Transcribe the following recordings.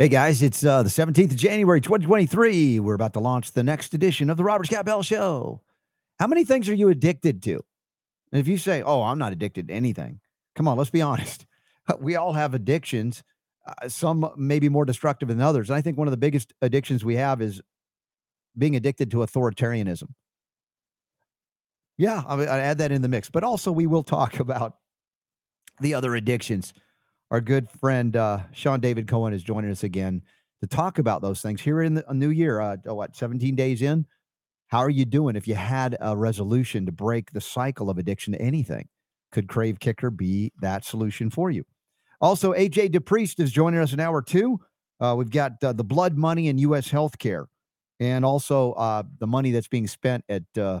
Hey guys, it's uh, the 17th of January, 2023. We're about to launch the next edition of the Robert Scott Bell Show. How many things are you addicted to? And if you say, oh, I'm not addicted to anything, come on, let's be honest. We all have addictions, uh, some maybe more destructive than others. And I think one of the biggest addictions we have is being addicted to authoritarianism. Yeah, I, I add that in the mix. But also, we will talk about the other addictions our good friend uh, Sean David Cohen is joining us again to talk about those things here in the, a new year. Uh, oh, what, 17 days in? How are you doing if you had a resolution to break the cycle of addiction to anything? Could Krave Kicker be that solution for you? Also, AJ DePriest is joining us in hour two. Uh, we've got uh, the blood money in U.S. healthcare and also uh, the money that's being spent at uh,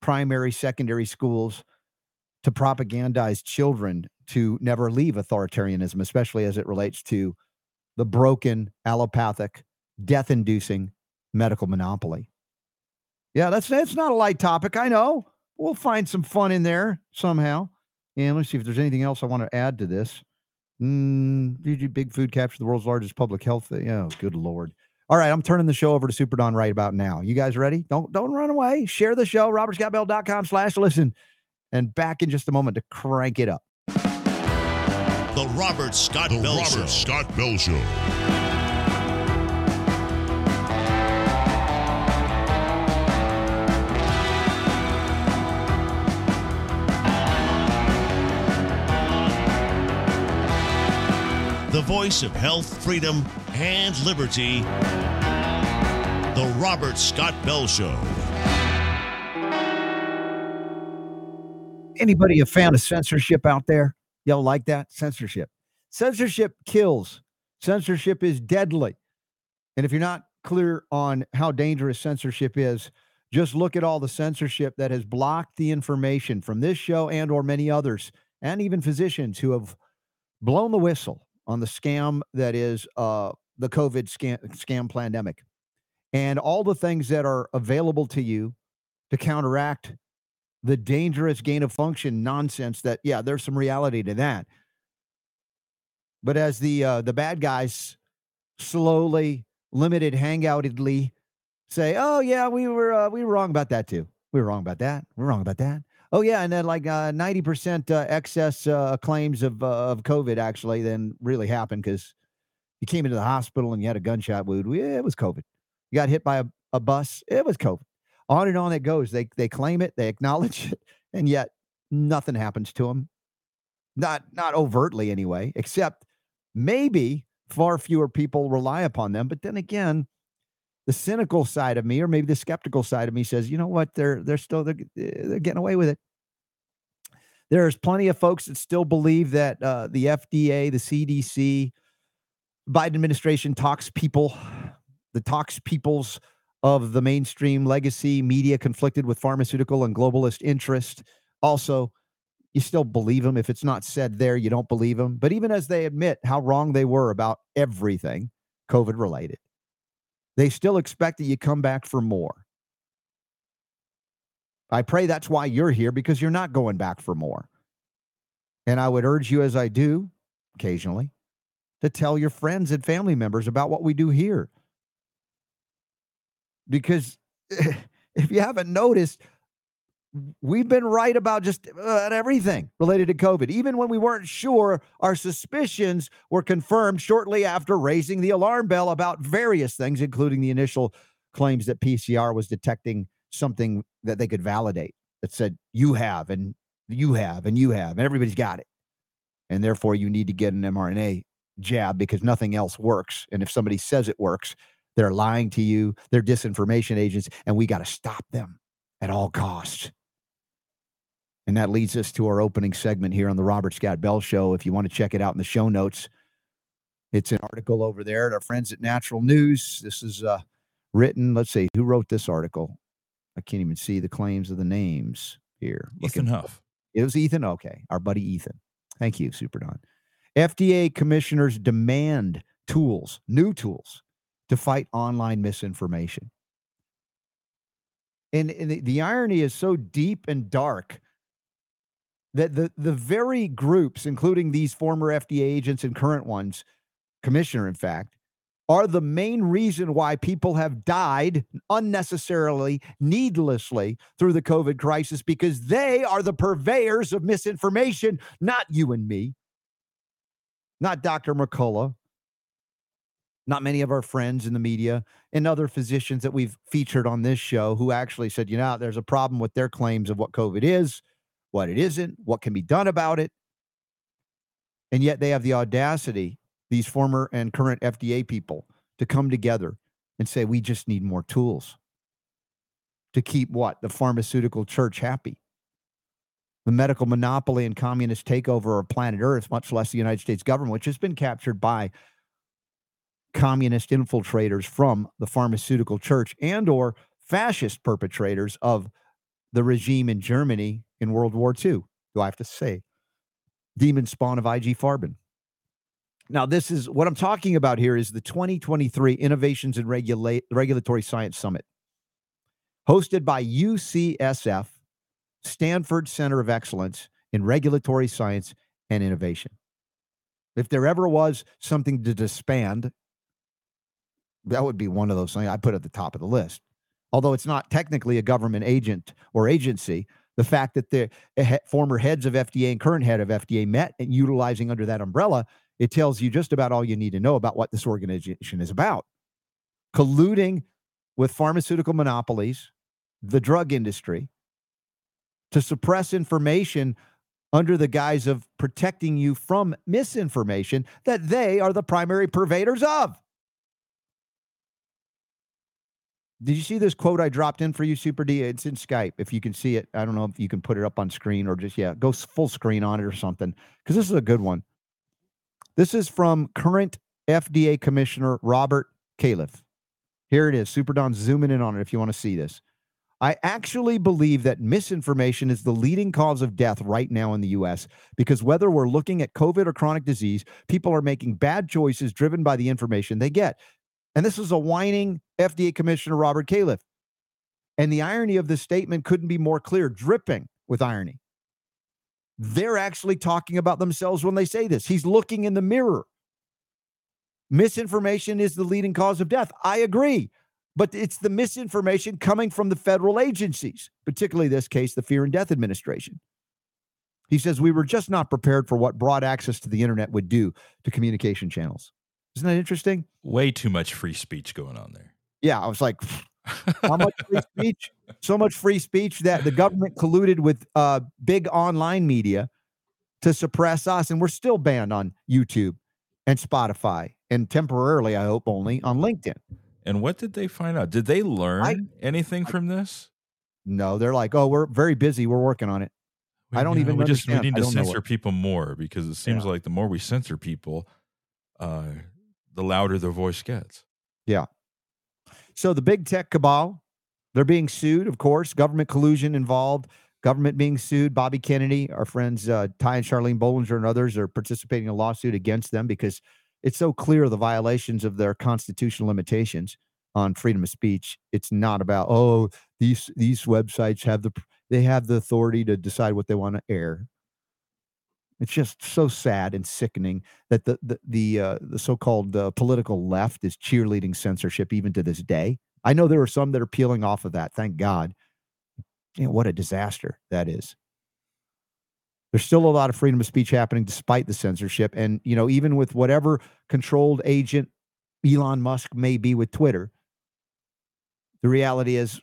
primary, secondary schools to propagandize children to never leave authoritarianism, especially as it relates to the broken, allopathic, death inducing medical monopoly. Yeah, that's that's not a light topic. I know. We'll find some fun in there somehow. And let's see if there's anything else I want to add to this. Mm, Big Food capture the world's largest public health? Thing? Oh, good lord! All right, I'm turning the show over to Super Don right about now. You guys ready? Don't don't run away. Share the show. RobertScottBell.com slash listen. And back in just a moment to crank it up. The Robert Scott The Bell Robert Show. Scott Bell Show. The voice of health, freedom, and liberty. The Robert Scott Bell Show. Anybody a fan of censorship out there? Y'all like that? Censorship. Censorship kills. Censorship is deadly. And if you're not clear on how dangerous censorship is, just look at all the censorship that has blocked the information from this show and or many others and even physicians who have blown the whistle on the scam that is uh, the COVID scam, scam pandemic and all the things that are available to you to counteract the dangerous gain of function nonsense that yeah there's some reality to that. But as the uh, the bad guys slowly limited hangoutedly say oh yeah we were uh, we were wrong about that too. We were wrong about that. We are wrong about that. Oh yeah and then like uh, 90% uh, excess uh, claims of uh, of covid actually then really happened because you came into the hospital and you had a gunshot wound. Yeah, it was covid. You got hit by a, a bus. It was covid on and on it goes. They they claim it, they acknowledge it, and yet nothing happens to them. Not not overtly anyway, except maybe far fewer people rely upon them. But then again, the cynical side of me, or maybe the skeptical side of me, says, you know what? They're they're still they're, they're getting away with it. There's plenty of folks that still believe that uh, the FDA, the CDC, Biden administration talks people, the talks people's of the mainstream legacy media conflicted with pharmaceutical and globalist interest. Also, you still believe them. If it's not said there, you don't believe them. But even as they admit how wrong they were about everything COVID related, they still expect that you come back for more. I pray that's why you're here because you're not going back for more. And I would urge you, as I do occasionally, to tell your friends and family members about what we do here because if you haven't noticed, we've been right about just uh, about everything related to COVID. Even when we weren't sure, our suspicions were confirmed shortly after raising the alarm bell about various things, including the initial claims that PCR was detecting something that they could validate that said, you have, and you have, and you have, and everybody's got it. And therefore, you need to get an mRNA jab because nothing else works. And if somebody says it works, they're lying to you. They're disinformation agents, and we got to stop them at all costs. And that leads us to our opening segment here on the Robert Scott Bell Show. If you want to check it out in the show notes, it's an article over there at our friends at Natural News. This is uh, written, let's see, who wrote this article? I can't even see the claims of the names here. Ethan Huff. It was Ethan. Okay. Our buddy Ethan. Thank you, Super Don. FDA commissioners demand tools, new tools to fight online misinformation. And, and the, the irony is so deep and dark that the, the very groups, including these former FDA agents and current ones, commissioner, in fact, are the main reason why people have died unnecessarily, needlessly through the COVID crisis because they are the purveyors of misinformation, not you and me, not Dr. McCullough, not many of our friends in the media and other physicians that we've featured on this show who actually said, you know, there's a problem with their claims of what COVID is, what it isn't, what can be done about it. And yet they have the audacity, these former and current FDA people, to come together and say, we just need more tools to keep what? The pharmaceutical church happy. The medical monopoly and communist takeover of planet Earth, much less the United States government, which has been captured by communist infiltrators from the pharmaceutical church and or fascist perpetrators of the regime in Germany in World War II. Do I have to say? Demon spawn of IG Farben. Now, this is what I'm talking about here is the 2023 Innovations in Regula- Regulatory Science Summit, hosted by UCSF, Stanford Center of Excellence in Regulatory Science and Innovation. If there ever was something to disband that would be one of those things I put at the top of the list. Although it's not technically a government agent or agency, the fact that the eh, former heads of FDA and current head of FDA met and utilizing under that umbrella, it tells you just about all you need to know about what this organization is about. Colluding with pharmaceutical monopolies, the drug industry, to suppress information under the guise of protecting you from misinformation that they are the primary purveyors of. Did you see this quote I dropped in for you, Super D? It's in Skype. If you can see it, I don't know if you can put it up on screen or just, yeah, go full screen on it or something, because this is a good one. This is from current FDA Commissioner Robert Califf. Here it is. Super Don zooming in on it if you want to see this. I actually believe that misinformation is the leading cause of death right now in the US because whether we're looking at COVID or chronic disease, people are making bad choices driven by the information they get. And this is a whining FDA Commissioner Robert Califf. And the irony of this statement couldn't be more clear, dripping with irony. They're actually talking about themselves when they say this. He's looking in the mirror. Misinformation is the leading cause of death. I agree. But it's the misinformation coming from the federal agencies, particularly this case, the Fear and Death Administration. He says, We were just not prepared for what broad access to the internet would do to communication channels. Isn't that interesting? Way too much free speech going on there. Yeah, I was like, how much free speech? So much free speech that the government colluded with uh, big online media to suppress us, and we're still banned on YouTube and Spotify, and temporarily, I hope, only on LinkedIn. And what did they find out? Did they learn I, anything I, from this? No, they're like, oh, we're very busy. We're working on it. We, I don't even. we just we need to censor people more because it seems yeah. like the more we censor people, uh, the louder their voice gets. Yeah. So the big tech cabal, they're being sued, of course, government collusion involved, government being sued. Bobby Kennedy, our friends uh, Ty and Charlene Bollinger and others are participating in a lawsuit against them because it's so clear the violations of their constitutional limitations on freedom of speech. It's not about oh these these websites have the they have the authority to decide what they want to air. It's just so sad and sickening that the the the, uh, the so-called uh, political left is cheerleading censorship even to this day. I know there are some that are peeling off of that. Thank God. You what a disaster that is. There's still a lot of freedom of speech happening despite the censorship, and you know, even with whatever controlled agent Elon Musk may be with Twitter, the reality is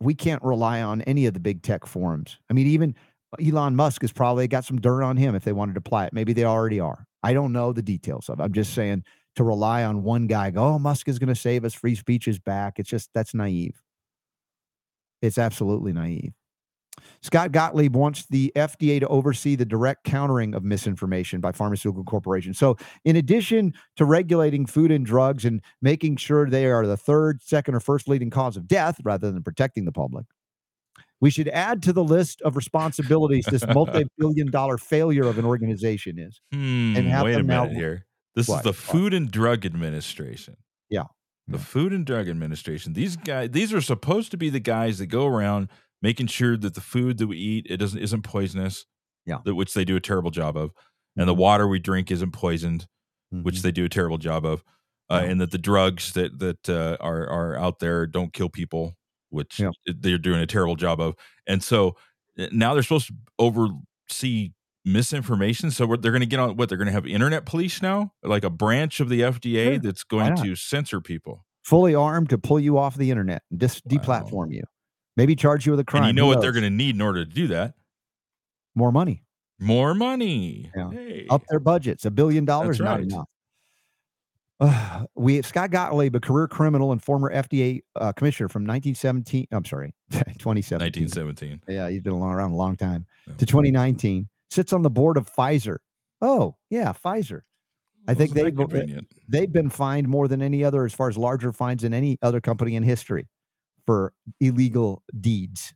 we can't rely on any of the big tech forums. I mean, even Elon Musk has probably got some dirt on him if they wanted to apply it. Maybe they already are. I don't know the details of it. I'm just saying to rely on one guy, go, oh, Musk is going to save us, free speech is back. It's just, that's naive. It's absolutely naive. Scott Gottlieb wants the FDA to oversee the direct countering of misinformation by pharmaceutical corporations. So, in addition to regulating food and drugs and making sure they are the third, second, or first leading cause of death rather than protecting the public, we should add to the list of responsibilities this multi-billion dollar failure of an organization is. Hmm, and have wait a minute here. This what? is the Food and Drug Administration. Yeah. The. Food and Drug Administration. These guys, these are supposed to be the guys that go around making sure that the food that we eat it doesn't isn't poisonous. Yeah. That, which they do a terrible job of. And the mm-hmm. water we drink isn't poisoned, mm-hmm. which they do a terrible job of. uh, Yeah. and that the drugs that that uh, are are out there don't kill people, which Yeah. they're doing a terrible job of. And so uh, now they're supposed to oversee misinformation. So what they're going to get on what they're going to have internet police now, like a branch of the FDA Sure. that's going to censor people. fully armed to pull you off the internet and just Wow. deplatform you. Maybe charge you with a crime. and you know Who what they're going to need in order to do that? more money. More money. Yeah. Hey. Up their budgets. A billion dollars, not right. enough. Uh, we Scott Gottlieb, a career criminal and former FDA uh, commissioner from 1917. I'm sorry, 2017. 1917. Yeah, he's been around a long time. Yeah. To 2019, sits on the board of Pfizer. Oh, yeah, Pfizer. I think they've- They've been fined more than any other, as far as larger fines than any other company in history for illegal deeds,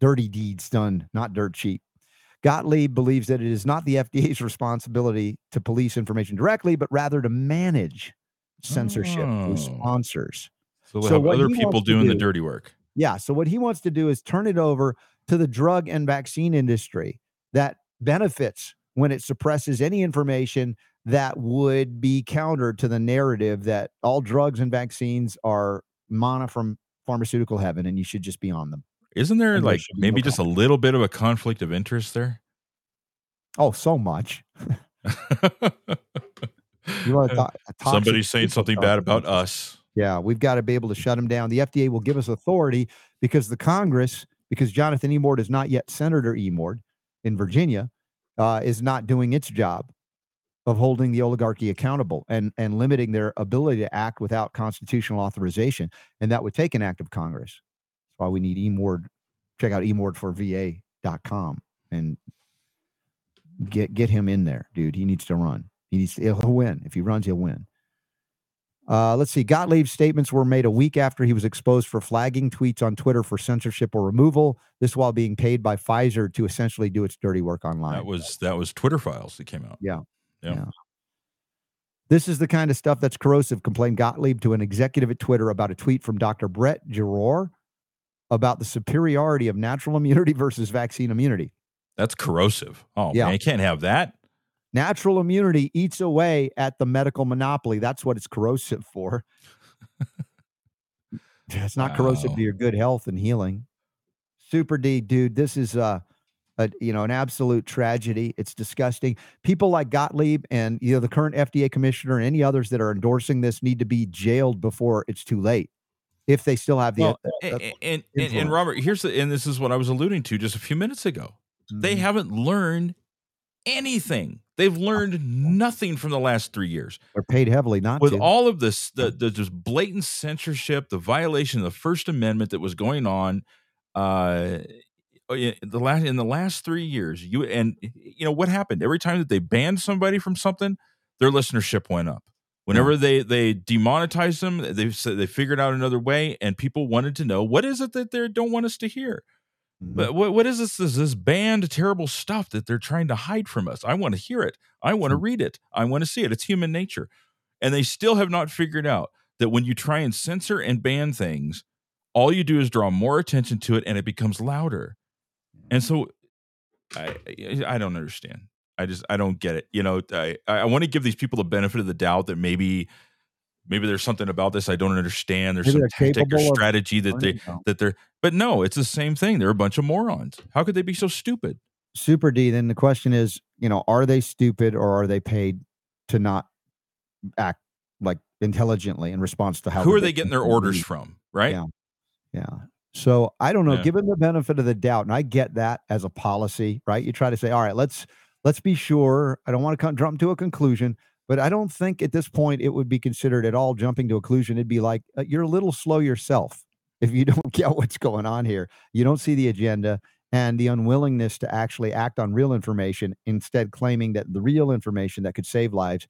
dirty deeds done, not dirt cheap. Gottlieb believes that it is not the FDA's responsibility to police information directly, but rather to manage censorship Oh. through sponsors. So we'll So have other people doing the dirty work. Yeah. So what he wants to do is turn it over to the drug and vaccine industry that benefits when it suppresses any information that would be counter to the narrative that all drugs and vaccines are mana from pharmaceutical heaven and you should just be on them. Isn't there And like should be no maybe just a little bit of a conflict of interest there? Oh, so much. You want to talk, Somebody's saying something bad about about us. Yeah, we've got to be able to shut them down. The FDA will give us authority because the Congress, because Jonathan Emord is not yet Senator Emord in Virginia, uh, is not doing its job of holding the oligarchy accountable and and limiting their ability to act without constitutional authorization. And that would take an act of Congress. Why we need Emord. Check out emordforva.com and get get him in there, dude. He needs to run. He needs to, he'll win. If he runs, he'll win. Uh, let's see. Gottlieb's statements were made a week after he was exposed for flagging tweets on Twitter for censorship or removal. This while being paid by Pfizer to essentially do its dirty work online. That was that was Twitter files that came out. Yeah. Yeah. Yeah. This is the kind of stuff that's corrosive, complained Gottlieb to an executive at Twitter about a tweet from Dr. Brett Giroir about the superiority of natural immunity versus vaccine immunity. That's corrosive. Oh Yeah. man, you can't have that. Natural immunity eats away at the medical monopoly. That's what it's corrosive for. it's not corrosive to your good health and healing. Super D, dude, this is uh, a you know an absolute tragedy. It's disgusting. People like Gottlieb and you know the current FDA commissioner and any others that are endorsing this need to be jailed before it's too late. If they still have the Well, a- uh, and, and and. Robert, here's the and this is what I was alluding to just a few minutes ago. They mhm. haven't learned anything. They've learned nothing from the last three years. They're paid heavily not with to. all of this the, the just blatant censorship the violation of the first amendment that was going on uh in the last in the last three years you and you know what happened every time that they banned somebody from something their listenership went up whenever they they demonetized them they said they figured out another way and people wanted to know what is it that they don't want us to hear Mhm. but what, what is this, this this banned terrible stuff that they're trying to hide from us? I want to hear it. I want to read it. I want to see it. It's human nature. And they still have not figured out that when you try and censor and ban things, all you do is draw more attention to it and it becomes louder. And so I I- I don't understand. I just I don't get it. You know, I I want to give these people the benefit of the doubt that maybe maybe there's something about this I don't understand. There's Maybe some tactic or strategy that they that they're but no, it's the same thing. They're a bunch of morons. How could they be so stupid? Super D, then the question is, you know, are they stupid or are they paid to not act like intelligently in response to how Who are they getting their orders from? Right? Yeah. Yeah. So I don't know, Yeah. given the benefit of the doubt, and I get that as a policy, right? You try to say, all right, let's let's be sure. I don't want to come jump to a conclusion, but I don't think at this point it would be considered at all jumping to a conclusion. It'd be like uh, you're a little slow yourself if you don't get what's going on here. You don't see the agenda and the unwillingness to actually act on real information, instead claiming that the real information that could save lives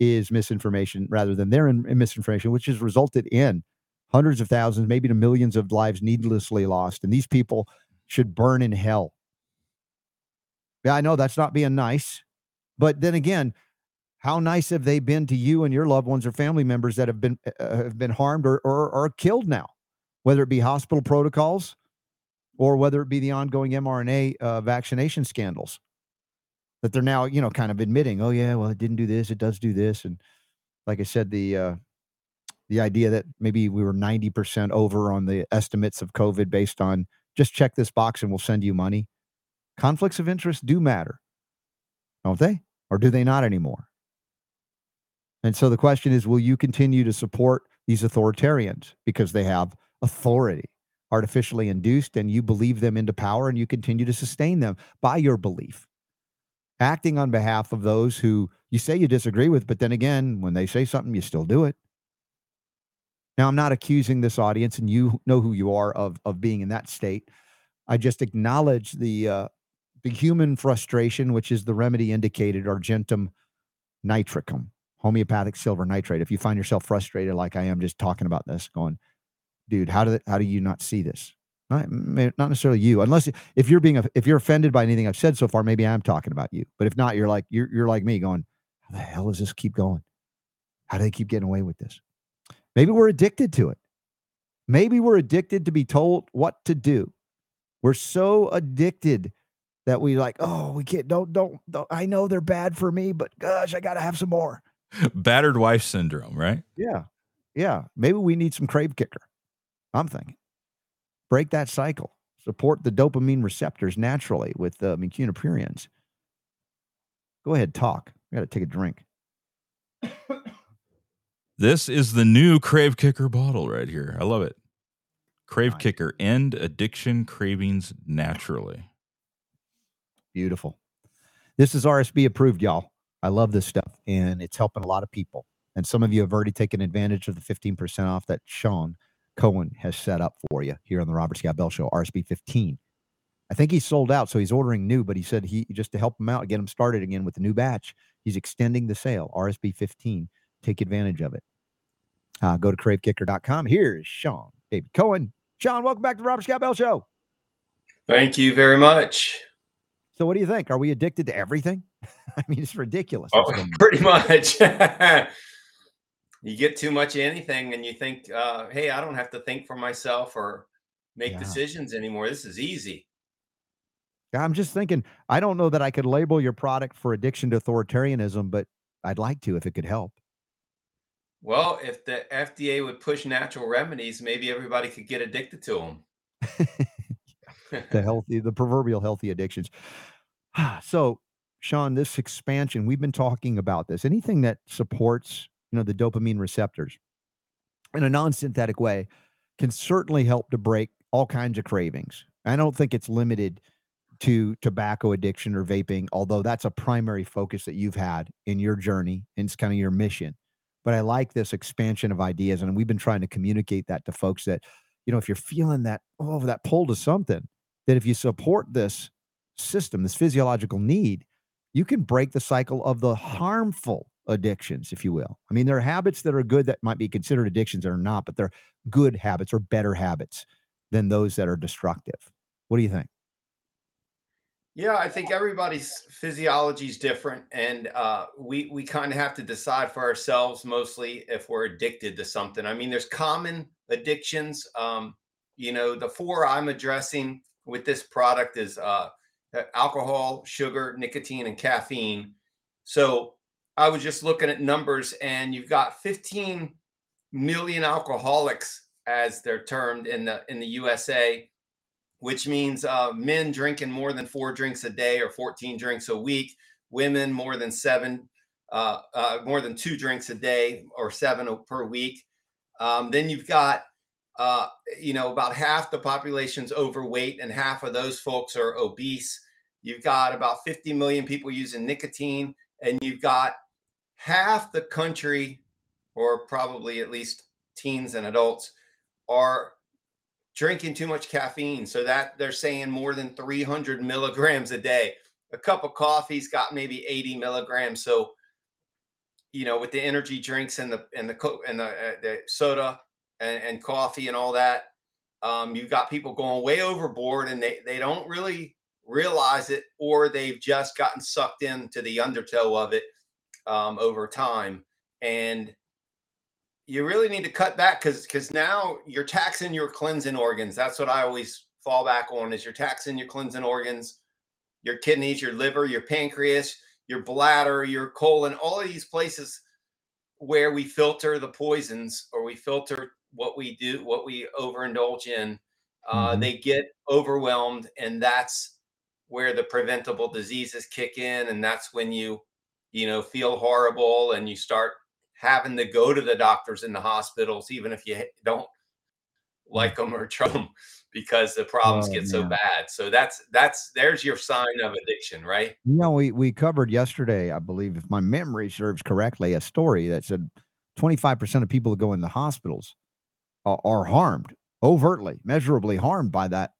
is misinformation rather than their in- misinformation, which has resulted in hundreds of thousands, maybe to millions of lives needlessly lost. And these people should burn in hell. Yeah, I know that's not being nice. But then again, how nice have they been to you and your loved ones or family members that have been uh, have been harmed or, or or killed now, whether it be hospital protocols or whether it be the ongoing mRNA uh, vaccination scandals that they're now you know kind of admitting, oh yeah, well it didn't do this, it does do this, and like I said, the uh, the idea that maybe we were 90% over on the estimates of COVID based on just check this box and we'll send you money. Conflicts of interest do matter, don't they? Or do they not anymore? And so the question is will you continue to support these authoritarians because they have authority, artificially induced, and you believe them into power and you continue to sustain them by your belief? Acting on behalf of those who you say you disagree with, but then again, when they say something, you still do it. Now, I'm not accusing this audience, and you know who you are of of being in that state. I just acknowledge the uh, the human frustration, which is the remedy indicated, argentum nitricum, homeopathic silver nitrate. If you find yourself frustrated, like I am, just talking about this, going, dude, how do how do you not see this? Not, not necessarily you, unless if you're being if you're offended by anything I've said so far, maybe I'm talking about you. But if not, you're like you're you're like me, going, how the hell does this keep going? How do they keep getting away with this? Maybe we're addicted to it. Maybe we're addicted to be told what to do. We're so addicted that we like, oh, we can't, don't, don't, don't I know they're bad for me, but gosh, I got to have some more. Battered wife syndrome, right? Yeah. Yeah. Maybe we need some Krave Kicker. I'm thinking. Break that cycle. Support the dopamine receptors naturally with uh, mucuna pruriens. Go ahead, talk. I got to take a drink. This is the new Krave Kicker bottle right here. I love it. Crave nice. Kicker, end addiction cravings naturally. Beautiful. This is RSB approved, y'all. I love this stuff and it's helping a lot of people. And some of you have already taken advantage of the 15% off that Sean Cohen has set up for you here on the Robert Scott Bell Show, RSB 15. I think he's sold out, so he's ordering new, but he said he just to help him out, get him started again with the new batch, he's extending the sale, RSB 15. Take advantage of it. Uh, go to kravekicker.com. Here's Sean David Cohen. Sean, welcome back to the Robert Scott Bell Show. Thank you very much. So, what do you think? Are we addicted to everything? I mean, it's ridiculous. Oh, pretty much. you get too much of anything and you think, uh, hey, I don't have to think for myself or make yeah. decisions anymore. This is easy. I'm just thinking, I don't know that I could label your product for addiction to authoritarianism, but I'd like to if it could help. Well, if the FDA would push natural remedies, maybe everybody could get addicted to them. the healthy, the proverbial healthy addictions. Ah, so, Sean, this expansion, we've been talking about this. Anything that supports, you know, the dopamine receptors in a non-synthetic way can certainly help to break all kinds of cravings. I don't think it's limited to tobacco addiction or vaping, although that's a primary focus that you've had in your journey and it's kind of your mission but I like this expansion of ideas. And we've been trying to communicate that to folks that, you know, if you're feeling that, oh, that pull to something, that if you support this system, this physiological need, you can break the cycle of the harmful addictions, if you will. I mean, there are habits that are good that might be considered addictions that are not, but they're good habits or better habits than those that are destructive. What do you think? Yeah, I think everybody's physiology is different, and uh, we we kind of have to decide for ourselves mostly if we're addicted to something. I mean, there's common addictions. Um, you know, the four I'm addressing with this product is uh, alcohol, sugar, nicotine, and caffeine. So I was just looking at numbers, and you've got 15 million alcoholics, as they're termed in the in the USA which means uh, men drinking more than four drinks a day or 14 drinks a week, women more than seven, uh, uh, more than two drinks a day or seven per week. Um, then you've got, uh, you know, about half the population's overweight, and half of those folks are obese. You've got about 50 million people using nicotine, and you've got half the country, or probably at least teens and adults, are drinking too much caffeine. So that they're saying more than 300 milligrams a day. A cup of coffee's got maybe 80 milligrams. So, you know, with the energy drinks and the and the and the, uh, the soda and, and, coffee and all that, um, you've got people going way overboard and they they don't really realize it, or they've just gotten sucked into the undertow of it um, over time. And you really need to cut back because because now you're taxing your cleansing organs. That's what I always fall back on is you're taxing your cleansing organs, your kidneys, your liver, your pancreas, your bladder, your colon, all of these places where we filter the poisons or we filter what we do, what we overindulge in. Uh, Mhm. They get overwhelmed, and that's where the preventable diseases kick in, and that's when you, you know, feel horrible and you start having to go to the doctors in the hospitals, even if you don't like them or trust them, because the problems Oh, get so bad. So that's that's there's your sign of addiction, right? You know, we we covered yesterday, I believe, if my memory serves correctly, a story that said 25% of people that go in the hospitals are, are harmed overtly, measurably harmed by that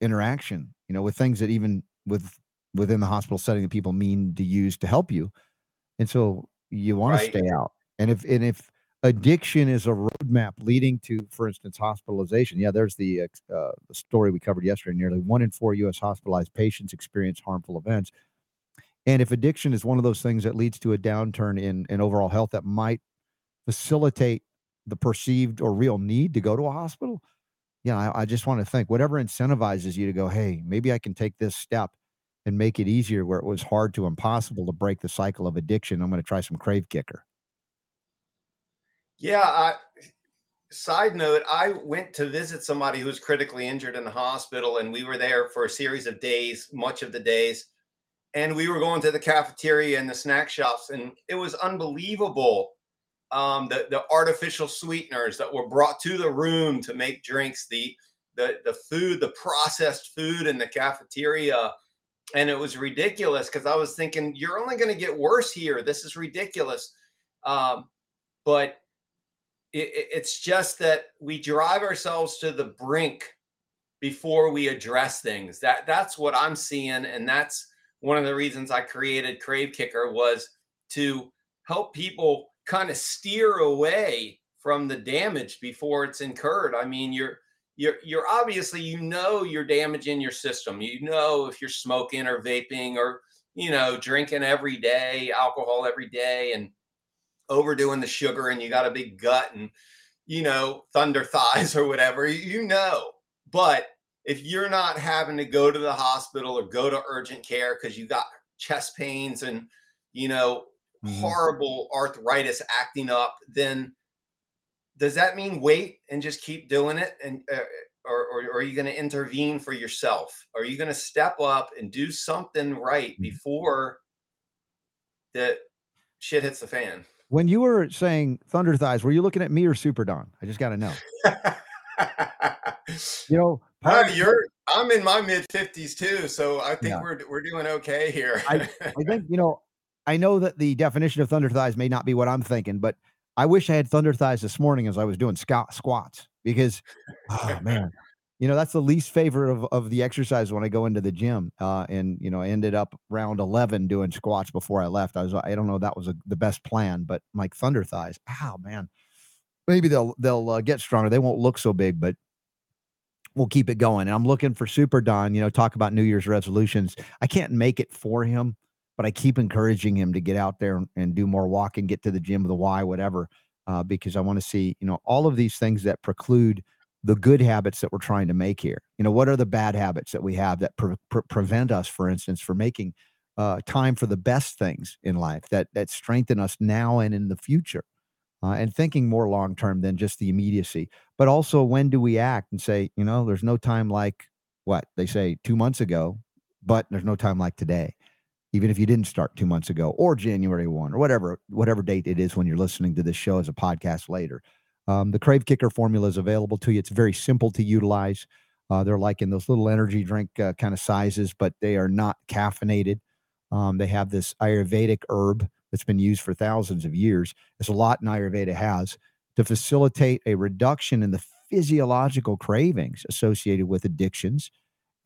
interaction. You know, with things that even with within the hospital setting that people mean to use to help you, and so you want to stay out. And if and if addiction is a roadmap leading to, for instance, hospitalization, yeah, there's the uh, the story we covered yesterday. Nearly one in four U.S. hospitalized patients experience harmful events. And if addiction is one of those things that leads to a downturn in, in overall health that might facilitate the perceived or real need to go to a hospital, yeah, I, I just want to think whatever incentivizes you to go, hey, maybe I can take this step and make it easier where it was hard to impossible to break the cycle of addiction. I'm going to try some Krave Kicker. Yeah. I, side note, I went to visit somebody who was critically injured in the hospital, and we were there for a series of days, much of the days. And we were going to the cafeteria and the snack shops, and it was unbelievable. Um, the the artificial sweeteners that were brought to the room to make drinks, the the the food, the processed food in the cafeteria, and it was ridiculous because I was thinking, you're only going to get worse here. This is ridiculous. Um, but it, it- it's just that we drive ourselves to the brink before we address things. That that's what I'm seeing, and that's one of the reasons I created Krave Kicker was to help people kind of steer away from the damage before it's incurred. I mean, you're you're you're obviously you know you're damaging your system. You know if you're smoking or vaping or you know drinking every day, alcohol every day, and overdoing the sugar, and you got a big gut and you know thunder thighs or whatever. You know, but if you're not having to go to the hospital or go to urgent care because you got chest pains and you know Mhm. horrible arthritis acting up, then does that mean wait and just keep doing it? And uh, or, or, or are you going to intervene for yourself? Are you going to step up and do something right Mhm. before the shit hits the fan? When you were saying Thunder Thighs, were you looking at me or Super Don? I just got to know. You know, Uh, you're I'm in my mid 50s too, so I think Yeah. we're we're doing okay here. I think, you know, I know that the definition of thunder thighs may not be what I'm thinking, but I wish I had thunder thighs this morning as I was doing squat, squats because, oh man, you know, that's the least favorite of, of the exercise when I go into the gym. Uh, and, you know, I ended up round 11 doing squats before I left. I was, I don't know, that was a, the best plan, but like thunder thighs, oh man, maybe they'll, they'll uh, get stronger. They won't look so big, but we'll keep it going. And I'm looking for Super Don, you know, talk about New Year's resolutions. I can't make it for him, but I keep encouraging him to get out there and, do more walking, get to the gym, the Y, whatever, uh, because I want to see, you know, all of these things that preclude the good habits that we're trying to make here. You know, what are the bad habits that we have that pre- pre- prevent us, for instance, from making uh, time for the best things in life that that strengthen us now and in the future, uh, and thinking more long term than just the immediacy. But also, when do we act and say, you know, there's no time like what they say two months ago, but there's no time like today even if you didn't start two months ago or January 1 or whatever, whatever date it is when you're listening to this show as a podcast later. Um, the Krave Kicker formula is available to you. It's very simple to utilize. Uh, they're like in those little energy drink uh, kind of sizes, but they are not caffeinated. Um, they have this Ayurvedic herb that's been used for thousands of years. There's a lot in Ayurveda has to facilitate a reduction in the physiological cravings associated with addictions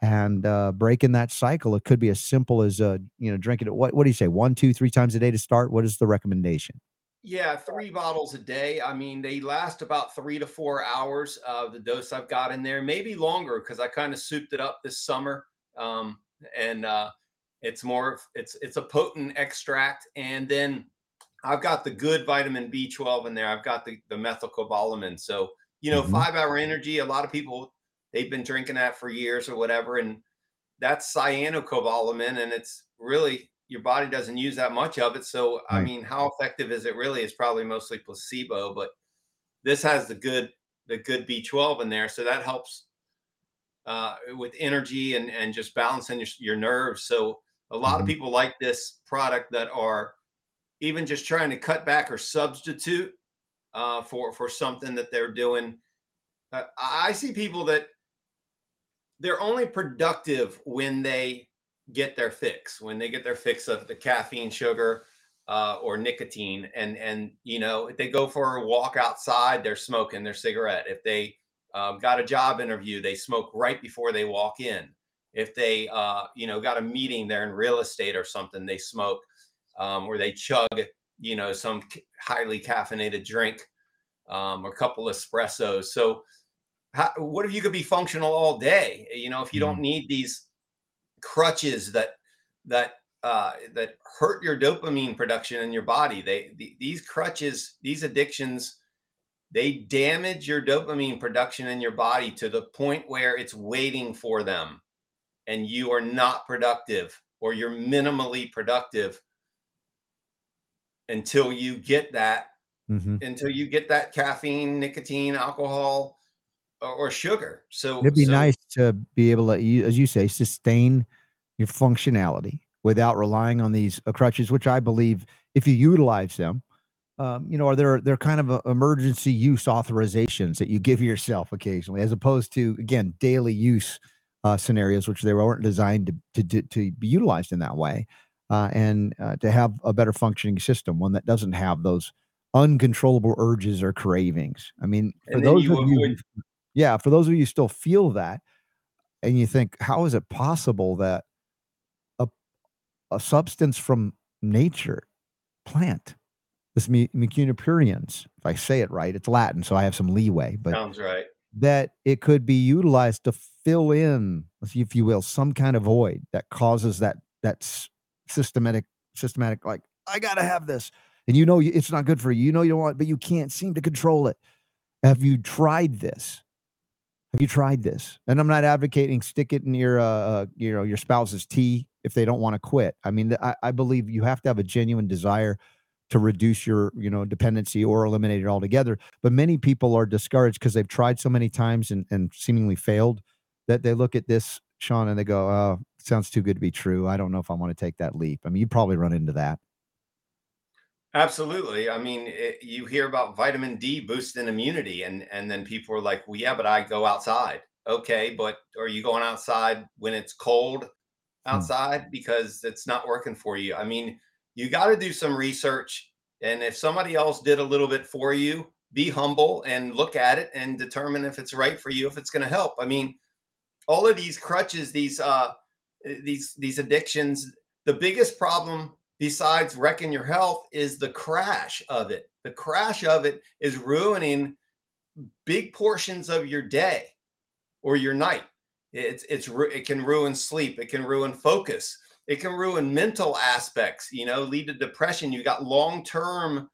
and uh, breaking that cycle. It could be as simple as uh, you know drinking it. What what do you say? One, two, three times a day to start. What is the recommendation? Yeah, three bottles a day. I mean, they last about three to four hours. Uh, the dose I've got in there, maybe longer because I kind of souped it up this summer. Um, and uh, it's more, it's it's a potent extract. And then I've got the good vitamin B12 in there. I've got the the methylcobalamin. So you know, Mhm. five hour energy. A lot of people they've been drinking that for years or whatever, and that's cyanocobalamin, and it's really your body doesn't use that much of it. So, I mean, how effective is it really? Is probably mostly placebo, but this has the good the good B12 in there, so that helps uh, with energy and and just balancing your, your nerves. So, a lot of Mhm. people like this product that are even just trying to cut back or substitute uh, for for something that they're doing. Uh, I see people that they're only productive when they get their fix, when they get their fix of the caffeine, sugar, uh, or nicotine, and and you know if they go for a walk outside, they're smoking their cigarette. If they um, got a job interview, they smoke right before they walk in. If they uh, you know got a meeting, they're in real estate or something, they smoke, um, or they chug you know some highly caffeinated drink um, a couple espressos. So how, what if you could be functional all day? You know, if you don't need these crutches that that uh, that hurt your dopamine production in your body. They the, these crutches, these addictions, they damage your dopamine production in your body to the point where it's waiting for them, and you are not productive or you're minimally productive until you get that Mhm. until you get that caffeine, nicotine, alcohol, or, or sugar. So It'd be so- nice to be able to, as you say, sustain your functionality without relying on these uh, crutches, which I believe, if you utilize them, um, you know, are there they're kind of uh, emergency use authorizations that you give yourself occasionally, as opposed to again daily use uh, scenarios, which they weren't designed to to to, be utilized in that way, uh, and uh, to have a better functioning system, one that doesn't have those uncontrollable urges or cravings. I mean, for those you of you, avoid- who- yeah, for those of you who still feel that, and you think, how is it possible that a a substance from nature, plant, this mu- mucuna pruriens, if I say it right, it's Latin, so I have some leeway, but sounds right. that it could be utilized to fill in, if you will, some kind of void that causes that that systematic systematic like I gotta have this, and you know it's not good for you. You know you don't want, it, but you can't seem to control it. Have you tried this? Have you tried this? And I'm not advocating stick it in your uh, uh you know your spouse's tea if they don't want to quit. I mean, I, I believe you have to have a genuine desire to reduce your you know dependency or eliminate it altogether. But many people are discouraged because they've tried so many times and, and seemingly failed that they look at this, Sean, and they go, "Oh, sounds too good to be true. I don't know if I want to take that leap." I mean, you probably run into that. Absolutely. I mean, it, you hear about vitamin D boosting immunity, and and then people are like, "Well, yeah, but I go outside." Okay, but are you going outside when it's cold outside because it's not working for you? I mean, you got to do some research, and if somebody else did a little bit for you, be humble and look at it and determine if it's right for you, if it's going to help. I mean, all of these crutches, these uh, these these addictions, the biggest problem besides wrecking your health is the crash of it. The crash of it is ruining big portions of your day or your night. It's it's it can ruin sleep. It can ruin focus. It can ruin mental aspects. You know, lead to depression. You got long term.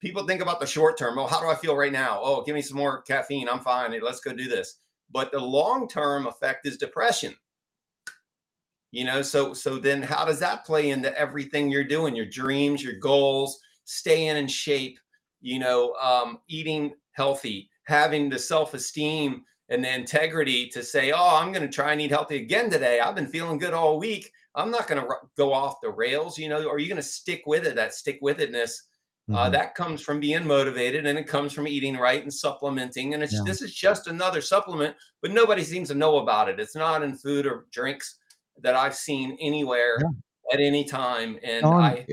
People think about the short term. Oh, how do I feel right now? Oh, give me some more caffeine. I'm fine. Let's go do this. But the long term effect is depression you know so so then how does that play into everything you're doing your dreams your goals staying in shape you know um, eating healthy having the self-esteem and the integrity to say oh i'm going to try and eat healthy again today. I've been feeling good all week. I'm not going to go off the rails you know are you going to stick with it? That stick with itness uh, Mhm. that comes from being motivated and it comes from eating right and supplementing and it's Yeah. this is just another supplement but nobody seems to know about it. It's not in food or drinks that i've seen anywhere Yeah. at any time and Sean, i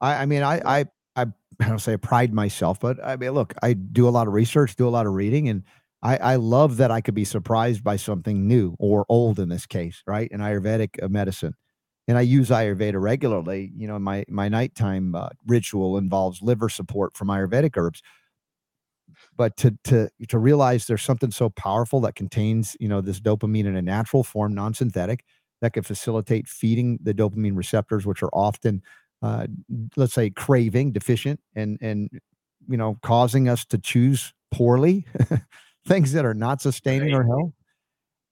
I, I mean, I, I, I, I don't say I pride myself, but I mean, look, I do a lot of research, do a lot of reading, and I, I love that I could be surprised by something new or old in this case, right? In Ayurvedic uh, medicine, and I use Ayurveda regularly. You know, my my nighttime uh, ritual involves liver support from Ayurvedic herbs. But to to to realize there's something so powerful that contains you know this dopamine in a natural form, non-synthetic, that can facilitate feeding the dopamine receptors, which are often uh, let's say craving deficient and and you know causing us to choose poorly things that are not sustaining Right. our health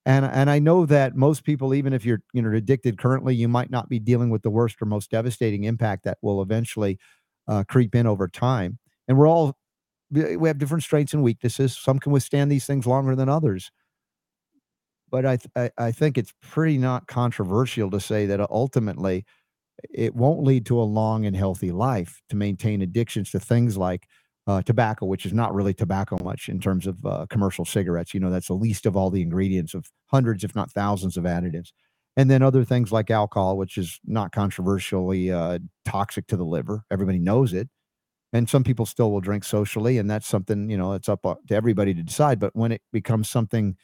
and and I know that most people, even if you're you know addicted currently, you might not be dealing with the worst or most devastating impact that will eventually uh, creep in over time. And we're all we have different strengths and weaknesses. Some can withstand these things longer than others. But I, th- I, think it's pretty not controversial to say that ultimately it won't lead to a long and healthy life to maintain addictions to things like uh, tobacco, which is not really tobacco much in terms of uh, commercial cigarettes. You know, that's the least of all the ingredients of hundreds, if not thousands, of additives. And then other things like alcohol, which is not controversially uh, toxic to the liver. Everybody knows it. And some people still will drink socially, and that's something, you know, it's up uh, to everybody to decide. But when it becomes something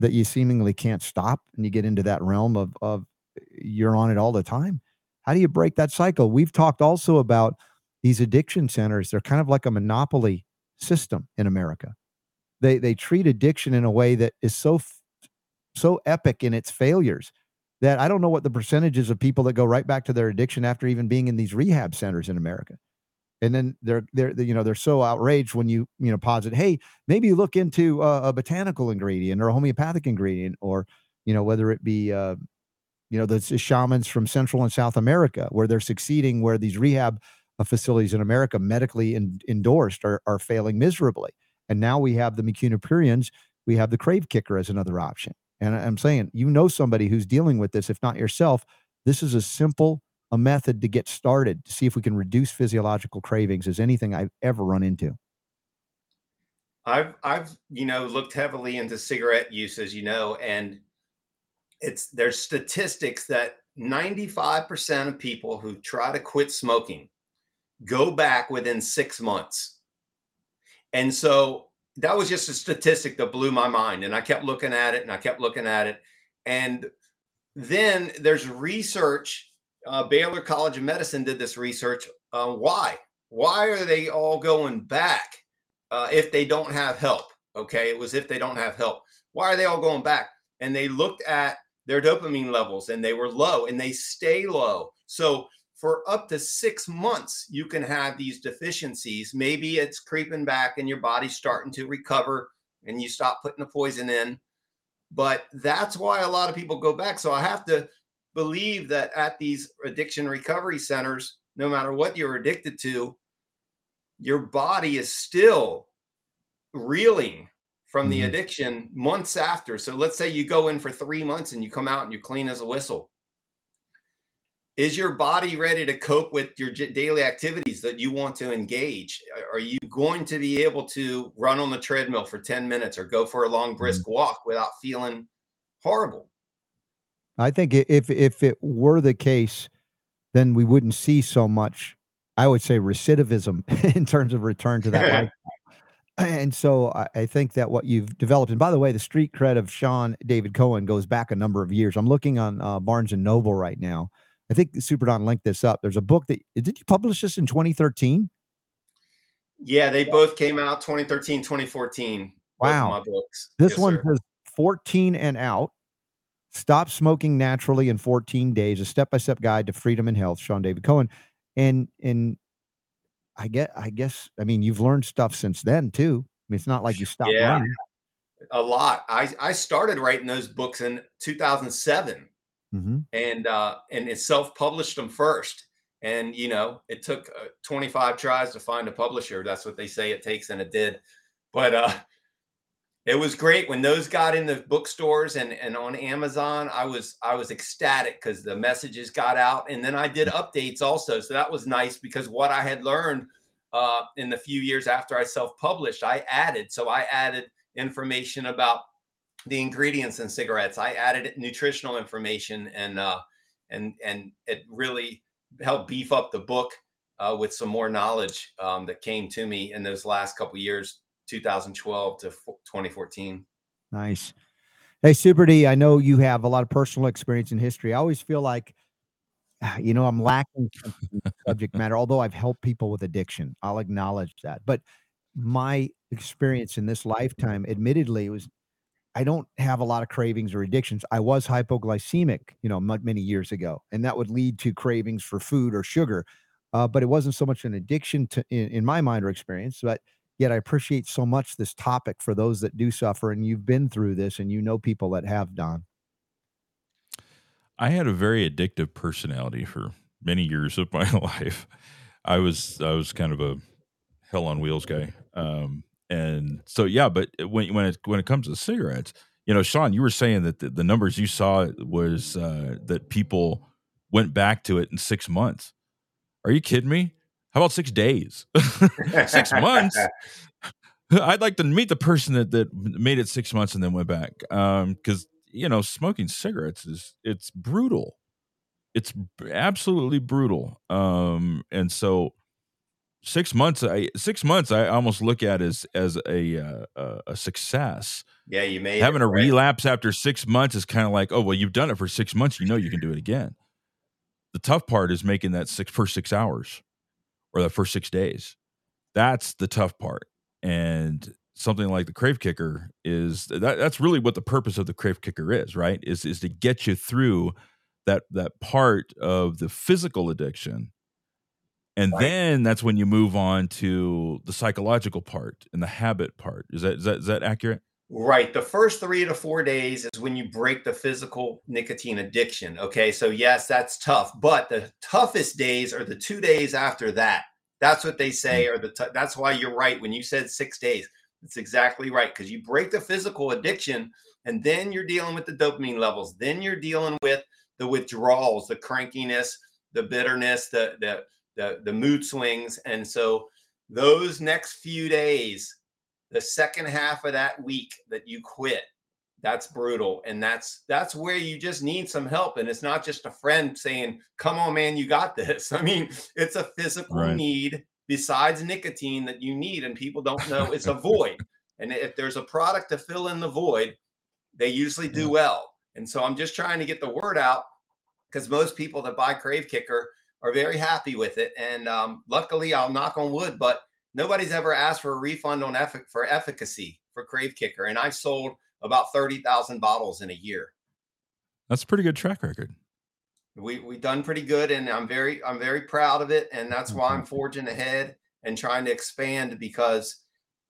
that you seemingly can't stop and you get into that realm of, of you're on it all the time, how do you break that cycle? We've talked also about these addiction centers. They're kind of like a monopoly system in America. They they treat addiction in a way that is so so epic in its failures that I don't know what the percentages of people that go right back to their addiction after even being in these rehab centers in America. And then they're they're you know they're so outraged when you you know posit, hey, maybe you look into a, a botanical ingredient or a homeopathic ingredient, or you know whether it be uh, you know, the, shamans from Central and South America, where they're succeeding, where these rehab uh, facilities in America, medically in, endorsed, are, are failing miserably. And now we have the mucuna pruriens, we have the Krave Kicker as another option. And I'm saying, you know, somebody who's dealing with this, if not yourself, this is a simple a method to get started to see if we can reduce physiological cravings as anything I've ever run into. I've I've you know looked heavily into cigarette use as you know and it's there's statistics that 95% of people who try to quit smoking go back within six months. And so that was just a statistic that blew my mind. And I kept looking at it and I kept looking at it. And then there's research. Uh, Baylor College of Medicine did this research. Uh, why? Why are they all going back uh, if they don't have help? Okay. It was if they don't have help. Why are they all going back? And they looked at their dopamine levels and they were low and they stay low. So for up to six months, you can have these deficiencies. Maybe it's creeping back and your body's starting to recover and you stop putting the poison in. But that's why a lot of people go back. So I have to believe that at these addiction recovery centers, no matter what you're addicted to, your body is still reeling from the mm-hmm. addiction months after. So let's say you go in for three months and you come out and you're clean as a whistle. Is your body ready to cope with your daily activities that you want to engage? Are you going to be able to run on the treadmill for 10 minutes or go for a long brisk mm-hmm. walk without feeling horrible? I think if if it were the case, then we wouldn't see so much. I would say recidivism in terms of return to that life and so I, I, think that what you've developed, and by the way, the street cred of Sean David Cohen goes back a number of years. I'm looking on uh, Barnes and Noble right now. I think Super Don linked this up. There's a book that did you publish this in 2013? Yeah, they both came out 2013, 2014. Wow, my books. This yes, one sir. says 14 and out. Stop smoking naturally in 14 days. A step-by-step guide to freedom and health. Sean David Cohen, and and I get, I guess, I mean, you've learned stuff since then too. I mean, it's not like you stopped yeah, learning. A lot. I I started writing those books in 2007, mm-hmm. and uh, and it self published them first. And you know, it took uh, 25 tries to find a publisher. That's what they say it takes, and it did. But uh, it was great when those got in the bookstores and and on Amazon. I was I was ecstatic because the messages got out, and then I did updates also. So that was nice because what I had learned uh, in the few years after I self published, I added. So I added information about the ingredients in cigarettes. I added nutritional information, and uh, and and it really helped beef up the book uh, with some more knowledge um, that came to me in those last couple years 2012 to 2014. Nice. Hey, Super D, I know you have a lot of personal experience in history. I always feel like, you know, I'm lacking subject matter, although I've helped people with addiction. I'll acknowledge that. But my experience in this lifetime, admittedly, was I don't have a lot of cravings or addictions. I was hypoglycemic, you know, many years ago, and that would lead to cravings for food or sugar. Uh, but it wasn't so much an addiction to, in, in my mind or experience, but Yet I appreciate so much this topic for those that do suffer, and you've been through this, and you know people that have done. I had a very addictive personality for many years of my life. I was I was kind of a hell on wheels guy. Um, and so yeah, but when when it when it comes to cigarettes, you know, Sean, you were saying that the, the numbers you saw was uh, that people went back to it in six months. Are you kidding me? How about six days? six months? I'd like to meet the person that, that made it six months and then went back. Um, because you know, smoking cigarettes is it's brutal. It's absolutely brutal. Um, and so six months, I six months, I almost look at as as a uh, a success. Yeah, you may having it, a right? relapse after six months is kind of like, oh well, you've done it for six months, you know you can do it again. The tough part is making that six first six hours or the first six days. That's the tough part. And something like the Krave Kicker is that that's really what the purpose of the Krave Kicker is, right? Is is to get you through that that part of the physical addiction. And Right. then that's when you move on to the psychological part and the habit part. Is that is that is that accurate? Right. The first three to four days is when you break the physical nicotine addiction. Okay. So, yes, that's tough. But the toughest days are the two days after that. That's what they say, mm. or the t- that's why you're right. When you said six days, it's exactly right. Because you break the physical addiction and then you're dealing with the dopamine levels. Then you're dealing with the withdrawals, the crankiness, the bitterness, the, the, the, the mood swings. And so, those next few days, the second half of that week that you quit that's brutal. And that's that's where you just need some help. And it's not just a friend saying come on man you got this. I mean it's a physical Right. need besides nicotine that you need and people don't know it's a void. And if there's a product to fill in the void they usually do Yeah. well. And so i'm just trying to get the word out because most people that buy Krave Kicker are very happy with it. And um, luckily i'll knock on wood but nobody's ever asked for a refund on effic- for efficacy for Krave Kicker, and I've sold about thirty thousand bottles in a year. That's a pretty good track record. We we done pretty good, and I'm very I'm very proud of it, and that's why I'm Mhm. forging ahead and trying to expand because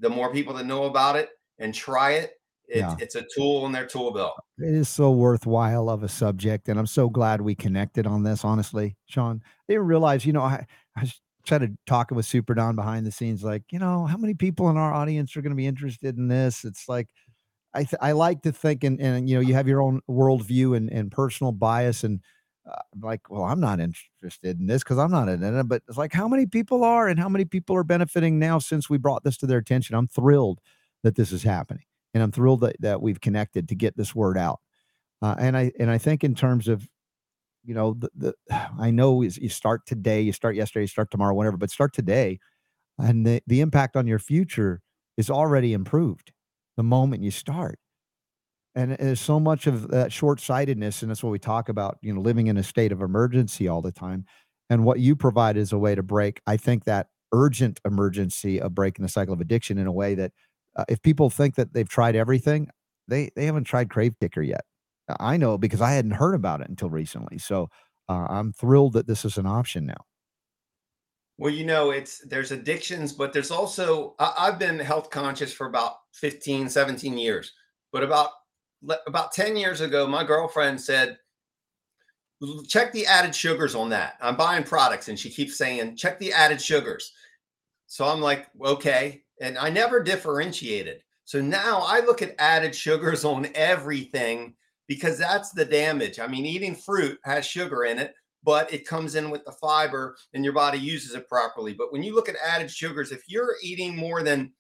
the more people that know about it and try it, it Yeah. it's a tool in their tool belt. It is so worthwhile of a subject, and I'm so glad we connected on this. Honestly, Sean, I didn't realize. You know, I I was started talking with Super Don behind the scenes, like, you know, how many people in our audience are going to be interested in this? It's like, I th- I like to think, and and you know, you have your own worldview and and personal bias, and uh, like, well, I'm not interested in this because I'm not in it. But it's like, how many people are, and how many people are benefiting now since we brought this to their attention? I'm thrilled that this is happening, and I'm thrilled that that we've connected to get this word out. Uh, and I and I think in terms of, you know, the, the I know is you start today, you start yesterday, you start tomorrow, whatever, but start today, and the the impact on your future is already improved the moment you start. And there's so much of that short sightedness, and that's what we talk about. You know, living in a state of emergency all the time, and what you provide is a way to break. I think that urgent emergency of breaking the cycle of addiction in a way that, uh, if people think that they've tried everything, they they haven't tried Krave Kicker yet. I know because I hadn't heard about it until recently. So uh, I'm thrilled that this is an option now. Well, you know, it's there's addictions, but there's also I, I've been health conscious for about 15, 17 years. But about about 10 years ago, my girlfriend said, check the added sugars on that. I'm buying products, and she keeps saying, check the added sugars. So I'm like, okay. And I never differentiated. So now I look at added sugars on everything because that's the damage. I mean, eating fruit has sugar in it but it comes in with the fiber and your body uses it properly. But when you look at added sugars, if you're eating more than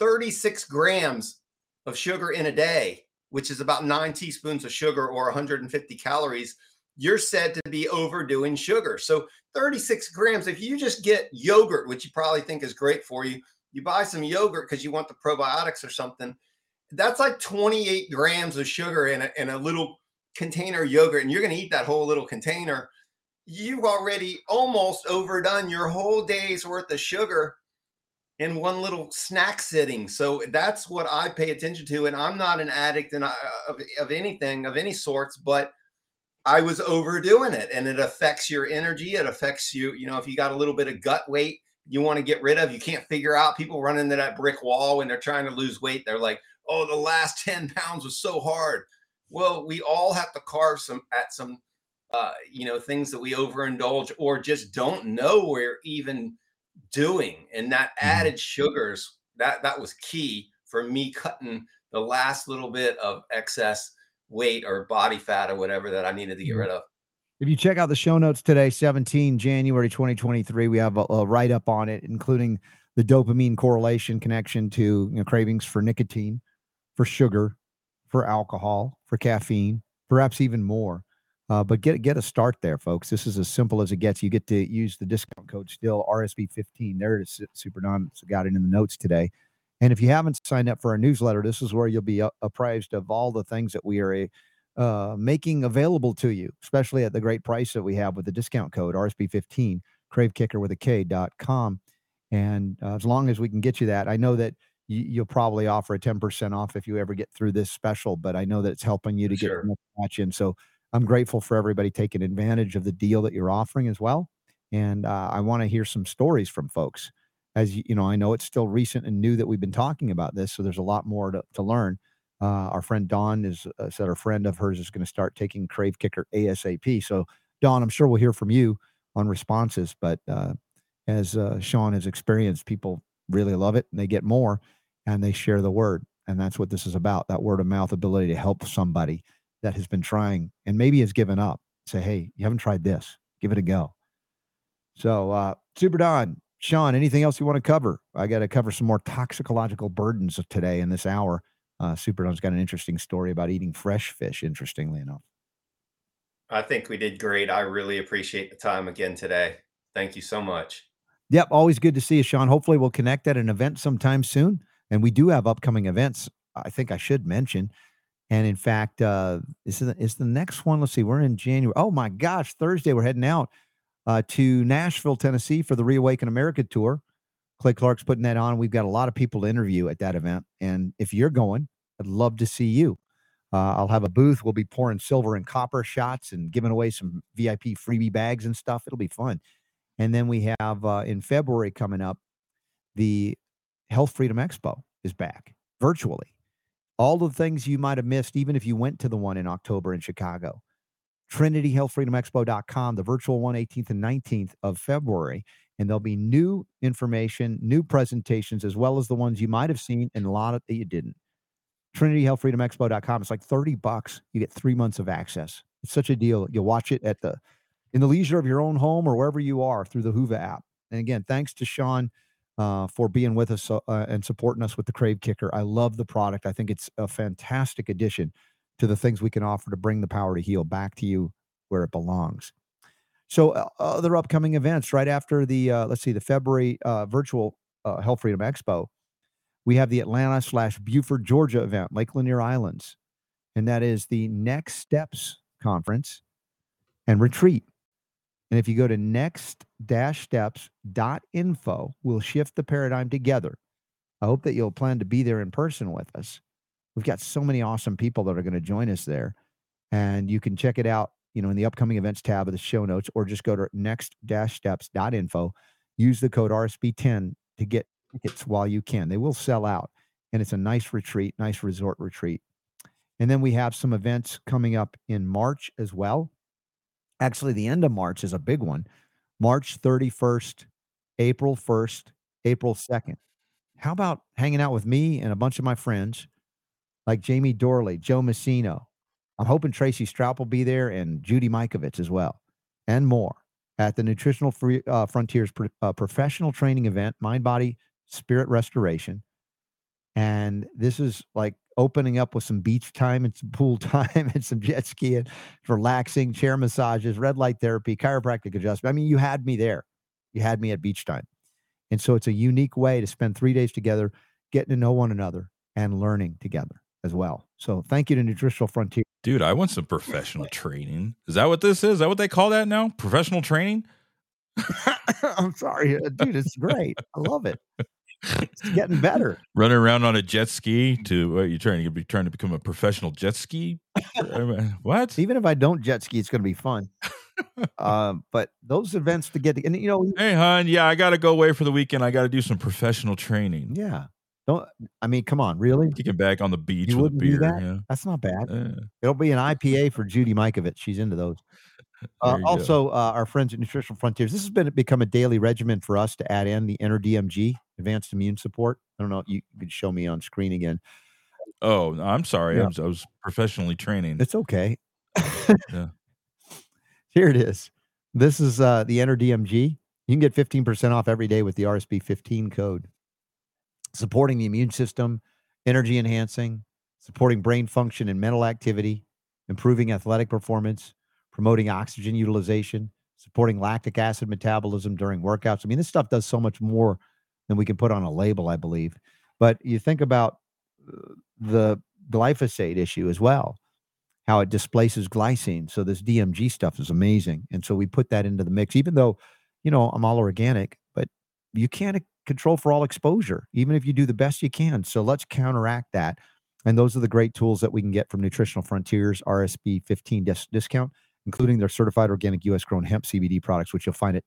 36 grams of sugar in a day, which is about nine teaspoons of sugar or 150 calories, you're said to be overdoing sugar. So 36 grams, if you just get yogurt, which you probably think is great for you, you buy some yogurt because you want the probiotics or something, that's like 28 grams of sugar in a, in a little container yogurt, and you're going to eat that whole little container you've already almost overdone your whole day's worth of sugar in one little snack sitting. So that's what I pay attention to. And I'm not an addict in, uh, of, of anything of any sorts, but I was overdoing it and it affects your energy. It affects you. You know, if you got a little bit of gut weight, you want to get rid of. You can't figure out people run into that brick wall when they're trying to lose weight. They're like, oh, the last 10 pounds was so hard. Well, we all have to carve some at some uh, you know, things that we overindulge or just don't know we're even doing. And that mm-hmm. added sugars, that that was key for me cutting the last little bit of excess weight or body fat or whatever that I needed to get rid of. If you check out the show notes today, 17 January 2023, we have a, a write up on it, including the dopamine correlation connection to you know, cravings for nicotine, for sugar, for alcohol, for caffeine, perhaps even more. Uh, but get get a start there, folks. This is as simple as it gets. You get to use the discount code still RSB15. There it is, Super Don. Got it in the notes today. And if you haven't signed up for our newsletter, this is where you'll be apprised of all the things that we are uh, making available to you, especially at the great price that we have with the discount code RSB15, kravekicker with. And uh, as long as we can get you that, I know that you, will probably offer a 10% off if you ever get through this special, but I know that it's helping you to sure. get match in. So I'm grateful for everybody taking advantage of the deal that you're offering as well. And uh, I want to hear some stories from folks. As you, you know, I know it's still recent and new that we've been talking about this, so there's a lot more to, to learn. Uh, our friend Dawn is uh, said a friend of hers is going to start taking Krave Kicker ASAP. So, Dawn, I'm sure we'll hear from you on responses. But uh, as uh, Sean has experienced, people really love it and they get more and they share the word. And that's what this is about that word of mouth ability to help somebody that has been trying and maybe has given up. Say, hey, you haven't tried this, give it a go. So, uh, Super Don, Sean, anything else you want to cover? I got to cover some more toxicological burdens of today in this hour. Uh, Super Don's got an interesting story about eating fresh fish, interestingly enough. I think we did great. I really appreciate the time again today. Thank you so much. Yep, always good to see you, Sean. Hopefully, we'll connect at an event sometime soon. And we do have upcoming events. I think I should mention. And in fact, uh, this is, is the next one. Let's see, we're in January. Oh my gosh, Thursday, we're heading out uh, to Nashville, Tennessee for the Reawaken America tour. Clay Clark's putting that on. We've got a lot of people to interview at that event. And if you're going, I'd love to see you. Uh, I'll have a booth. We'll be pouring silver and copper shots and giving away some VIP freebie bags and stuff. It'll be fun. And then we have uh, in February coming up, the Health Freedom Expo is back virtually all the things you might have missed, even if you went to the one in October in Chicago. TrinityHealthFreedomExpo.com, the virtual one, 18th and 19th of February. And there'll be new information, new presentations, as well as the ones you might have seen and a lot of that you didn't. TrinityHealthFreedomExpo.com. It's like 30 bucks. You get three months of access. It's such a deal. You'll watch it at the in the leisure of your own home or wherever you are through the Whova app. And again, thanks to Sean uh, for being with us uh, and supporting us with the Krave Kicker. I love the product. I think it's a fantastic addition to the things we can offer to bring the power to heal back to you where it belongs. So, uh, other upcoming events right after the uh, let's see the February uh, virtual uh, Health Freedom Expo, we have the Atlanta slash Buford, Georgia event, Lake Lanier Islands, and that is the Next Steps conference and retreat. And if you go to next-steps.info, we'll shift the paradigm together. I hope that you'll plan to be there in person with us. We've got so many awesome people that are going to join us there. And you can check it out, you know, in the upcoming events tab of the show notes, or just go to next-steps.info. Use the code RSB10 to get tickets while you can. They will sell out. And it's a nice retreat, nice resort retreat. And then we have some events coming up in March as well. Actually, the end of March is a big one. March 31st, April 1st, April 2nd. How about hanging out with me and a bunch of my friends like Jamie Dorley, Joe Messino? I'm hoping Tracy Straup will be there and Judy Mikovits as well, and more at the Nutritional Free, uh, Frontiers uh, professional training event, Mind Body Spirit Restoration. And this is like opening up with some beach time and some pool time and some jet skiing, relaxing, chair massages, red light therapy, chiropractic adjustment. I mean, you had me there. You had me at beach time. And so it's a unique way to spend three days together, getting to know one another and learning together as well. So thank you to Nutritional Frontier. Dude, I want some professional training. Is that what this is? Is that what they call that now? Professional training? I'm sorry, dude. It's great. I love it it's getting better. Running around on a jet ski to what you trying to be trying to become a professional jet ski? what? Even if I don't jet ski, it's going to be fun. um, but those events to get, and you know, hey, hon, yeah, I got to go away for the weekend. I got to do some professional training. yeah. Don't I mean, come on, really? Kicking back on the beach You with a beer. that? Yeah. That's not bad. Uh, It'll be an IPA for Judy Mikovits. She's into those. Uh, there you go. also, uh, our friends at Nutritional Frontiers. This has been become a daily regimen for us to add in the Enter DMG, Advanced Immune Support. I don't know. You could show me on screen again. oh, I'm sorry. Yeah. I, was, I was professionally training. It's okay. Yeah. Here it is. This is uh, the DMG. You can get 15% off every day with the RSB 15 code. Supporting the immune system, energy enhancing, supporting brain function and mental activity, improving athletic performance, promoting oxygen utilization, supporting lactic acid metabolism during workouts. I mean, this stuff does so much more than we can put on a label, I believe. But you think about uh, the glyphosate issue as well how it displaces glycine. So this DMG stuff is amazing. And so we put that into the mix, even though, you know, I'm all organic, but you can't control for all exposure, even if you do the best you can. So let's counteract that. And those are the great tools that we can get from Nutritional Frontiers RSB 15 dis- discount, including their certified organic US grown hemp CBD products, which you'll find at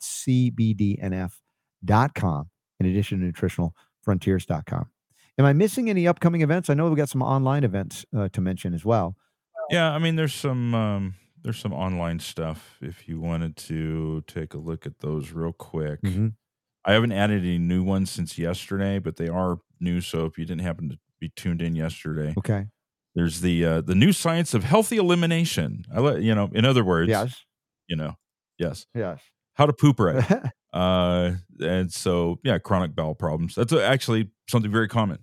cbdnf.com, in addition to nutritionalfrontiers.com. Am I missing any upcoming events? I know we've got some online events uh, to mention as well. Yeah, I mean, there's some um, there's some online stuff if you wanted to take a look at those real quick. I haven't added any new ones since yesterday, but they are new. So if you didn't happen to be tuned in yesterday, Okay. There's the uh, the new science of healthy elimination. I let you know. In other words, Yes. you know, yes, Yes. how to poop right. uh, and so yeah, chronic bowel problems. That's actually something very common.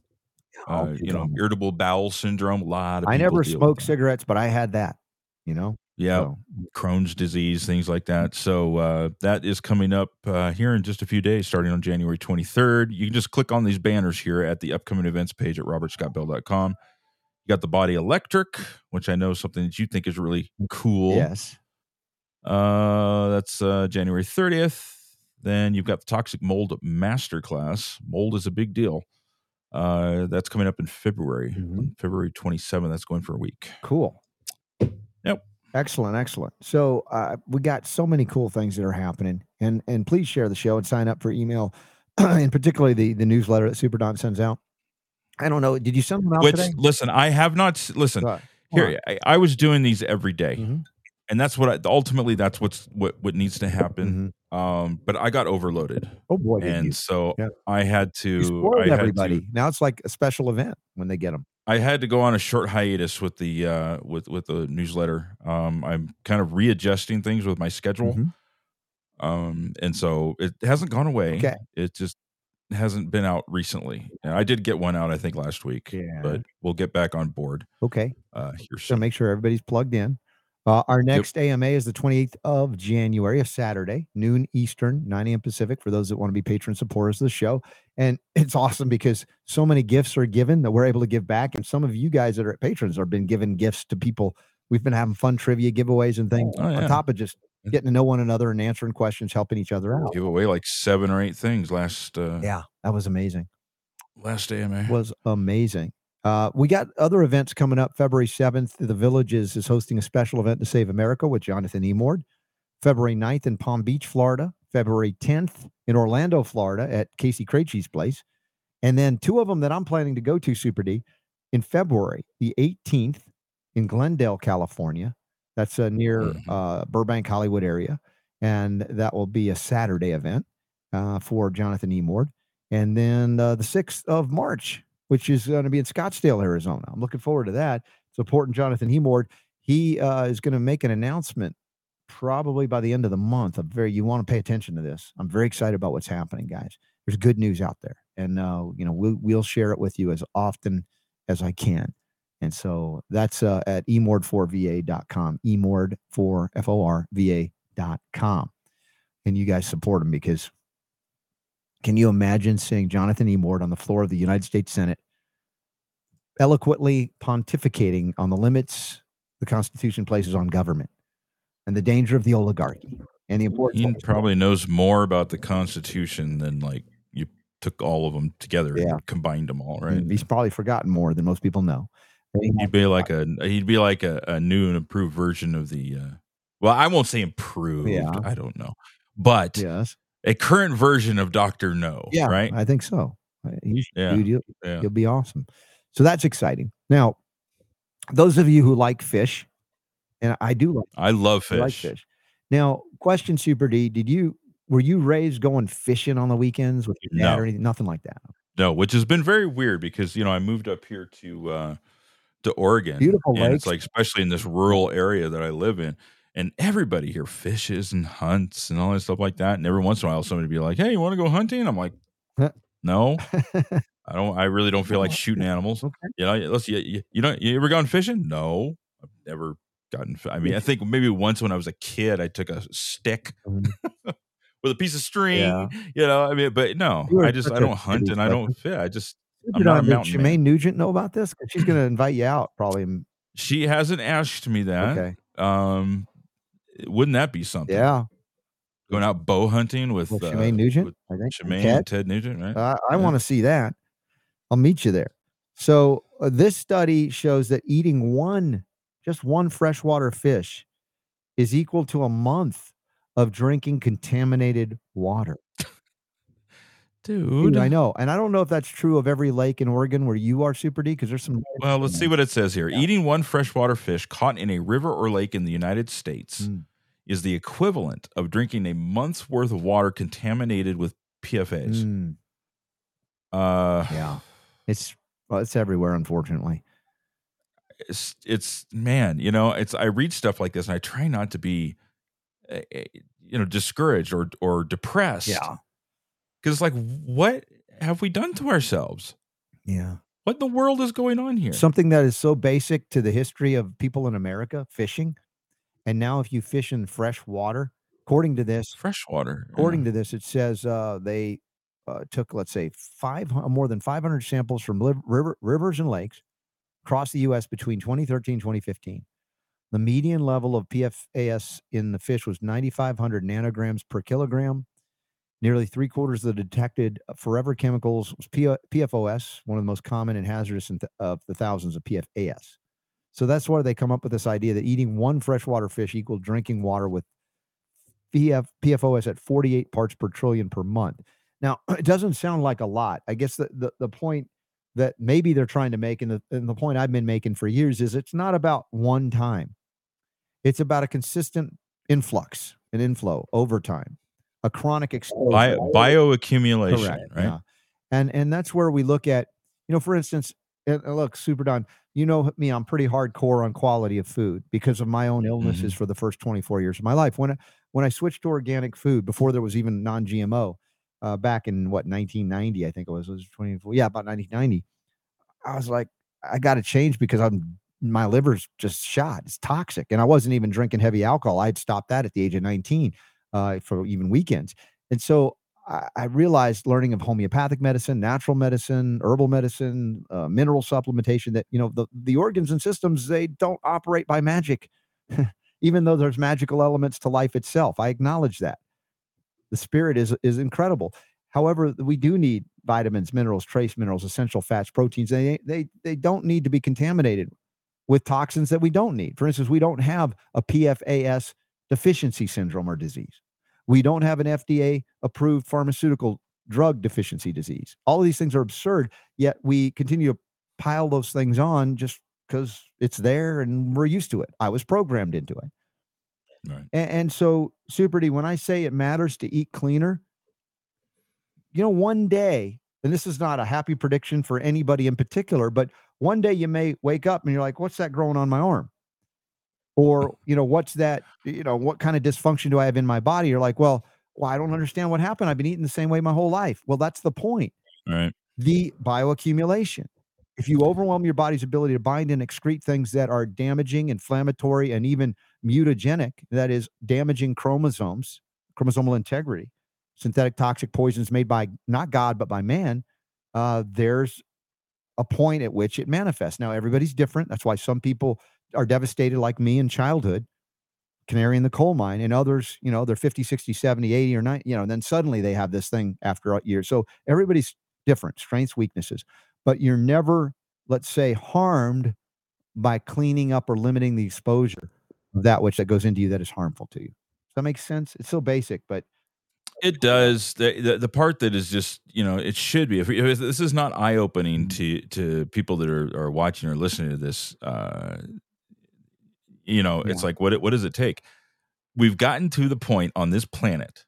Oh, Uh, you know, irritable bowel syndrome. A lot of I never smoked cigarettes, but I had that. You know. Yeah, So, Crohn's disease, things like that. So uh, that is coming up uh, here in just a few days, starting on January 23rd. You can just click on these banners here at the upcoming events page at robertscottbell.com. You got the body electric, which I know is something that you think is really cool. yes. Uh, that's uh, January 30th. Then you've got the toxic mold masterclass. Mold is a big deal. Uh, that's coming up in February, Mhm. February 27th. That's going for a week. Cool. Yep. Excellent. Excellent. So uh, we got so many cool things that are happening, and and please share the show and sign up for email, and particularly the the newsletter that Super Don sends out. I don't know. Did you send them out Which, today? listen, I have not, listen, here I, I was doing these every day. Mhm. and that's what I, ultimately that's what's what what needs to happen Mhm. um but i got overloaded Oh boy, and so Yeah. i had to i had everybody. to Now it's like a special event when they get them. i had to go on a short hiatus with the uh with with the newsletter um i'm kind of readjusting things with my schedule Mhm. um and so it hasn't gone away Okay. it just hasn't been out recently i did get one out i think last week Yeah. but we'll get back on board Okay. uh here So soon make sure everybody's plugged in. Uh, our next AMA is the 28th of January, a Saturday, noon Eastern, 9 a.m. Pacific, for those that want to be patron supporters of the show. And it's awesome because so many gifts are given that we're able to give back. And some of you guys that are patrons have been giving gifts to people. We've been having fun trivia giveaways and things Oh, on top of just getting to know one another and answering questions, helping each other out. give away like seven or eight things last uh Yeah, that was amazing. last ama was amazing. Uh, we got other events coming up. February 7th, the Villages is hosting a special event to Save America with Jonathan Emord. February 9th in Palm Beach, Florida. February 10th in Orlando, Florida at Casey Krejci's place. And then two of them that I'm planning to go to, Super D, in February, the 18th in Glendale, California. That's uh, near Mhm. uh, Burbank, Hollywood area. And that will be a Saturday event uh, for Jonathan Emord. And then uh, the 6th of March, which is going to be in Scottsdale, Arizona. I'm looking forward to that. Supporting Jonathan Emord. He uh, is going to make an announcement probably by the end of the month. I'm very, you want to pay attention to this. I'm very excited about what's happening, guys. There's good news out there. And, uh, you know, we'll, we'll share it with you as often as I can. And so that's uh, at emord4va.com, emord4, And you guys support him because can you imagine seeing Jonathan Emord on the floor of the United States Senate eloquently pontificating on the limits the Constitution places on government and the danger of the oligarchy and the importance He probably knows more about the Constitution than like you took all of them together Yeah. and combined them all, right? He's probably forgotten more than most people know. He He'd be like a he'd be like a, a new and improved version of the uh, well, I won't say improved. Yeah. I don't know, but Yes. a current version of Doctor No. Yeah. right. I think so. You Yeah, dude, you'll, yeah. you'll be awesome. So that's exciting. Now, those of you who like fish, and I do like, I love fish. I like fish. fish. Now, question, Super D, did you were you raised going fishing on the weekends with your dad No. or anything? Nothing like that. No, which has been very weird because you know I moved up here to uh to Oregon. Beautiful and it's like especially in this rural area that I live in, and everybody here fishes and hunts and all that stuff like that. And every once in a while, somebody would be like, "Hey, you want to go hunting?" I'm like, "No, I don't. I really don't feel like shooting animals." Okay. You know, let's you, you, you know, you ever gone fishing? No, I've never gotten. I mean, I think maybe once when I was a kid, I took a stick Mhm. with a piece of string. Yeah. You know, I mean, but no, I just I don't hunt and I don't fit. I just I'm not a mountain man. Nugent know about this? 'Cause she's going to invite you out probably. She hasn't asked me that. Okay. Um, wouldn't that be something? Yeah. Going out bow hunting with, With uh, Nugent, with I think. Shemane Ted. and Ted Nugent, right? Uh, I Yeah. want to see that. I'll meet you there. So uh, this study shows that eating one, just one freshwater fish, is equal to a month of drinking contaminated water. Dude. Dude, I know, and I don't know if that's true of every lake in Oregon where you are, Super D, because there's some. Well, let's see what it says here. Eating one freshwater fish caught in a river or lake in the United States Mm. is the equivalent of drinking a month's worth of water contaminated with PFAS. Mm, Uh, yeah, it's well, it's everywhere, unfortunately. it's it's man you know it's i read stuff like this and i try not to be uh, uh, you know discouraged or or depressed because it's like what have we done to ourselves yeah. what in the world is going on here Something that is so basic to the history of people in America, fishing, and now if you fish in fresh water, according to this, fresh water. According to this, it says uh, they uh, took, let's say, five more than 500 samples from liv- river, rivers and lakes across the U.S. between 2013 and 2015. The median level of PFAS in the fish was 9,500 nanograms per kilogram. Nearly three quarters of the detected uh, forever chemicals was PFOS, uh, one of the most common and hazardous of the thousands of PFAS. So that's why they come up with this idea that eating one freshwater fish equals drinking water with PF, PFOS at 48 parts per trillion per month. Now, it doesn't sound like a lot. I guess the, the, the point that maybe they're trying to make, and the, and the point I've been making for years, is it's not about one time. It's about a consistent influx and inflow over time, a chronic exposure. Bio, bioaccumulation Correct, right Yeah. And and that's where we look at, you know, for instance, and, and look, Super Don, you know me, I'm pretty hardcore on quality of food because of my own illnesses for the first 24 years of my life. When I, when I switched to organic food before there was even non-GMO, uh, back in what 1990, I think it was, it was 24, yeah, about 1990. I was like, I got to change because I'm my liver's just shot. It's toxic, and I wasn't even drinking heavy alcohol. I'd stopped that at the age of 19 uh, for even weekends, and so I, I realized learning of homeopathic medicine, natural medicine, herbal medicine, uh, mineral supplementation that you know the the organs and systems they don't operate by magic, even though there's magical elements to life itself. I acknowledge that the spirit is is incredible. However, we do need vitamins, minerals, trace minerals, essential fats, proteins. They they they don't need to be contaminated with toxins that we don't need. For instance, we don't have a PFAS deficiency syndrome or disease. We don't have an FDA approved pharmaceutical drug deficiency disease. All of these things are absurd, yet we continue to pile those things on just because it's there and we're used to it. I was programmed into it. Right. And, and so, Super D, when I say it matters to eat cleaner, you know, one day, and this is not a happy prediction for anybody in particular, but one day you may wake up and you're like, what's that growing on my arm? Or, you know, what's that, you know, what kind of dysfunction do I have in my body? You're like, well, well, I don't understand what happened. I've been eating the same way my whole life. Well, that's the point right the bioaccumulation. If you overwhelm your body's ability to bind and excrete things that are damaging, inflammatory, and even mutagenic, that is, damaging chromosomes, chromosomal integrity, synthetic toxic poisons made by not God, but by man, uh, there's a point at which it manifests. Now, everybody's different. That's why some people are devastated, like me in childhood, canary in the coal mine, and others, you know, they're 50, 60, 70, 80, or 90, you know, and then suddenly they have this thing after a year. So everybody's different, strengths, weaknesses, but you're never, let's say, harmed by cleaning up or limiting the exposure of that which that goes into you that is harmful to you. Does that make sense? It's so basic, but It does. The, the the part that is just you know it should be. If, if this is not eye opening to to people that are are watching or listening to this, uh, you know, it's like what what does it take? We've gotten to the point on this planet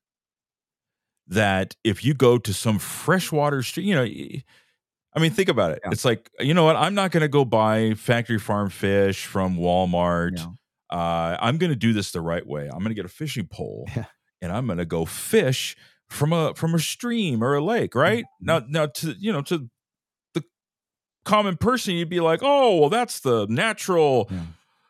that if you go to some freshwater stream, you know. i mean, think about it. Yeah. It's like you know what? I'm not going to go buy factory farm fish from Walmart. know, uh, I'm going to do this the right way. I'm going to get a fishing pole Yeah. and I'm going to go fish from a from a stream or a lake, right? Mm-hmm. Now now to you know to the common person you'd be like, "Oh, well that's the natural Yeah.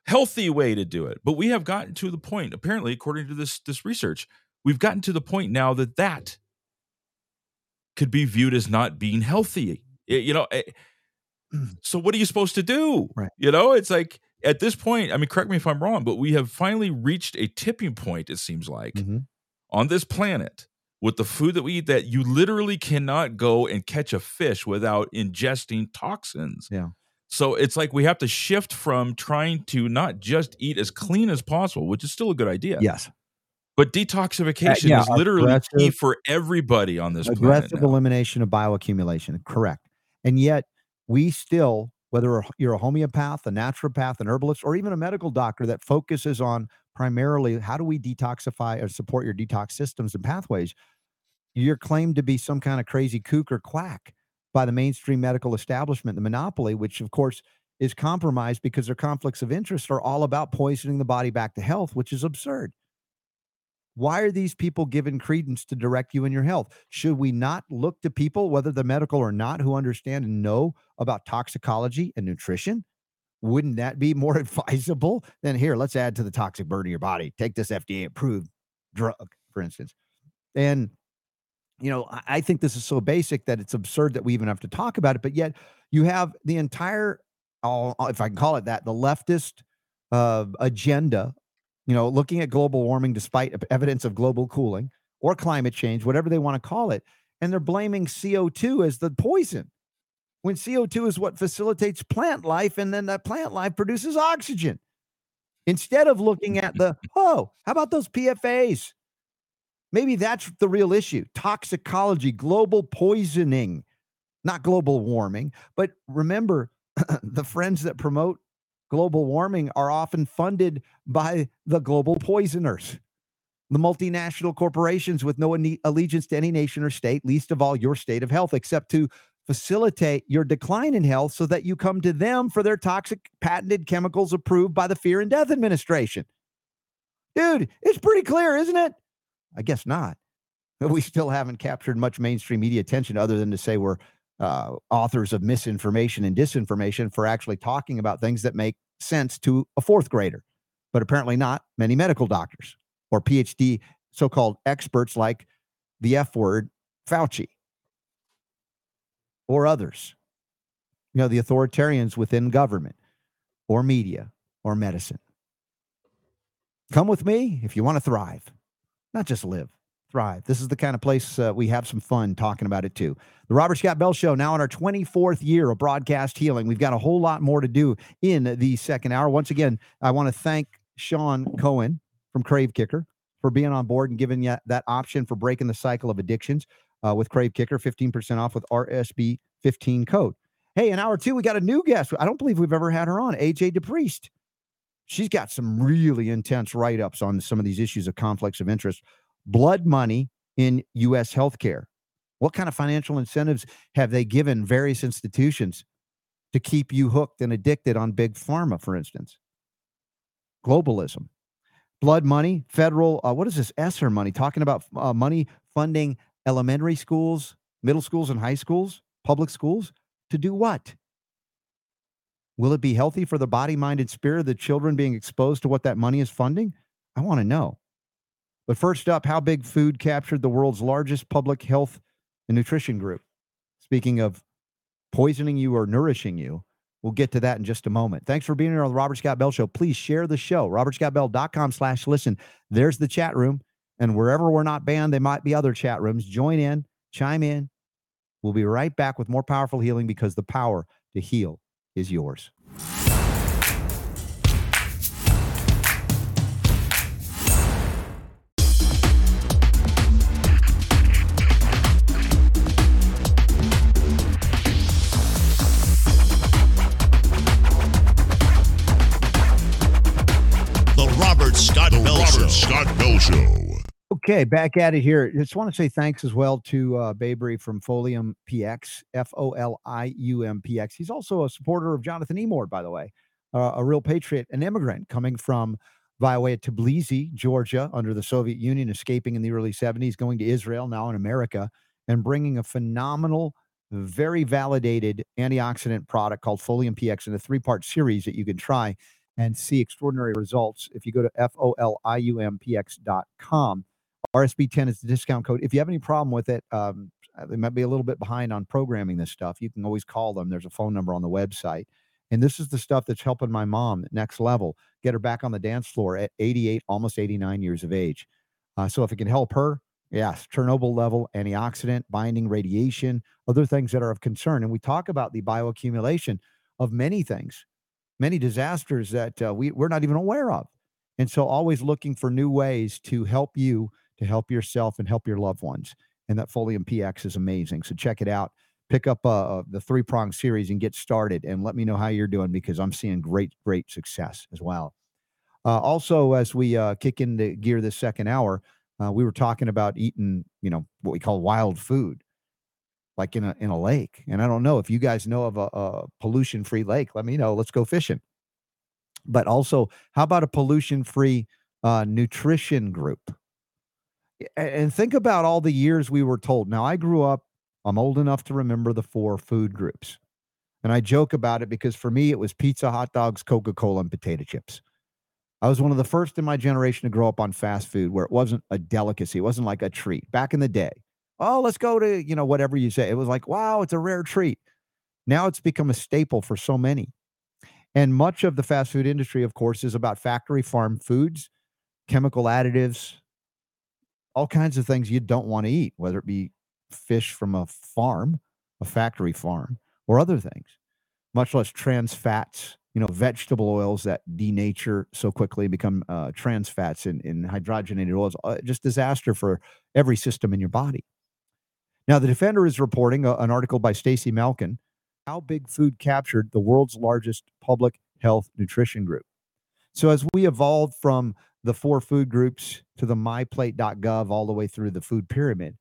Healthy way to do it." But we have gotten to the point apparently according to this this research, we've gotten to the point now that that could be viewed as not being healthy. You know, eh, so what are you supposed to do? Right. You know, it's like at this point, I mean, correct me if I'm wrong, but we have finally reached a tipping point, it seems like, Mhm. on this planet with the food that we eat that you literally cannot go and catch a fish without ingesting toxins. Yeah. So it's like we have to shift from trying to not just eat as clean as possible, which is still a good idea, yes, but detoxification uh, yeah, is literally key for everybody on this planet. aggressive elimination of bioaccumulation. Correct. And yet, we still, whether you're a homeopath, a naturopath, an herbalist, or even a medical doctor that focuses on primarily how do we detoxify or support your detox systems and pathways, you're claimed to be some kind of crazy kook or quack by the mainstream medical establishment, the monopoly, which of course is compromised because their conflicts of interest are all about poisoning the body back to health, which is absurd. Why are these people given credence to direct you in your health? Should we not look to people, whether they're medical or not, who understand and know about toxicology and nutrition? Wouldn't that be more advisable than here? Let's add to the toxic burden of your body. Take this FDA approved drug, for instance. And, you know, I, think this is so basic that it's absurd that we even have to talk about it. But yet you have the entire, if I can call it that, the leftist uh, agenda you know, looking at global warming despite evidence of global cooling or climate change, whatever they want to call it. And they're blaming CO2 as the poison when CO2 is what facilitates plant life. And then that plant life produces oxygen. Instead of looking at the, oh, how about those PFAs? Maybe that's the real issue toxicology, global poisoning, not global warming. But remember, the friends that promote global warming are often funded by the global poisoners, the multinational corporations with no allegiance to any nation or state, least of all your state of health, except to facilitate your decline in health so that you come to them for their toxic patented chemicals approved by the Fear and Death Administration. Dude, it's pretty clear, isn't it? I guess not. We still haven't captured much mainstream media attention other than to say we're uh, authors of misinformation and disinformation for actually talking about things that make sense to a fourth grader, but apparently not many medical doctors or PhD so called experts like the F word, Fauci, or others. You know, the authoritarians within government or media or medicine. Come with me if you want to thrive, not just live thrive. This is the kind of place uh, we have some fun talking about it too. The Robert Scott Bell Show, now in our 24th year of broadcast healing. We've got a whole lot more to do in the second hour. Once again, I want to thank Sean Cohen from Krave Kicker for being on board and giving you that option for breaking the cycle of addictions uh, with Krave Kicker, 15% off with RSB 15 code. Hey, in hour two, we got a new guest. I don't believe we've ever had her on, AJ DePriest. She's got some really intense write ups on some of these issues of conflicts of interest blood money in U.S. healthcare. What kind of financial incentives have they given various institutions to keep you hooked and addicted on big pharma, for instance? Globalism, blood money, federal, uh, what is this ESSER money? Talking about uh, money funding elementary schools, middle schools, and high schools, public schools to do what? Will it be healthy for the body, mind, and spirit of the children being exposed to what that money is funding? I want to know. But first up, how big food captured the world's largest public health and nutrition group. Speaking of poisoning you or nourishing you, we'll get to that in just a moment. Thanks for being here on the Robert Scott Bell Show. Please share the show, robertscottbell.com slash listen. There's the chat room. And wherever we're not banned, there might be other chat rooms. Join in, chime in. We'll be right back with more powerful healing because the power to heal is yours. The Robert Scott Bell Show. Okay, back at it here. Just want to say thanks as well to uh, Babry from Folium PX, F O L I U M P X. He's also a supporter of Jonathan Emord, by the way, uh, a real patriot, an immigrant coming from via way of Tbilisi, Georgia, under the Soviet Union, escaping in the early 70s, going to Israel, now in America, and bringing a phenomenal, very validated antioxidant product called Folium PX in a three part series that you can try and see extraordinary results if you go to foliumpx.com. RSB10 is the discount code. If you have any problem with it, um, they might be a little bit behind on programming this stuff. You can always call them. There's a phone number on the website. And this is the stuff that's helping my mom next level, get her back on the dance floor at 88, almost 89 years of age. Uh, so if it can help her, yes, Chernobyl level, antioxidant, binding, radiation, other things that are of concern. And we talk about the bioaccumulation of many things, many disasters that uh, we, we're not even aware of. And so always looking for new ways to help you, to help yourself, and help your loved ones. And that Folium PX is amazing. So check it out pick up uh, the three prong series and get started and let me know how you're doing because I'm seeing great, great success as well. Uh, also, as we uh, kick into gear this second hour, uh, we were talking about eating, you know, what we call wild food, like in a in a lake. And I don't know if you guys know of a, a pollution free lake. Let me know. Let's go fishing. But also, how about a pollution free uh, nutrition group? And think about all the years we were told. Now, I grew up I'm old enough to remember the four food groups. And I joke about it because for me, it was pizza, hot dogs, Coca Cola, and potato chips. I was one of the first in my generation to grow up on fast food where it wasn't a delicacy. It wasn't like a treat. Back in the day, oh, let's go to, you know, whatever you say. It was like, wow, it's a rare treat. Now it's become a staple for so many. And much of the fast food industry, of course, is about factory farm foods, chemical additives, all kinds of things you don't want to eat, whether it be fish from a farm, a factory farm, or other things, much less trans fats, you know, vegetable oils that denature so quickly become uh, trans fats and, and hydrogenated oils, uh, just disaster for every system in your body. Now, the Defender is reporting a, an article by Stacy Malkan, How Big Food Captured the World's Largest Public Health Nutrition Group. So, as we evolved from the four food groups to the myplate.gov all the way through the food pyramid,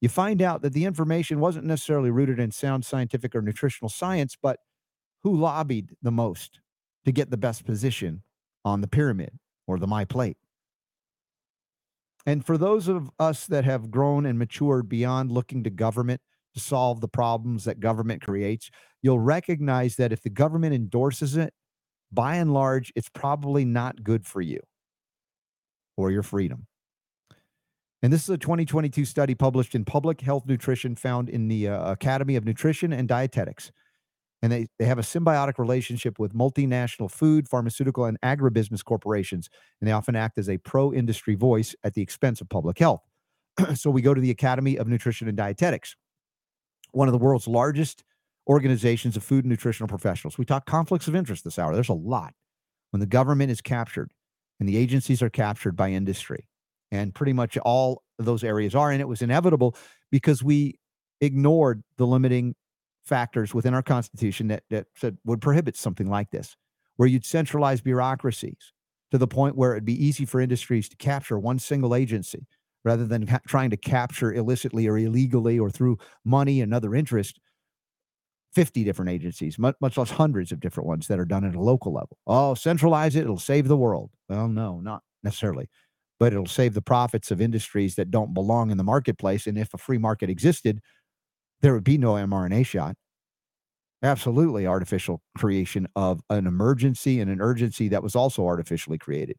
you find out that the information wasn't necessarily rooted in sound scientific or nutritional science, but who lobbied the most to get the best position on the pyramid or the my plate. And for those of us that have grown and matured beyond looking to government to solve the problems that government creates, you'll recognize that if the government endorses it, by and large, it's probably not good for you or your freedom. And this is a 2022 study published in Public Health Nutrition found in the uh, Academy of Nutrition and Dietetics. And they, they have a symbiotic relationship with multinational food, pharmaceutical, and agribusiness corporations. And they often act as a pro industry voice at the expense of public health. so we go to the Academy of Nutrition and Dietetics, one of the world's largest organizations of food and nutritional professionals. We talk conflicts of interest this hour. There's a lot. When the government is captured and the agencies are captured by industry, and pretty much all those areas are. And it was inevitable because we ignored the limiting factors within our Constitution that, that said would prohibit something like this, where you'd centralize bureaucracies to the point where it'd be easy for industries to capture one single agency rather than ha- trying to capture illicitly or illegally or through money and other interest 50 different agencies, much, much less hundreds of different ones that are done at a local level. Oh, centralize it, it'll save the world. Well, no, not necessarily but it'll save the profits of industries that don't belong in the marketplace. And if a free market existed, there would be no mRNA shot. Absolutely artificial creation of an emergency and an urgency that was also artificially created.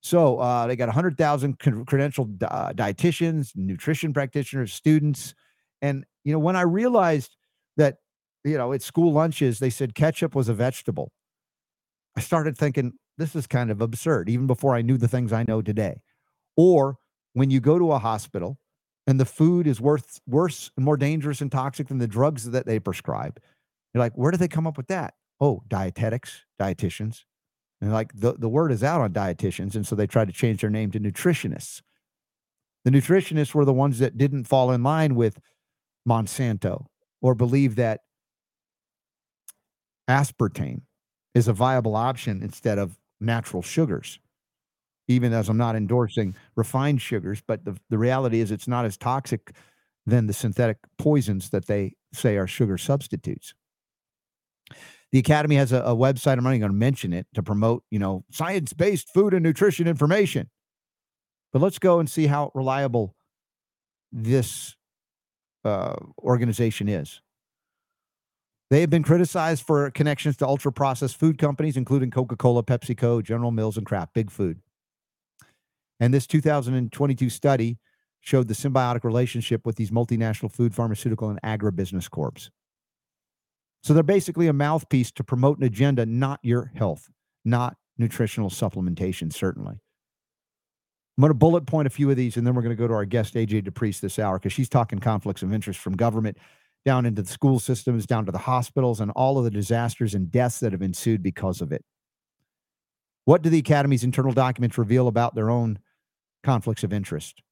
So uh, they got 100,000 credentialed uh, dietitians, nutrition practitioners, students. And, you know, when I realized that, you know, at school lunches, they said ketchup was a vegetable, I started thinking, this is kind of absurd, even before I knew the things I know today. Or when you go to a hospital and the food is worth worse more dangerous and toxic than the drugs that they prescribe, you're like, where do they come up with that? Oh, dietetics, dietitians. And like the, the word is out on dietitians. And so they tried to change their name to nutritionists. The nutritionists were the ones that didn't fall in line with Monsanto or believe that aspartame is a viable option instead of natural sugars. even as I'm not endorsing refined sugars, but the, the reality is it's not as toxic than the synthetic poisons that they say are sugar substitutes. The Academy has a, a website. I'm not even going to mention it to promote, you know, science-based food and nutrition information. But let's go and see how reliable this uh, organization is. They have been criticized for connections to ultra processed food companies, including Coca Cola, PepsiCo, General Mills, and Kraft, big food. And this 2022 study showed the symbiotic relationship with these multinational food, pharmaceutical, and agribusiness corps. So they're basically a mouthpiece to promote an agenda, not your health, not nutritional supplementation, certainly. I'm going to bullet point a few of these, and then we're going to go to our guest, AJ DePriest, this hour, because she's talking conflicts of interest from government down into the school systems, down to the hospitals, and all of the disasters and deaths that have ensued because of it. What do the Academy's internal documents reveal about their own conflicts of interest?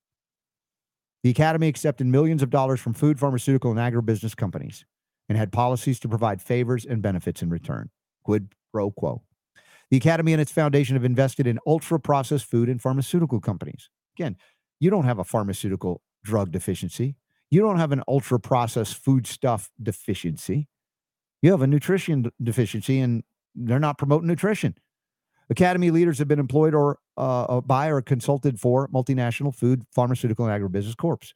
The Academy accepted millions of dollars from food, pharmaceutical, and agribusiness companies and had policies to provide favors and benefits in return. Quid pro quo. The Academy and its foundation have invested in ultra processed food and pharmaceutical companies. Again, you don't have a pharmaceutical drug deficiency. You don't have an ultra processed food stuff deficiency. You have a nutrition deficiency, and they're not promoting nutrition. Academy leaders have been employed or uh, by or consulted for multinational food, pharmaceutical, and agribusiness corps.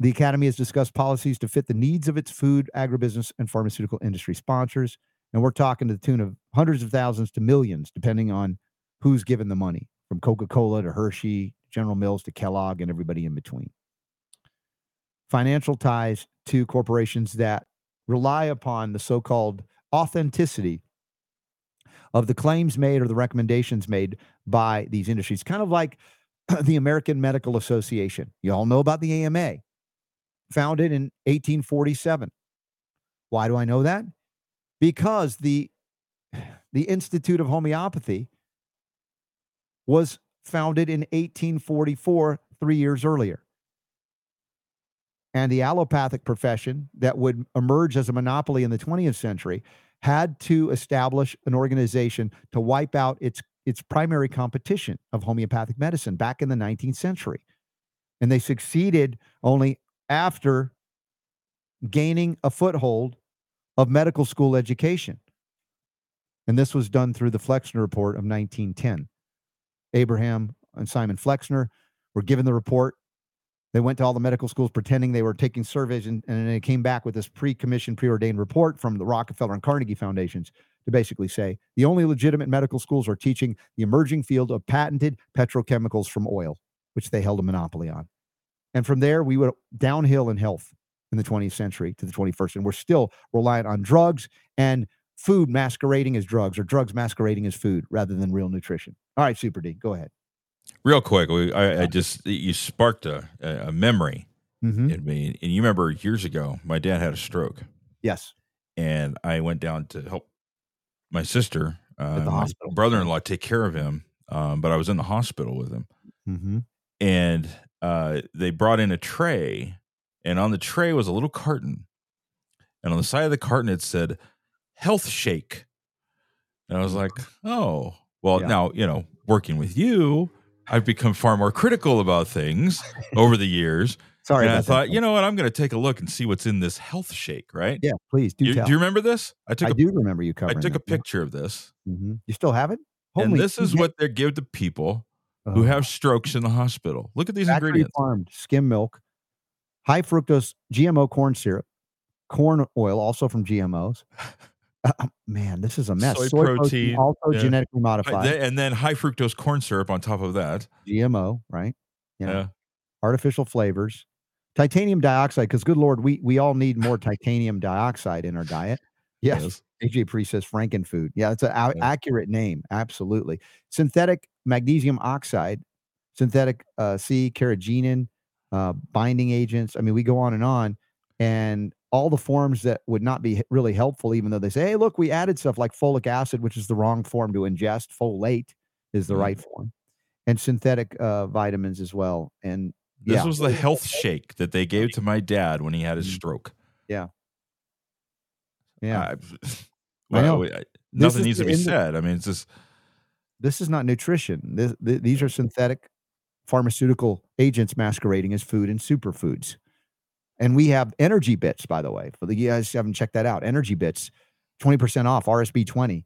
The Academy has discussed policies to fit the needs of its food, agribusiness, and pharmaceutical industry sponsors. And we're talking to the tune of hundreds of thousands to millions, depending on who's given the money from Coca Cola to Hershey, General Mills to Kellogg, and everybody in between. Financial ties to corporations that rely upon the so called authenticity of the claims made or the recommendations made by these industries, kind of like the American Medical Association. You all know about the AMA, founded in 1847. Why do I know that? Because the the Institute of Homeopathy was founded in 1844, three years earlier. And the allopathic profession that would emerge as a monopoly in the 20th century had to establish an organization to wipe out its its primary competition of homeopathic medicine back in the 19th century. And they succeeded only after gaining a foothold of medical school education. And this was done through the Flexner Report of 1910. Abraham and Simon Flexner were given the report. They went to all the medical schools pretending they were taking surveys, and, and they came back with this pre commissioned, preordained report from the Rockefeller and Carnegie Foundations to basically say the only legitimate medical schools are teaching the emerging field of patented petrochemicals from oil, which they held a monopoly on. And from there, we went downhill in health in the 20th century to the 21st. And we're still reliant on drugs and food masquerading as drugs or drugs masquerading as food rather than real nutrition. All right, Super D, go ahead. Real quick, I, I just, you sparked a, a memory mm-hmm. in me. And you remember years ago, my dad had a stroke. Yes. And I went down to help my sister, uh, my brother-in-law, take care of him. Um, but I was in the hospital with him, mm-hmm. and uh, they brought in a tray, and on the tray was a little carton, and on the side of the carton it said "Health Shake," and I was like, "Oh, well." Yeah. Now you know, working with you, I've become far more critical about things over the years. Sorry, and I thought, that. you know what? I'm going to take a look and see what's in this health shake, right? Yeah, please do. You, do you remember this? I took. I a, do remember you covering. I took that, a picture of this. Mm-hmm. You still have it? Holy and this is what they give to people who have strokes in the hospital. Look at these ingredients: farmed skim milk, high fructose GMO corn syrup, corn oil, also from GMOs. Uh, man, this is a mess. Soy, Soy protein, protein, also yeah. genetically modified, and then high fructose corn syrup on top of that. GMO, right? Yeah. yeah. Artificial flavors, titanium dioxide. Because good lord, we we all need more titanium dioxide in our diet. Yes. yes. AJ Priest says Frankenfood. Yeah, it's an yeah. accurate name. Absolutely. Synthetic magnesium oxide, synthetic uh, C, carrageenan, uh, binding agents. I mean, we go on and on. And all the forms that would not be really helpful, even though they say, hey, look, we added stuff like folic acid, which is the wrong form to ingest. Folate is the mm. right form. And synthetic uh, vitamins as well. And this yeah. was the health shake that they gave to my dad when he had his mm. stroke. Yeah. Yeah. Uh, well, I know. nothing needs to be said. I mean, it's just this is not nutrition. This, th- these are synthetic pharmaceutical agents masquerading as food and superfoods. And we have energy bits, by the way, for the guys haven't checked that out. Energy bits, 20% off, RSB 20.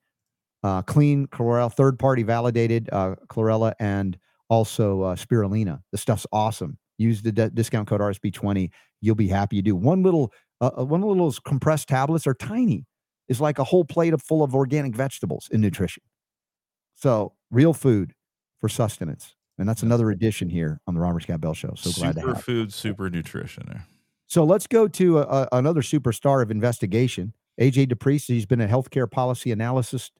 Uh, clean chlorella, third party validated uh, chlorella, and also uh, spirulina. The stuff's awesome. Use the d- discount code RSB 20. You'll be happy you do. One little, uh, uh, one of those compressed tablets are tiny. It's like a whole plate full of organic vegetables in nutrition. So real food for sustenance. And that's another addition here on the Robert Scott Bell Show. So glad to super have. it. food, super nutrition. There. So let's go to a, a- another superstar of investigation, AJ DePriest. He's been a healthcare policy analyst,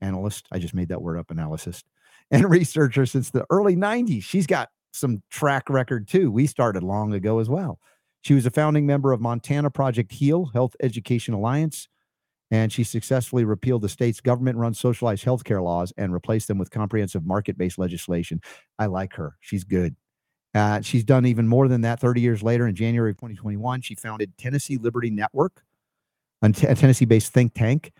analyst. I just made that word up, analyst, and researcher since the early 90s. She's got some track record too. We started long ago as well. She was a founding member of Montana Project HEAL, Health Education Alliance, and she successfully repealed the state's government run socialized healthcare laws and replaced them with comprehensive market based legislation. I like her. She's good. Uh, she's done even more than that 30 years later. In January of 2021, she founded Tennessee Liberty Network, a Tennessee based think tank.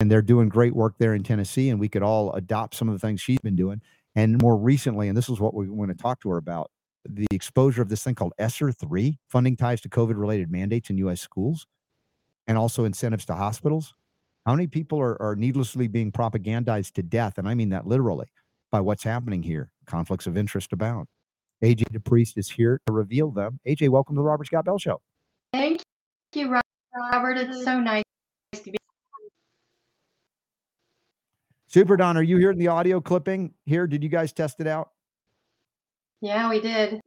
And they're doing great work there in Tennessee. And we could all adopt some of the things she's been doing. And more recently, and this is what we want to talk to her about the exposure of this thing called ESSER 3, funding ties to COVID related mandates in U.S. schools and also incentives to hospitals. How many people are, are needlessly being propagandized to death? And I mean that literally by what's happening here. Conflicts of interest abound. AJ DePriest is here to reveal them. AJ, welcome to the Robert Scott Bell Show. Thank you, Robert. It's so nice to be. Super Don, are you hearing the audio clipping here? Did you guys test it out? Yeah, we did.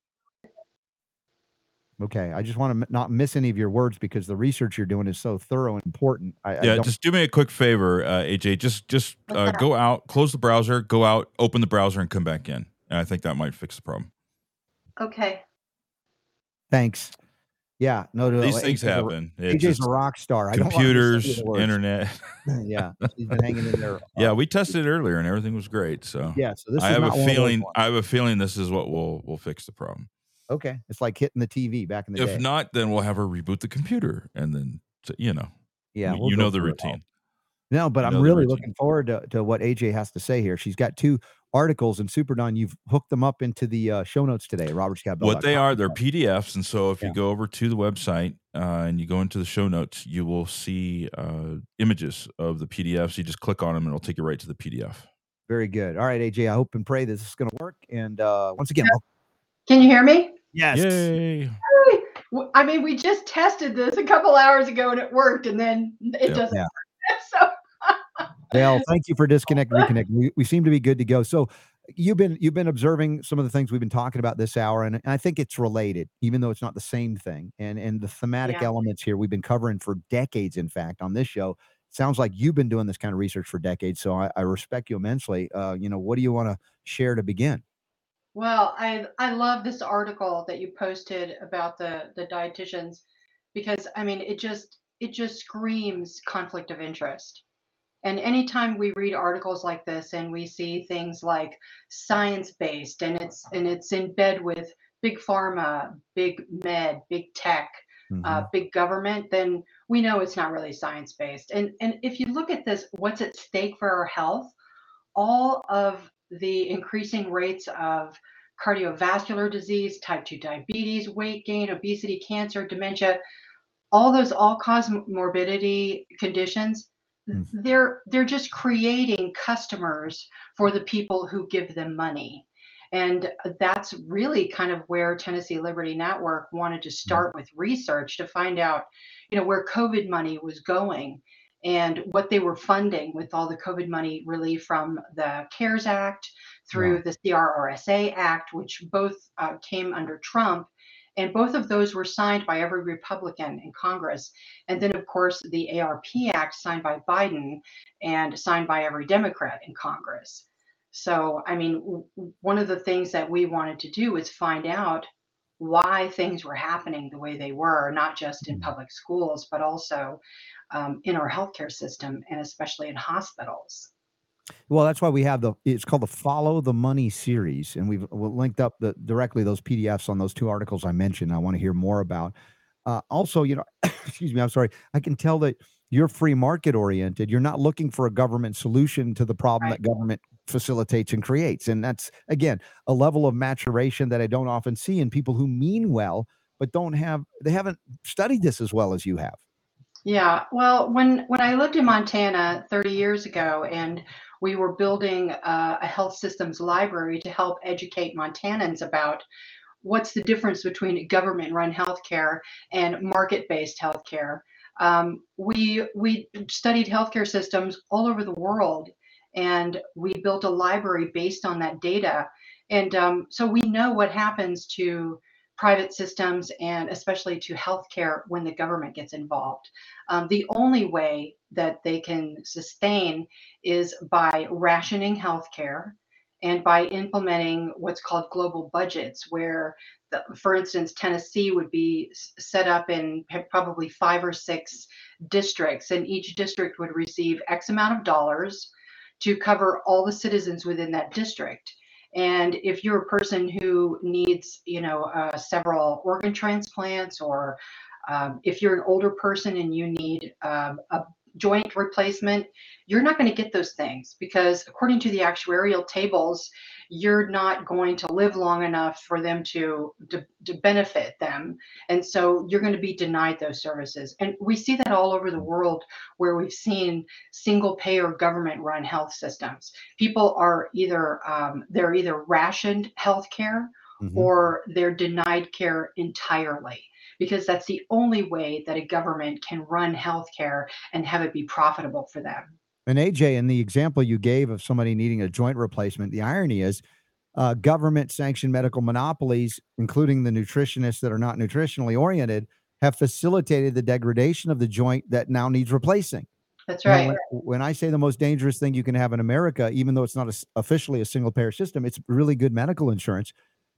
Okay, I just want to not miss any of your words because the research you're doing is so thorough and important. I, I Yeah, don't- just do me a quick favor, uh, AJ. Just just uh, go out, close the browser, go out, open the browser, and come back in. And I think that might fix the problem. Okay. thanks. Yeah, no, no, These no, things AJ's happen. It AJ's just- a rock star. I don't wanna miss any of computers, the internet. yeah, she's been hanging in there. yeah, we tested it earlier, and everything was great. So yeah. So this I is have a not one of those feeling. I have a feeling this is what will will fix the problem. Okay, it's like hitting the TV back in the If day. If not, then we'll have her reboot the computer, and then t- you know, yeah, you, we'll you know the through it all. routine. No, but You I'm really looking forward to, to what AJ has to say here. She's got two articles in Super Don. You've hooked them up into the uh, show notes today. Robert Scott. What they are, they're PDFs, and so if Yeah. you go over to the website uh, and you go into the show notes, you will see uh, images of the PDFs. You just click on them, and it'll take you right to the PDF. very good. All right, AJ. I hope and pray this is going to work. And uh, once again, welcome- Can you hear me? Yes, Yay! W- I mean, we just tested this a couple hours ago and it worked, and then it Yep. doesn't. Yeah. So Well, thank you for disconnect, reconnect. We, we seem to be good to go. So you've been you've been observing some of the things we've been talking about this hour, and I think it's related, even though it's not the same thing. And and the thematic Yeah. elements here we've been covering for decades. In fact, on this show, sounds like you've been doing this kind of research for decades. So I, I respect you immensely. Uh, you know, what do you want to share to begin? Well, I I love this article that you posted about the the dietitians because I mean it just it just screams conflict of interest. And anytime we read articles like this and we see things like science based and it's and it's in bed with big pharma, big med, big tech, uh, Mhm. big government, then we know it's not really science based. And and if you look at this, what's at stake for our health, all of the increasing rates of cardiovascular disease, type 2 diabetes, weight gain, obesity, cancer, dementia, all those all cause morbidity conditions, Mm. they're they're just creating customers for the people who give them money. And that's really kind of where Tennessee Liberty Network wanted to start with research to find out, you know, where COVID money was going and what they were funding with all the COVID money relief from the CARES Act through the CRRSA Act, which both uh, came under Trump. And both of those were signed by every Republican in Congress. And then, of course, the ARP Act signed by Biden and signed by every Democrat in Congress. So, I mean, w- one of the things that we wanted to do was find out why things were happening the way they were, not just in Mhm. public schools, but also um, in our healthcare system and especially in hospitals. Well, that's why we have the it's called the Follow the Money series, and we've we linked up the directly those PDFs on those two articles I mentioned. I want to hear more about. Uh, also, you know, excuse me, I'm sorry. I can tell that you're free market oriented. You're not looking for a government solution to the problem Right. that government facilitates and creates. And that's again a level of maturation that I don't often see in people who mean well but don't have they haven't studied this as well as you have. Yeah, well, when when I lived in Montana 30 years ago, and we were building uh, a health systems library to help educate Montanans about what's the difference between government-run healthcare and market-based healthcare. Um, we we studied healthcare systems all over the world, and we built a library based on that data. And um, so we know what happens to private systems and especially to healthcare when the government gets involved. Um, the only way that they can sustain is by rationing healthcare and by implementing what's called global budgets, where, the, for instance, Tennessee would be set up in probably five or six districts, and each district would receive X amount of dollars to cover all the citizens within that district. And if you're a person who needs, you know, uh, several organ transplants, or um, if you're an older person and you need um, a joint replacement, you're not going to get those things because according to the actuarial tables, you're not going to live long enough for them to, to, to benefit them. And so you're going to be denied those services. And we see that all over the world where we've seen single payer government run health systems. People are either, um, they're either rationed health care mm-hmm. or they're denied care entirely because that's the only way that a government can run healthcare and have it be profitable for them. And AJ, in the example you gave of somebody needing a joint replacement, the irony is uh, government sanctioned medical monopolies, including the nutritionists that are not nutritionally oriented, have facilitated the degradation of the joint that now needs replacing. That's right. When, when, I say the most dangerous thing you can have in America, even though it's not a, officially a single payer system, it's really good medical insurance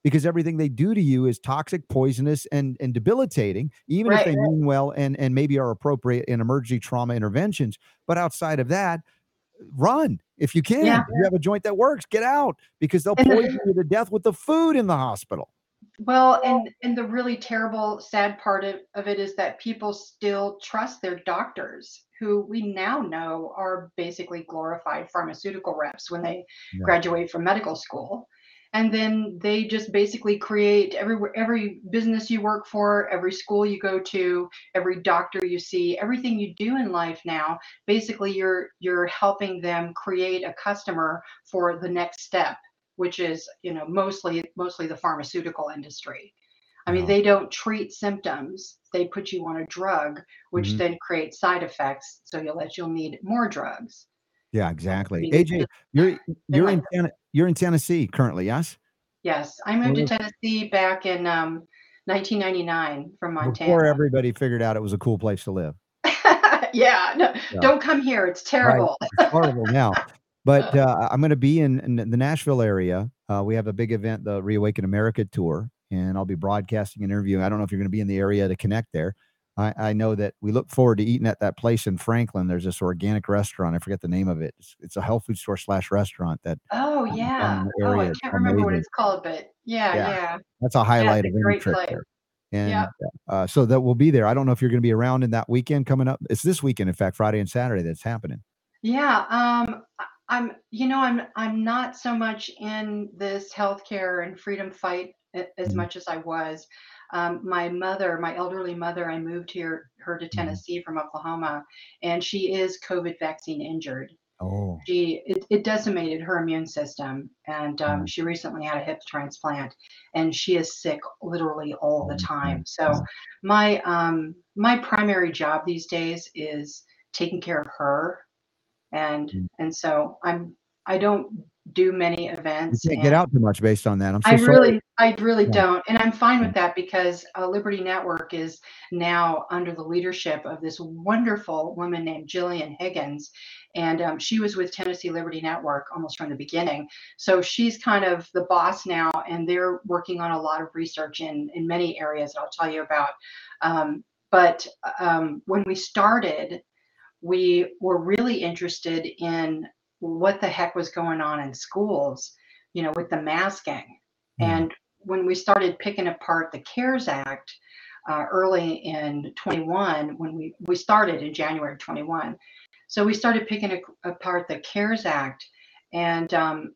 because everything they do to you is toxic, poisonous, and and debilitating, even right. if they mean well and and maybe are appropriate in emergency trauma interventions. But outside of that, run if you can. Yeah. If you have a joint that works, get out because they'll poison you to death with the food in the hospital. Well, and and the really terrible, sad part of, of it is that people still trust their doctors, who we now know are basically glorified pharmaceutical reps when they yeah. graduate from medical school and then they just basically create every every business you work for every school you go to every doctor you see everything you do in life now basically you're you're helping them create a customer for the next step which is you know mostly mostly the pharmaceutical industry. I mean they don't treat symptoms. They put you on a drug which mm-hmm. then creates side effects so you'll that you'll need more drugs yeah, exactly. AJ, you're you're in you're in Tennessee currently, yes? Yes, I moved to Tennessee back in um, 1999 from Montana. Before everybody figured out it was a cool place to live. yeah, no, yeah, don't come here. It's terrible. Right. It's horrible now. But uh, I'm going to be in, in, the Nashville area. Uh, we have a big event, the Reawaken America tour, and I'll be broadcasting an interview. I don't know if you're going to be in the area to connect there. I, I, know that we look forward to eating at that place in Franklin. There's this organic restaurant. I forget the name of it. It's, it's a health food store slash restaurant that. Oh yeah. Oh, I can't remember what it's called, but yeah, yeah. yeah. That's a highlight yeah, of any trip there. And yeah. uh, so that will be there. I don't know if you're going to be around in that weekend coming up. It's this weekend, in fact, Friday and Saturday that's happening. Yeah. Um, I'm, you know, I'm, I'm not so much in this healthcare and freedom fight as mm-hmm. much as I was. Um, my mother, my elderly mother, I moved here her to mm-hmm. Tennessee from Oklahoma, and she is COVID vaccine injured. Oh. She it, it decimated her immune system, and um, mm. she recently had a hip transplant, and she is sick literally all the oh, time. So my um my primary job these days is taking care of her, and mm. and so I'm I don't do many events. You can't get out too much based on that. I'm so I sorry. really, I really yeah. don't, and I'm fine with that because uh, Liberty Network is now under the leadership of this wonderful woman named Jillian Higgins, and um, she was with Tennessee Liberty Network almost from the beginning. So she's kind of the boss now, and they're working on a lot of research in in many areas that I'll tell you about. Um, but um, when we started, we were really interested in what the heck was going on in schools, you know, with the masking. Mm. And when we started picking apart the CARES Act uh, early in 21, when we, we started in January 21, so we started picking a, apart the CARES Act, and um,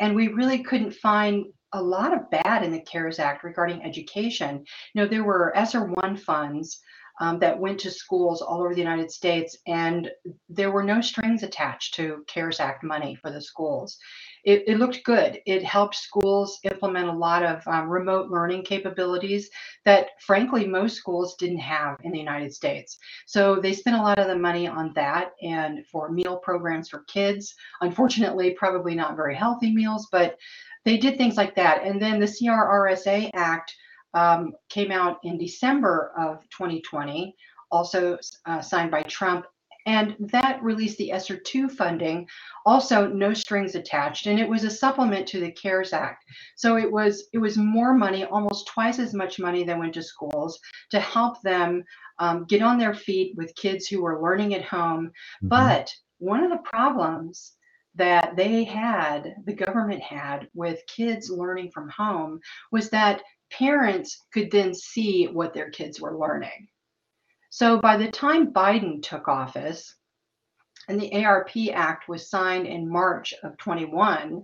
and we really couldn't find a lot of bad in the CARES Act regarding education. You know, there were ESSER one funds um, that went to schools all over the United States, and there were no strings attached to CARES Act money for the schools. It, it looked good. It helped schools implement a lot of um, remote learning capabilities that, frankly, most schools didn't have in the United States. So they spent a lot of the money on that and for meal programs for kids. Unfortunately, probably not very healthy meals, but they did things like that. And then the CRRSA Act um, came out in December of 2020, also uh, signed by Trump. And that released the ESSER 2 funding, also no strings attached, and it was a supplement to the CARES Act. So it was it was more money, almost twice as much money that went to schools to help them um, get on their feet with kids who were learning at home. Mm-hmm. But one of the problems that they had, the government had with kids learning from home was that parents could then see what their kids were learning. So by the time Biden took office and the ARP Act was signed in March of 21,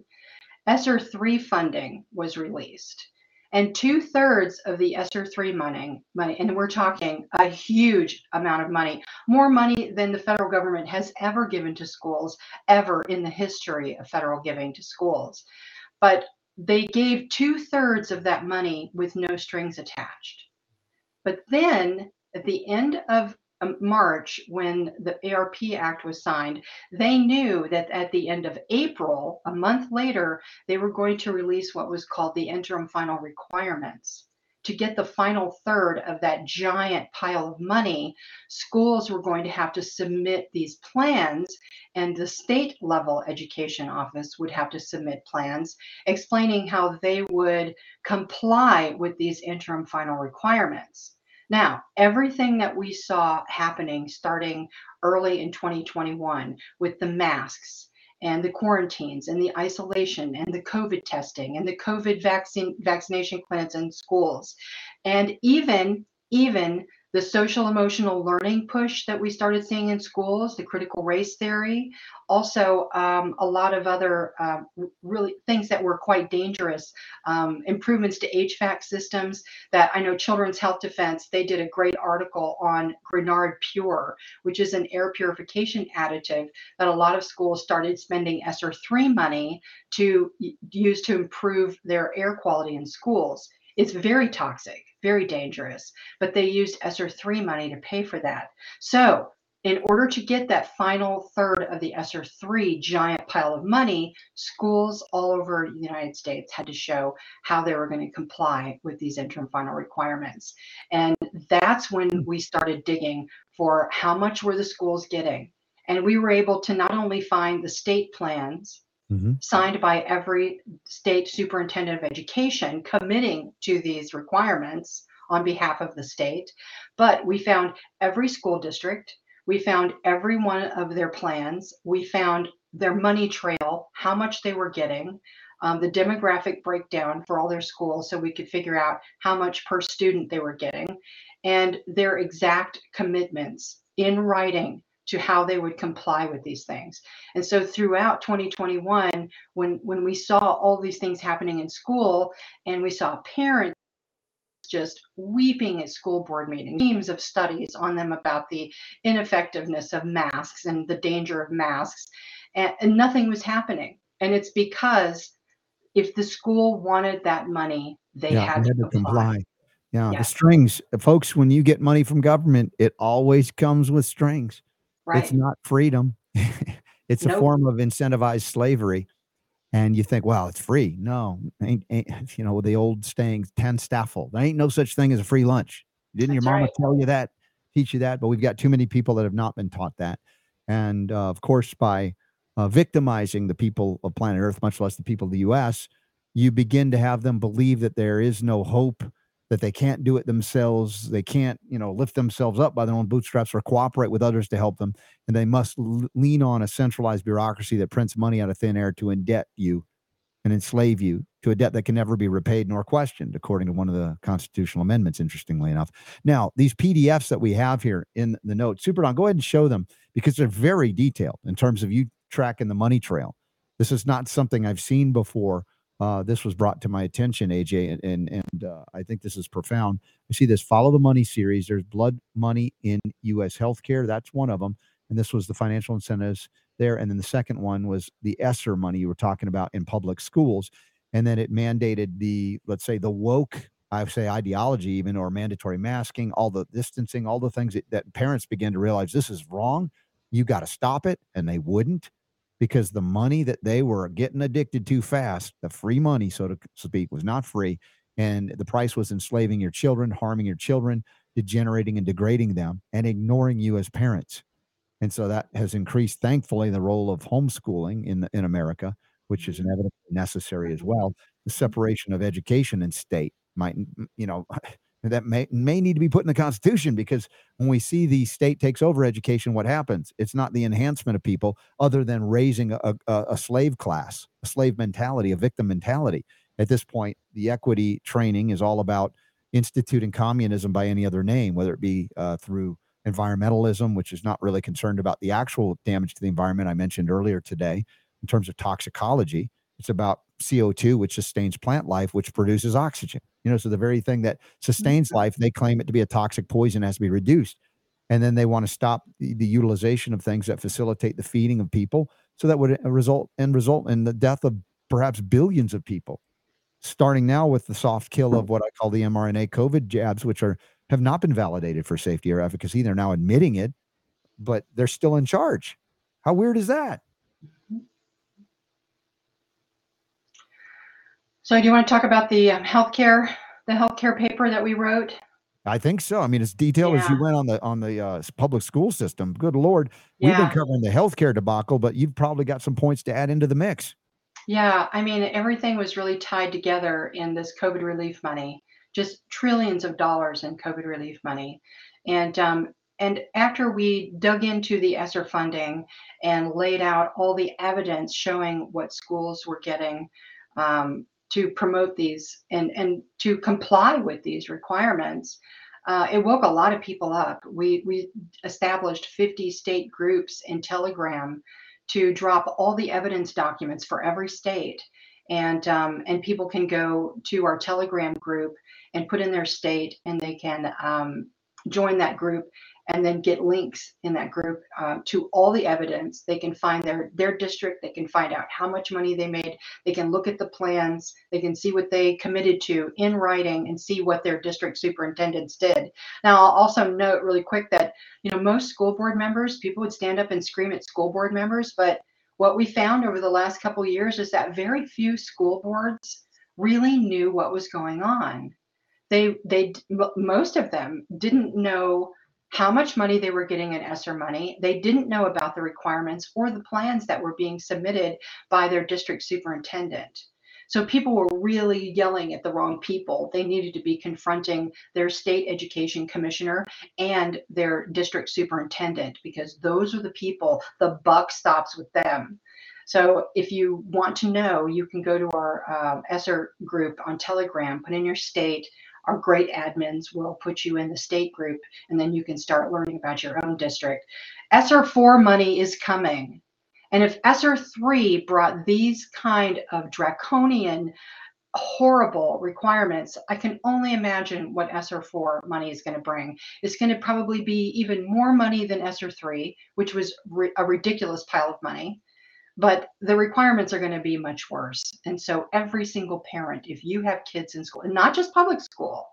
ESSER 3 funding was released. And two thirds of the ESSER 3 money, money, and we're talking a huge amount of money, more money than the federal government has ever given to schools, ever in the history of federal giving to schools. But they gave two thirds of that money with no strings attached. But then at the end of um, March, when the ARP Act was signed, they knew that at the end of April, a month later, they were going to release what was called the interim final requirements to get the final third of that giant pile of money, schools were going to have to submit these plans, and the state level education office would have to submit plans explaining how they would comply with these interim final requirements. Now, everything that we saw happening starting early in 2021 with the masks, and the quarantines and the isolation and the COVID testing and the COVID vaccine vaccination clinics in schools. And even, even the social emotional learning push that we started seeing in schools, the critical race theory, also um, a lot of other uh, really things that were quite dangerous, um, improvements to HVAC systems that I know Children's Health Defense, they did a great article on Grignard Pure, which is an air purification additive that a lot of schools started spending ESSER 3 money to use to improve their air quality in schools. It's very toxic, very dangerous, but they used ESSER 3 money to pay for that. So, in order to get that final third of the ESSER 3 giant pile of money, schools all over the United States had to show how they were going to comply with these interim final requirements. And that's when we started digging for how much were the schools getting. And we were able to not only find the state plans mm-hmm. signed by every state superintendent of education committing to these requirements on behalf of the state. But we found every school district, we found every one of their plans, we found their money trail, how much they were getting. Um, the demographic breakdown for all their schools so we could figure out how much per student they were getting and their exact commitments in writing to how they would comply with these things. And so throughout 2021, when when we saw all these things happening in school and we saw parents just weeping at school board meetings, teams of studies on them about the ineffectiveness of masks and the danger of masks, and, and nothing was happening. And it's because if the school wanted that money, they yeah, had, to, comply. comply. Yeah, yeah, the strings, folks. When you get money from government, it always comes with strings. Right. It's not freedom. it's nope. a form of incentivized slavery. And you think, well, it's free. No, ain't, ain't you know, the old saying, TANSTAAFL. There ain't no such thing as a free lunch. Didn't That's your mama right. tell you that, teach you that? But we've got too many people that have not been taught that. And uh, of course, by uh, victimizing the people of planet Earth, much less the people of the US, you begin to have them believe that there is no hope that they can't do it themselves. They can't, you know, lift themselves up by their own bootstraps or cooperate with others to help them. And they must l- lean on a centralized bureaucracy that prints money out of thin air to indebt you and enslave you to a debt that can never be repaid nor questioned, according to one of the constitutional amendments, interestingly enough. Now, these PDFs that we have here in the notes, Super Don, go ahead and show them because they're very detailed in terms of you tracking the money trail This is not something I've seen before. Uh, this was brought to my attention, AJ, and and, and uh, I think this is profound. I see this follow the money series. There's blood money in U.S. healthcare. That's one of them, and this was the financial incentives there. And then the second one was the ESSER money you were talking about in public schools, and then it mandated the let's say the woke I say ideology, even or mandatory masking, all the distancing, all the things that, that parents begin to realize this is wrong. You got to stop it, and they wouldn't because the money that they were getting addicted to fast, the free money, so to speak, was not free, and the price was enslaving your children, harming your children, degenerating and degrading them, and ignoring you as parents. And so that has increased, thankfully, the role of homeschooling in in America, which is inevitably necessary as well. The separation of education and state might you know that may may need to be put in the constitution because when we see the state takes over education what happens? It's not the enhancement of people other than raising a, a, a slave class a slave mentality a victim mentality. At this point the equity training is all about instituting communism by any other name whether it be uh, through environmentalism which is not really concerned about the actual damage to the environment i mentioned earlier today in terms of toxicology it's about CO2, which sustains plant life, which produces oxygen. You know, so the very thing that sustains mm-hmm. life, they claim it to be a toxic poison has to be reduced. And then they want to stop the, the utilization of things that facilitate the feeding of people. So that would uh, result and result in the death of perhaps billions of people. Starting now with the soft kill of what I call the mRNA COVID jabs, which are have not been validated for safety or efficacy. They're now admitting it, but they're still in charge. How weird is that? So do you want to talk about the um, healthcare, the healthcare paper that we wrote? I think so. I mean, as detailed yeah. as you went on the on the uh, public school system. Good lord, we've been covering the healthcare debacle, but you've probably got some points to add into the mix. Yeah, I mean, everything was really tied together in this COVID relief money, just trillions of dollars in COVID relief money, and um, and after we dug into the ESSER funding and laid out all the evidence showing what schools were getting um, to promote these and, and to comply with these requirements, uh, it woke a lot of people up. We, we established 50 state groups in Telegram to drop all the evidence documents for every state. And, um, and people can go to our Telegram group and put in their state, and they can um, join that group and then get links in that group uh, to all the evidence. They can find their their district. They can find out how much money they made. They can look at the plans. They can see what they committed to in writing and see what their district superintendents did. Now, I'll also note really quick that you know most school board members, people would stand up and scream at school board members, but what we found over the last couple years is that very few school boards really knew what was going on. They they most of them didn't know how much money they were getting in ESSER money. They didn't know about the requirements or the plans that were being submitted by their district superintendent. So people were really yelling at the wrong people. They needed to be confronting their state education commissioner and their district superintendent because those are the people, the buck stops with them. So if you want to know, you can go to our uh, ESSER group on Telegram, put in your state, our great admins will put you in the state group and then you can start learning about your own district. ESSER 4 money is coming. And if ESSER 3 brought these kind of draconian, horrible requirements, I can only imagine what ESSER 4 money is going to bring. It's going to probably be even more money than ESSER 3, which was a ridiculous pile of money but the requirements are going to be much worse. And so every single parent, if you have kids in school, and not just public school,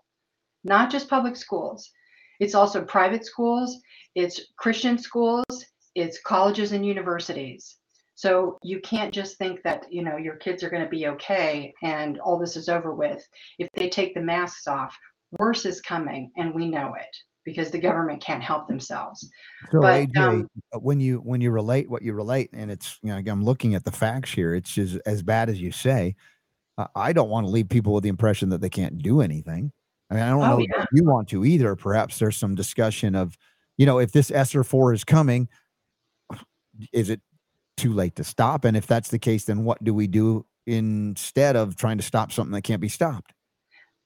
not just public schools, it's also private schools, it's Christian schools, it's colleges and universities. So you can't just think that, you know, your kids are going to be okay and all this is over with. If they take the masks off, worse is coming and we know it because the government can't help themselves. So but, AJ, um, uh, when you when you relate what you relate, and it's you know I'm looking at the facts here, it's just as bad as you say. Uh, I don't want to leave people with the impression that they can't do anything. I mean, I don't oh, know yeah. if you want to either. Perhaps there's some discussion of, you know, if this ESSER four is coming, is it too late to stop? And if that's the case, then what do we do instead of trying to stop something that can't be stopped?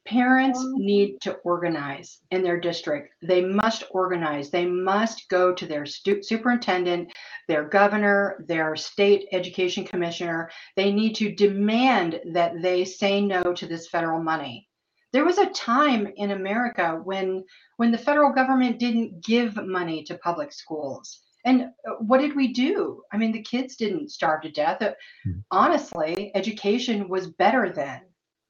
Parents need to organize in their district. They must organize. They must go to their stu- superintendent, their governor, their state education commissioner. They need to demand that they say no to this federal money. There was a time in America when when the federal government didn't give money to public schools. And uh, what did we do? I mean, the kids didn't starve to death. Uh, Hmm. Honestly, education was better then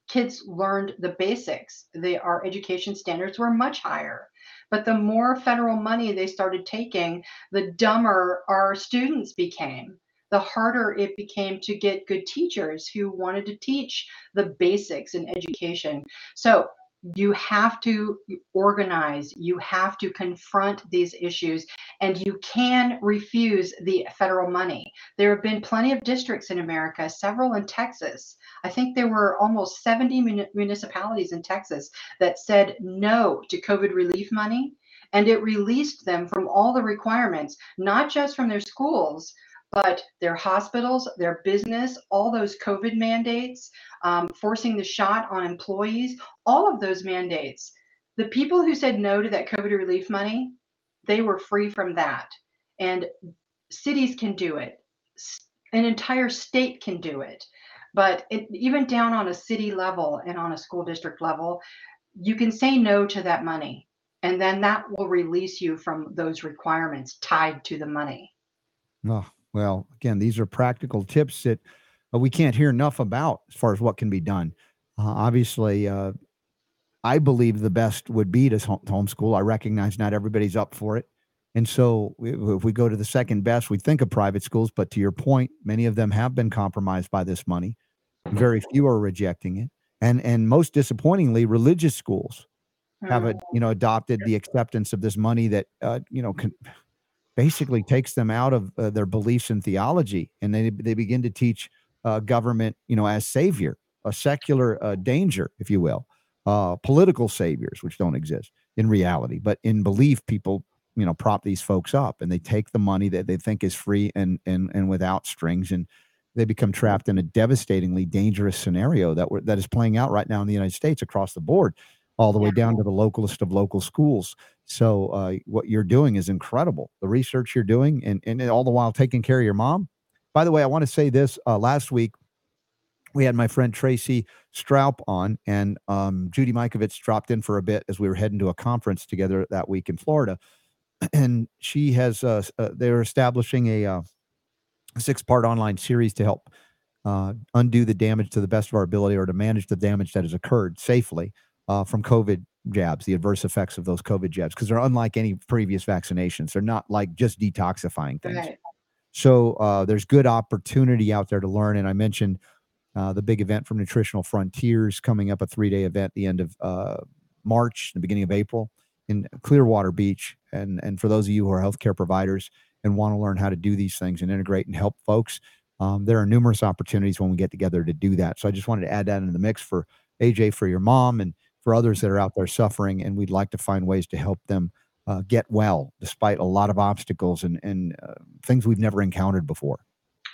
kids learned the basics. They, our education standards were much higher. But the more federal money they started taking, the dumber our students became. The harder it became to get good teachers who wanted to teach the basics in education. So you have to organize, you have to confront these issues, and you can refuse the federal money. There have been plenty of districts in America, several in Texas. I think there were almost 70 mun- municipalities in Texas that said no to COVID relief money, and it released them from all the requirements, not just from their schools, but their hospitals, their business, all those COVID mandates, um, forcing the shot on employees, all of those mandates. The people who said no to that COVID relief money, they were free from that. And cities can do it, an entire state can do it. But it, even down on a city level and on a school district level, you can say no to that money. And then that will release you from those requirements tied to the money. Oh, well, again, these are practical tips that uh, we can't hear enough about as far as what can be done. Uh, obviously, uh, I believe the best would be to homeschool. I recognize not everybody's up for it. And so if we go to the second best, we think of private schools. But to your point, many of them have been compromised by this money. Very few are rejecting it. And, and most disappointingly, religious schools have Mm. a, you know adopted the acceptance of this money that uh, you know can, basically takes them out of uh, their beliefs and theology and they they begin to teach uh, government you know as savior a secular uh, danger if you will uh, political saviors which don't exist in reality but in belief people you know prop these folks up and they take the money that they think is free and and and without strings and they become trapped in a devastatingly dangerous scenario that that is playing out right now in the United States across the board all the way down to the localest of local schools so uh, what you're doing is incredible. The research you're doing, and and all the while taking care of your mom. By the way, I want to say this. Uh, last week, we had my friend Tracy Stroup on, and um, Judy Mikovits dropped in for a bit as we were heading to a conference together that week in Florida. And she has, uh, uh, they're establishing a uh, six part online series to help uh, undo the damage to the best of our ability or to manage the damage that has occurred safely uh, from COVID jabs, the adverse effects of those COVID jabs, because they're unlike any previous vaccinations. They're not like just detoxifying things. Right. So uh, there's good opportunity out there to learn. And I mentioned uh, the big event from Nutritional Frontiers coming up, a three day event the end of uh, March, the beginning of April in Clearwater Beach. And, and for those of you who are healthcare providers and want to learn how to do these things and integrate and help folks, um, there are numerous opportunities when we get together to do that. So I just wanted to add that into the mix for AJ, for your mom, and for others that are out there suffering. And we'd like to find ways to help them uh, get well despite a lot of obstacles and, and uh, things we've never encountered before.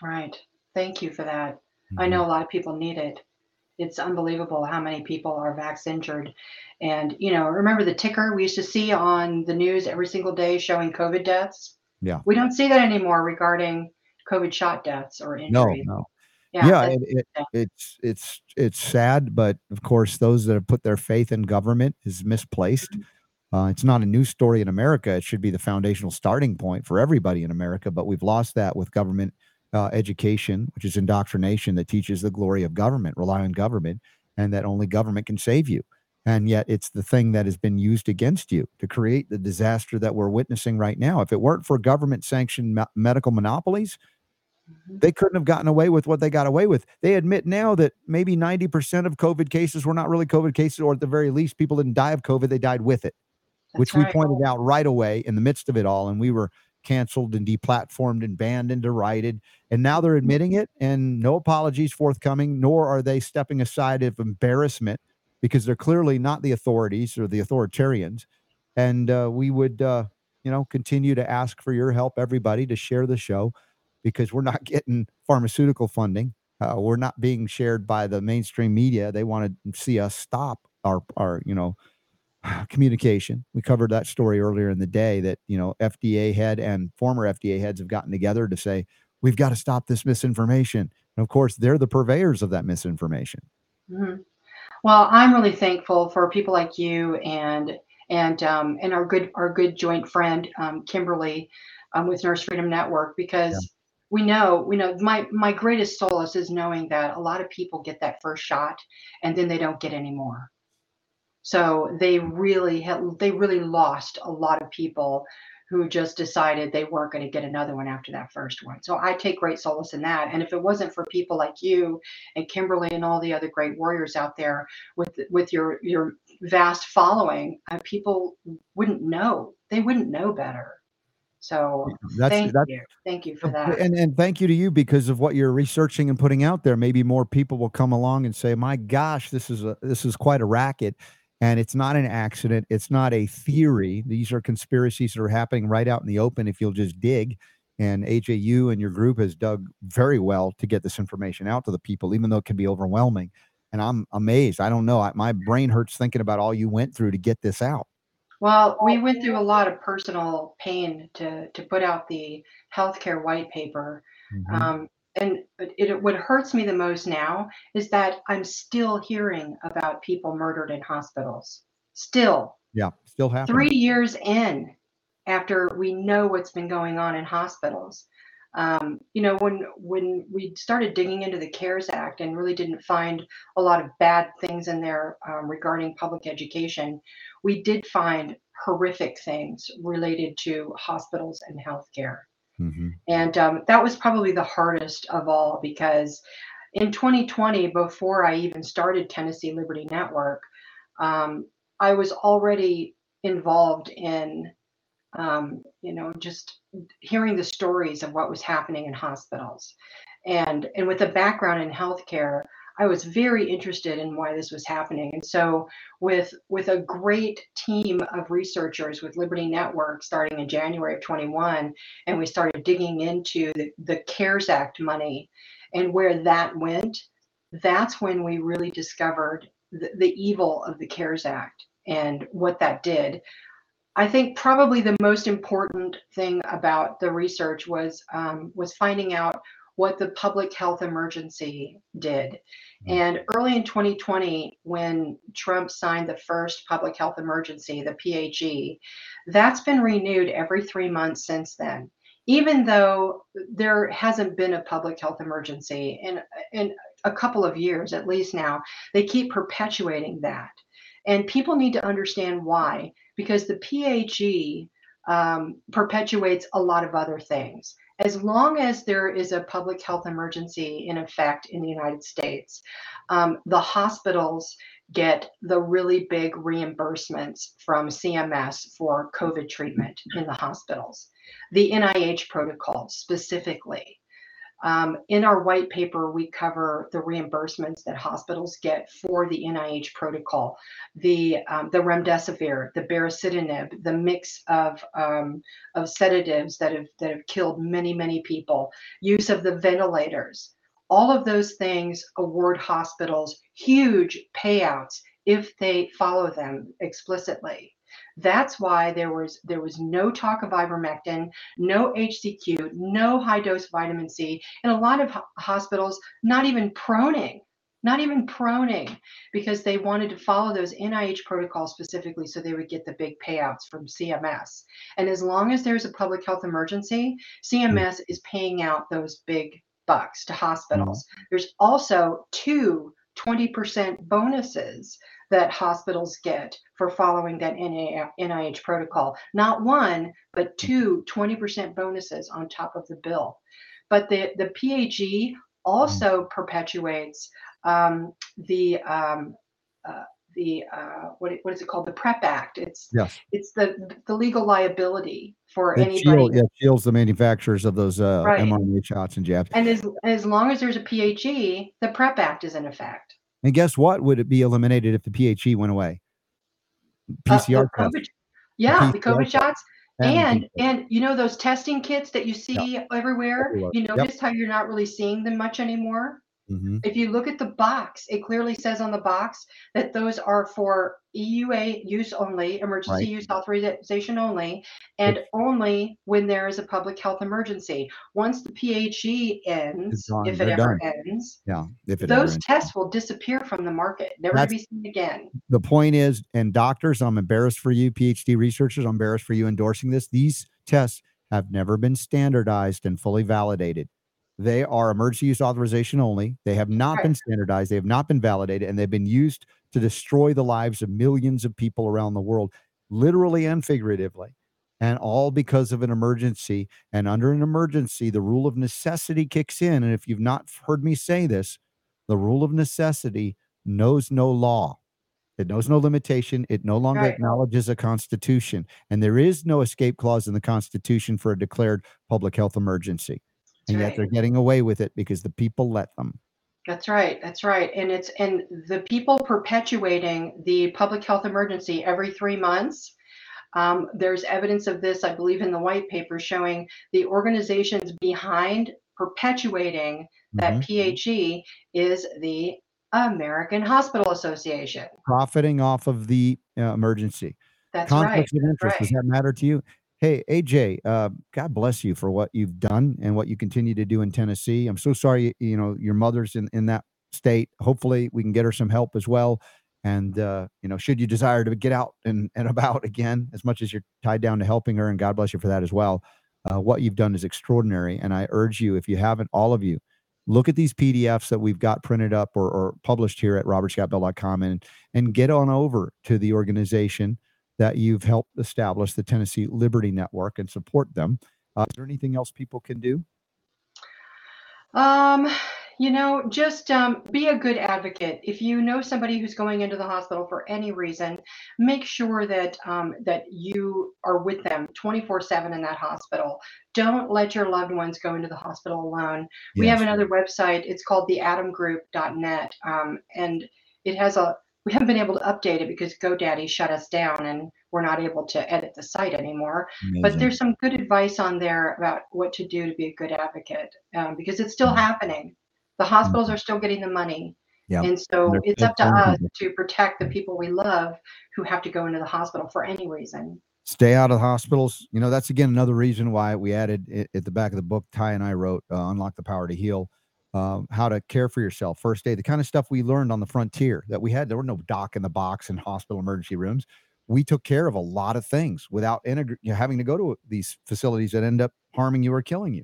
Right. Thank you for that. I Mhm. know a lot of people need it. It's unbelievable how many people are vax injured. And, you know, remember the ticker we used to see on the news every single day showing COVID deaths? Yeah. We don't see that anymore regarding COVID shot deaths or injuries. No, no. Yeah. yeah, it, it, yeah. it's it's it's sad, but of course, those that have put their faith in government is misplaced. Mm-hmm. Uh, it's not a new story in America. It should be the foundational starting point for everybody in America, but we've lost that with government uh, education, which is indoctrination that teaches the glory of government, rely on government, and that only government can save you. And yet, it's the thing that has been used against you to create the disaster that we're witnessing right now. If it weren't for government sanctioned me- medical monopolies, Mhm. they couldn't have gotten away with what they got away with. They admit now that maybe 90% of COVID cases were not really COVID cases, or at the very least, people didn't die of COVID, they died with it, which That's we pointed out right away in the midst of it all. And we were canceled and deplatformed and banned and derided. And now they're admitting it, and no apologies forthcoming, nor are they stepping aside of embarrassment because they're clearly not the authorities or the authoritarians. And uh, we would, uh, you know, continue to ask for your help, everybody, to share the show because we're not getting pharmaceutical funding. Uh, we're not being shared by the mainstream media. They want to see us stop our our you know communication. We covered that story earlier in the day that you know FDA head and former FDA heads have gotten together to say we've got to stop this misinformation. And of course, they're the purveyors of that misinformation. Mhm. Well, I'm really thankful for people like you and and um, and our good our good joint friend um, Kimberly um, with Nurse Freedom Network because we know we know my my greatest solace is knowing that a lot of people get that first shot and then they don't get any more. So they really had they really lost a lot of people who just decided they weren't going to get another one after that first one. So I take great solace in that. And if it wasn't for people like you and Kimberly and all the other great warriors out there with with your your vast following, uh, people wouldn't know. They wouldn't know better. So That's thank that's you, thank you for that. and and thank you to you because of what you're researching and putting out there. Maybe more people will come along and say, "My gosh, this is a this is quite a racket." And it's not an accident. It's not a theory. These are conspiracies that are happening right out in the open if you'll just dig. And AJU and your group has dug very well to get this information out to the people, even though it can be overwhelming. And I'm amazed. I don't know. I, my brain hurts thinking about all you went through to get this out. Well, we went through a lot of personal pain to to put out the healthcare white paper. Mhm. Um, and it, it what hurts me the most now is that I'm still hearing about people murdered in hospitals. Still, Yeah, still happening. three years in after we know what's been going on in hospitals. Um, you know, when when we started digging into the CARES Act and really didn't find a lot of bad things in there um, regarding public education, we did find horrific things related to hospitals and healthcare. Mhm. And um, that was probably the hardest of all because in 2020, before I even started Tennessee Liberty Network, um, I was already involved in, um, you know, just hearing the stories of what was happening in hospitals. And, and with a background in healthcare, I was very interested in why this was happening. And so with with a great team of researchers with Liberty Network starting in January of 21, and we started digging into the, the CARES Act money and where that went, that's when we really discovered the, the evil of the CARES Act and what that did. I think probably the most important thing about the research was um, was finding out what the public health emergency did. And early in 2020, when Trump signed the first public health emergency, the PHE, that's been renewed every three months since then. Even though there hasn't been a public health emergency in in a couple of years at least now, they keep perpetuating that. And people need to understand why, because the PHE um, perpetuates a lot of other things. As long as there is a public health emergency in effect in the United States, um, the hospitals get the really big reimbursements from CMS for COVID treatment in the hospitals. The NIH protocol specifically. Um, in our white paper, we cover the reimbursements that hospitals get for the NIH protocol, the um, the remdesivir, the baricitinib, the mix of um, of sedatives that have that have killed many many people, use of the ventilators. All of those things award hospitals huge payouts if they follow them explicitly. That's why there was there was no talk of ivermectin, no HCQ, no high dose vitamin C, and a lot of ho- hospitals not even proning, not even proning, because they wanted to follow those NIH protocols specifically so they would get the big payouts from CMS. And as long as there's a public health emergency, hmm. CMS is paying out those big bucks to hospitals. Mm-hmm. There's also two 20% bonuses that hospitals get for following that NIH protocol. Not one, but two 20% bonuses on top of the bill. But the, the PHE also perpetuates um, the um, uh, the uh, what, what is it called? The PREP Act. It's Yes. it's the the legal liability for It anybody. shield, yeah, shields the manufacturers of those uh, Right. mRNA shots and jabs. And as as long as there's a PHE, the PREP Act is in effect. And guess what? Would it be eliminated if the PHE went away? Uh, PCR the test. COVID, yeah, the PCR COVID shots, and and and you know those testing kits that you see everywhere. Everywhere. You Yep. notice how you're not really seeing them much anymore. Mhm. If you look at the box, it clearly says on the box that those are for EUA use only, emergency Right. use authorization only, and only when there is a public health emergency. Once the PHE ends, if it ever done. ends, Yeah. If those tests will disappear from the market, never to be seen again. the point is, and doctors, I'm embarrassed for you, PhD researchers, I'm embarrassed for you endorsing this. These tests have never been standardized and fully validated. They are emergency use authorization only. They have not Right. been standardized. They have not been validated, and they've been used to destroy the lives of millions of people around the world, literally and figuratively. And all because of an emergency. And under an emergency, the rule of necessity kicks in. And if you've not heard me say this, the rule of necessity knows no law. It knows no limitation. It no longer Right. acknowledges a constitution. And there is no escape clause in the constitution for a declared public health emergency. And yet they're getting away with it because the people let them. That's right. That's right. And it's and the people perpetuating the public health emergency every three months. Um, there's evidence of this, I believe, in the white paper showing the organizations behind perpetuating that Mhm. PHE is the American Hospital Association. Profiting off of the uh, emergency. That's right. Conflicts of interest. Does right. that matter to you? Hey, AJ, uh, God bless you for what you've done and what you continue to do in Tennessee. I'm so sorry, you know, your mother's in, in that state. Hopefully, we can get her some help as well. And, uh, you know, should you desire to get out and, and about again, as much as you're tied down to helping her, and God bless you for that as well, uh, what you've done is extraordinary. And I urge you, if you haven't, all of you, look at these PDFs that we've got printed up or, or published here at robertscottbell.com and, and get on over to the organization that you've helped establish, the Tennessee Liberty Network, and support them. Uh, is there anything else people can do? Um, you know, just um, be a good advocate. If you know somebody who's going into the hospital for any reason, make sure that um, that you are with them 24/7 in that hospital. Don't let your loved ones go into the hospital alone. We have another website. It's called theatomgroup.net, um, and it has a. We haven't been able to update it because GoDaddy shut us down, and we're not able to edit the site anymore but there's some good advice on there about what to do to be a good advocate um, because it's still happening. The hospitals are still getting the money. Yeah. And so they're it's up to us to protect the people we love who have to go into the hospital for any reason. Stay out of the hospitals. You know, that's again another reason why we added it, at the back of the book, Ty and I wrote, uh, Unlock the Power to Heal, um, how to care for yourself, first aid, the kind of stuff we learned on the frontier that we had. There were no doc in the box in hospital emergency rooms. We took care of a lot of things without integ- having to go to these facilities that end up harming you or killing you.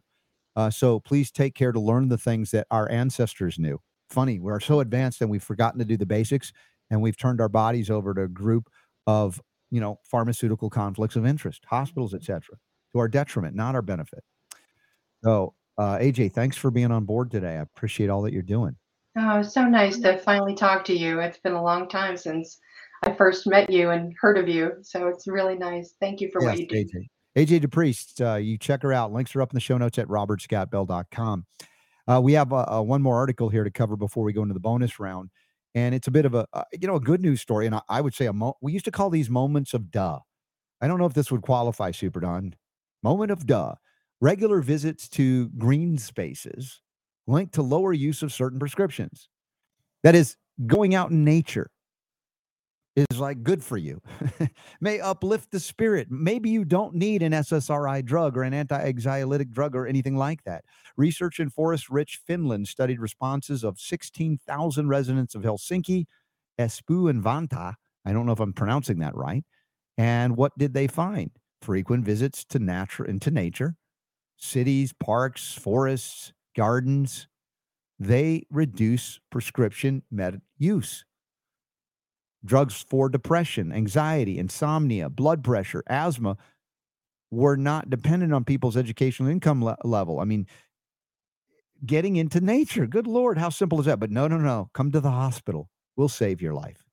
Uh, so please take care to learn the things that our ancestors knew. Funny, we're so advanced and we've forgotten to do the basics, and we've turned our bodies over to a group of you know pharmaceutical conflicts of interest, hospitals, etc., to our detriment, not our benefit. So, uh, AJ, thanks for being on board today. I appreciate all that you're doing. Oh, it's so nice to finally talk to you. It's been a long time since I first met you and heard of you. So it's really nice. Thank you for what you do. AJ. AJ DePriest, uh, you check her out. Links are up in the show notes at robertscottbell.com. Uh, we have uh, uh, one more article here to cover before we go into the bonus round, and it's a bit of a uh, you know a good news story, and I, I would say a mo- we used to call these moments of duh. I don't know if this would qualify, Super Don. Moment of duh. Regular visits to green spaces linked to lower use of certain prescriptions. That is, going out in nature is like good for you, may uplift the spirit. Maybe you don't need an SSRI drug or an anti anxiolytic drug or anything like that. Research in forest rich Finland studied responses of 16,000 residents of Helsinki, Espoo, and Vantaa. I don't know if I'm pronouncing that right. And what did they find? Frequent visits to nature into nature, cities, parks, forests, gardens. They reduce prescription med use. Drugs for depression, anxiety, insomnia, blood pressure, asthma were not dependent on people's educational income le- level. I mean, getting into nature. Good Lord, how simple is that? But no, no, no. Come to the hospital. We'll save your life.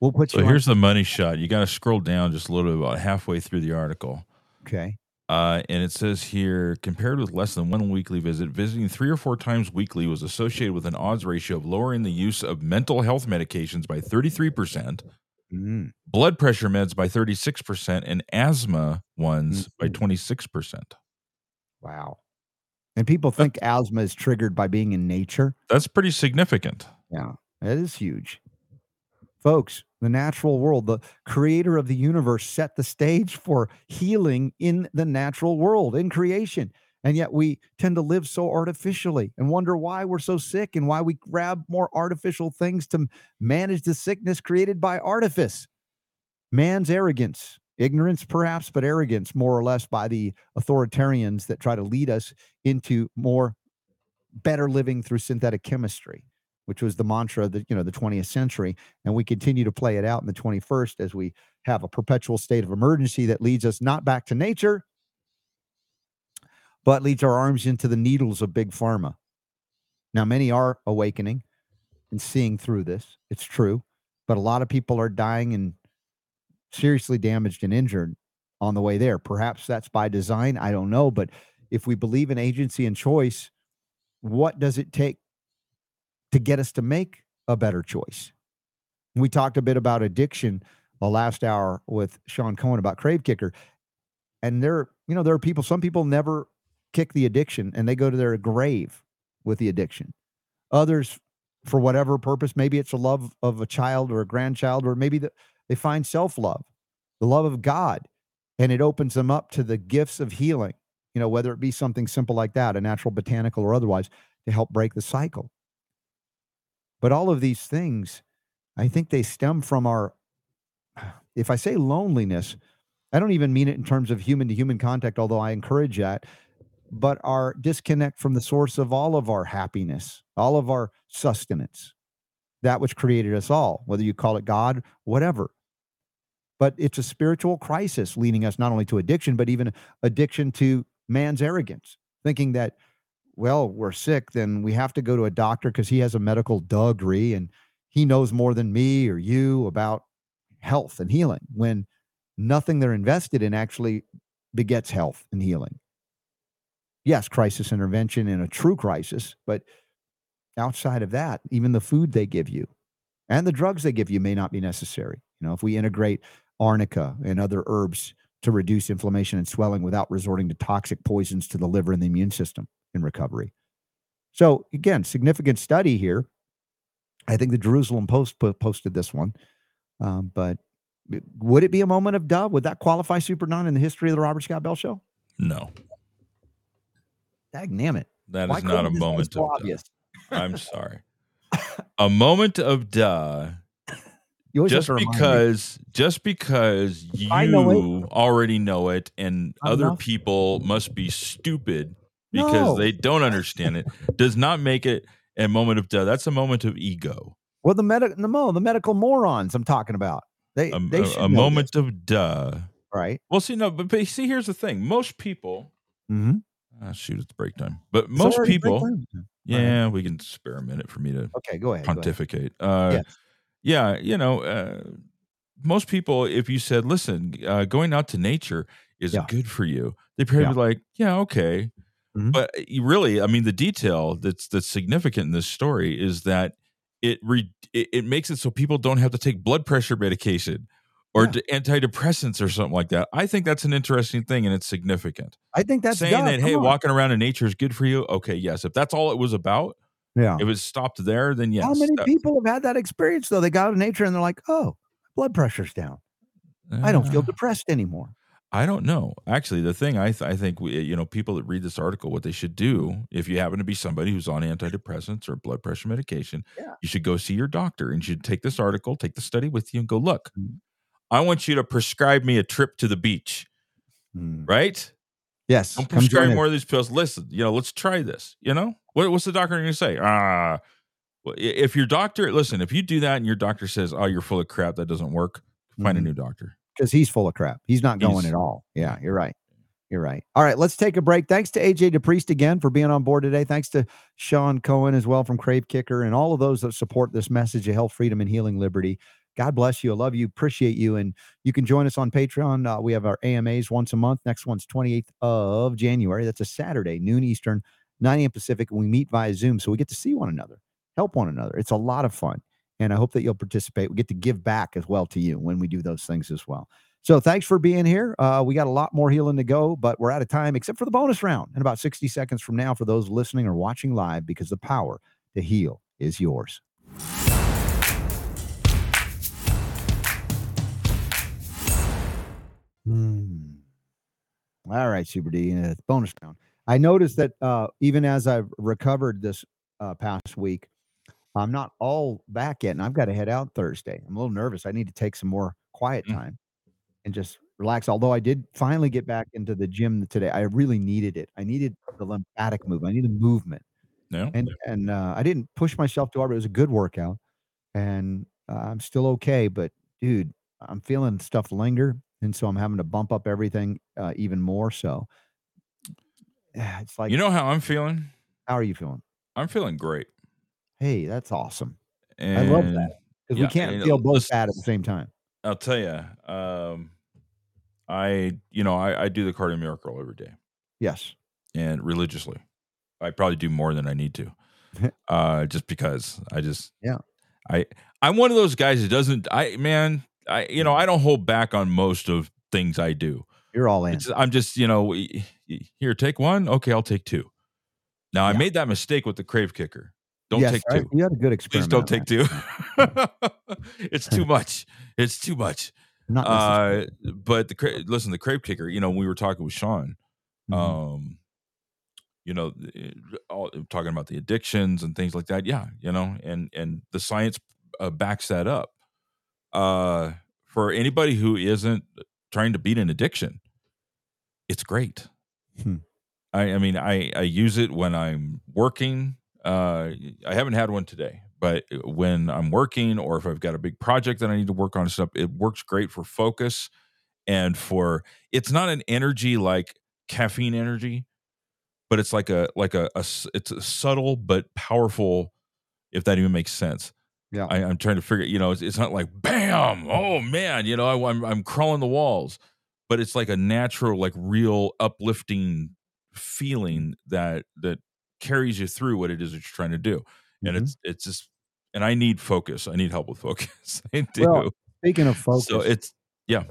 We'll put So you. on- here's the money shot. You got to scroll down just a little bit, about halfway through the article. okay. Uh, and it says here, compared with less than one weekly visit, visiting three or four times weekly was associated with an odds ratio of lowering the use of mental health medications by 33%, Mm, blood pressure meds by 36%, and asthma ones by Mhm. 26%. wow. And people think asthma is triggered by being in nature. That's pretty significant. Yeah, that is huge. Folks, the natural world, the creator of the universe set the stage for healing in the natural world, in creation. And yet we tend to live so artificially and wonder why we're so sick and why we grab more artificial things to manage the sickness created by artifice. Man's arrogance, ignorance perhaps, but arrogance more or less by the authoritarians that try to lead us into more better living through synthetic chemistry which was the mantra of the you know the 20th century and we continue to play it out in the 21st as we have a perpetual state of emergency that leads us not back to nature but leads our arms into the needles of big pharma. Now many are awakening and seeing through this. It's true but a lot of people are dying and seriously damaged and injured on the way there. Perhaps that's by design i don't know but if we believe in agency and choice what does it take to get us to make a better choice. We talked a bit about addiction the last hour with Sean Cohen about Krave Kicker. And there, you know, there are people, some people never kick the addiction and they go to their grave with the addiction. Others, for whatever purpose, maybe it's a love of a child or a grandchild, or maybe the, they find self love, the love of God, and it opens them up to the gifts of healing, you know, whether it be something simple like that, a natural botanical or otherwise, to help break the cycle. But all of these things, I think they stem from our, if I say loneliness, I don't even mean it in terms of human to human contact, although I encourage that, but our disconnect from the source of all of our happiness, all of our sustenance, that which created us all, whether you call it God, whatever. But it's a spiritual crisis leading us not only to addiction, but even addiction to man's arrogance, thinking that well, we're sick, then we have to go to a doctor because he has a medical degree and he knows more than me or you about health and healing when nothing they're invested in actually begets health and healing. Yes, crisis intervention in a true crisis, but outside of that, even the food they give you and the drugs they give you may not be necessary. You know, if we integrate arnica and other herbs to reduce inflammation and swelling without resorting to toxic poisons to the liver and the immune system in recovery. So, again, significant study here. I think the Jerusalem Post posted this one. Um, but would it be a moment of dove? Would that qualify Super Don in the history of the Robert Scott Bell Show? No. Dag damn it. That Why is not a moment of obvious? Duh. I'm sorry. a moment of duh just because just because you know already know it and other people must be stupid because no. they don't understand it does not make it a moment of death. That's a moment of ego. Well, the medical no, the medical morons I'm talking about. They a, they a, a moment this. of duh. Right. Well, see, no, but, but see, here's the thing. Most people. Mm-hmm. Oh, shoot, it's break time. But it's most people. Yeah, right. we can spare a minute for me to. Okay, go ahead. Pontificate. Go ahead. Uh, yes. Yeah, you know, uh, most people, if you said, "Listen, uh, going out to nature is yeah. good for you," they probably yeah. be like, "Yeah, okay." Mm-hmm. But eh, really, I mean, the detail that's that's significant in this story is that it re, it, it makes it so people don't have to take blood pressure medication or yeah. antidepressants or something like that. I think that's an interesting thing and it's significant. I think that's saying that hey, on. walking around in nature is good for you. Okay, yes. If that's all it was about, yeah. If it stopped there, then yes. How many that, people have had that experience though? They got out of nature and they're like, oh, blood pressure's down. Uh, I don't feel depressed anymore. I don't know. Actually, the thing I th- I think we, you know people that read this article, what they should do if you happen to be somebody who's on antidepressants or blood pressure medication, yeah. you should go see your doctor and you should take this article, take the study with you, and go look. Mm-hmm. I want you to prescribe me a trip to the beach, mm. right? Yes. Don't prescribe more of these pills. Listen, you know, let's try this. You know, what, what's the doctor going to say? Ah, if your doctor, listen, if you do that and your doctor says, "Oh, you're full of crap," that doesn't work. Find mm-hmm. a new doctor because he's full of crap. He's not going he's, at all. Yeah, you're right. You're right. All right, let's take a break. Thanks to AJ DePriest again for being on board today. Thanks to Sean Cohen as well from Krave Kicker and all of those that support this message of health, freedom, and healing liberty. God bless you. I love you. Appreciate you. And you can join us on Patreon. Uh, we have our AMAs once a month. Next one's 28th of January. That's a Saturday, noon Eastern, 9 a.m. Pacific. And we meet via Zoom. So we get to see one another, help one another. It's a lot of fun. And I hope that you'll participate. We get to give back as well to you when we do those things as well. So thanks for being here. Uh, we got a lot more healing to go, but we're out of time, except for the bonus round in about 60 seconds from now for those listening or watching live, because the power to heal is yours. Hmm. All right, Super D, uh, bonus round. I noticed that uh, even as I've recovered this uh, past week, I'm not all back yet, and I've got to head out Thursday. I'm a little nervous. I need to take some more quiet Mm. time and just relax. Although I did finally get back into the gym today, I really needed it. I needed the lymphatic movement. I needed movement, No. and and uh, I didn't push myself too hard. But it was a good workout, and uh, I'm still okay. But dude, I'm feeling stuff linger, and so I'm having to bump up everything uh, even more. So it's like, You know how I'm feeling? how are you feeling? I'm feeling great. Hey, that's awesome. And love that. Because Yeah, we can't feel both bad at the same time. I'll tell you, um, I you know I, I do the cardio miracle every day Yes. and religiously. I probably do more than I need to, uh, just because I just Yeah. I I'm one of those guys that doesn't. I man, I you know I don't hold back on most of things I do. You're all in. It's, I'm just you know here take one. Okay, I'll take two. Now I made that mistake with the Krave Kicker. Don't Yes, take I- two. You had a good experience. Please don't take two. it's too much. It's too much. Not Uh, but the listen, the Krave Kicker. You know, when we were talking with Sean. Mhm. Um, you know, eh, all, talking about the addictions and things like that. Yeah, you know, and and the science uh, backs that up. Uh, for anybody who isn't trying to beat an addiction, it's great. Hmm. I, I mean, I I use it when I'm working. Uh, I haven't had one today, but when I'm working or if I've got a big project that I need to work on stuff, it works great for focus and for it's not an energy like caffeine energy, but it's like a like a it's a subtle but powerful, if that even makes sense. Yeah. I, I'm trying to figure. You know, it's, it's not like bam, oh man, you know, I, I'm I'm crawling the walls, but it's like a natural, like real uplifting feeling that that carries you through what it is that you're trying to do, and Mhm. it's it's just. And I need focus. I need help with focus. I do. Well, Speaking of focus, so it's yeah.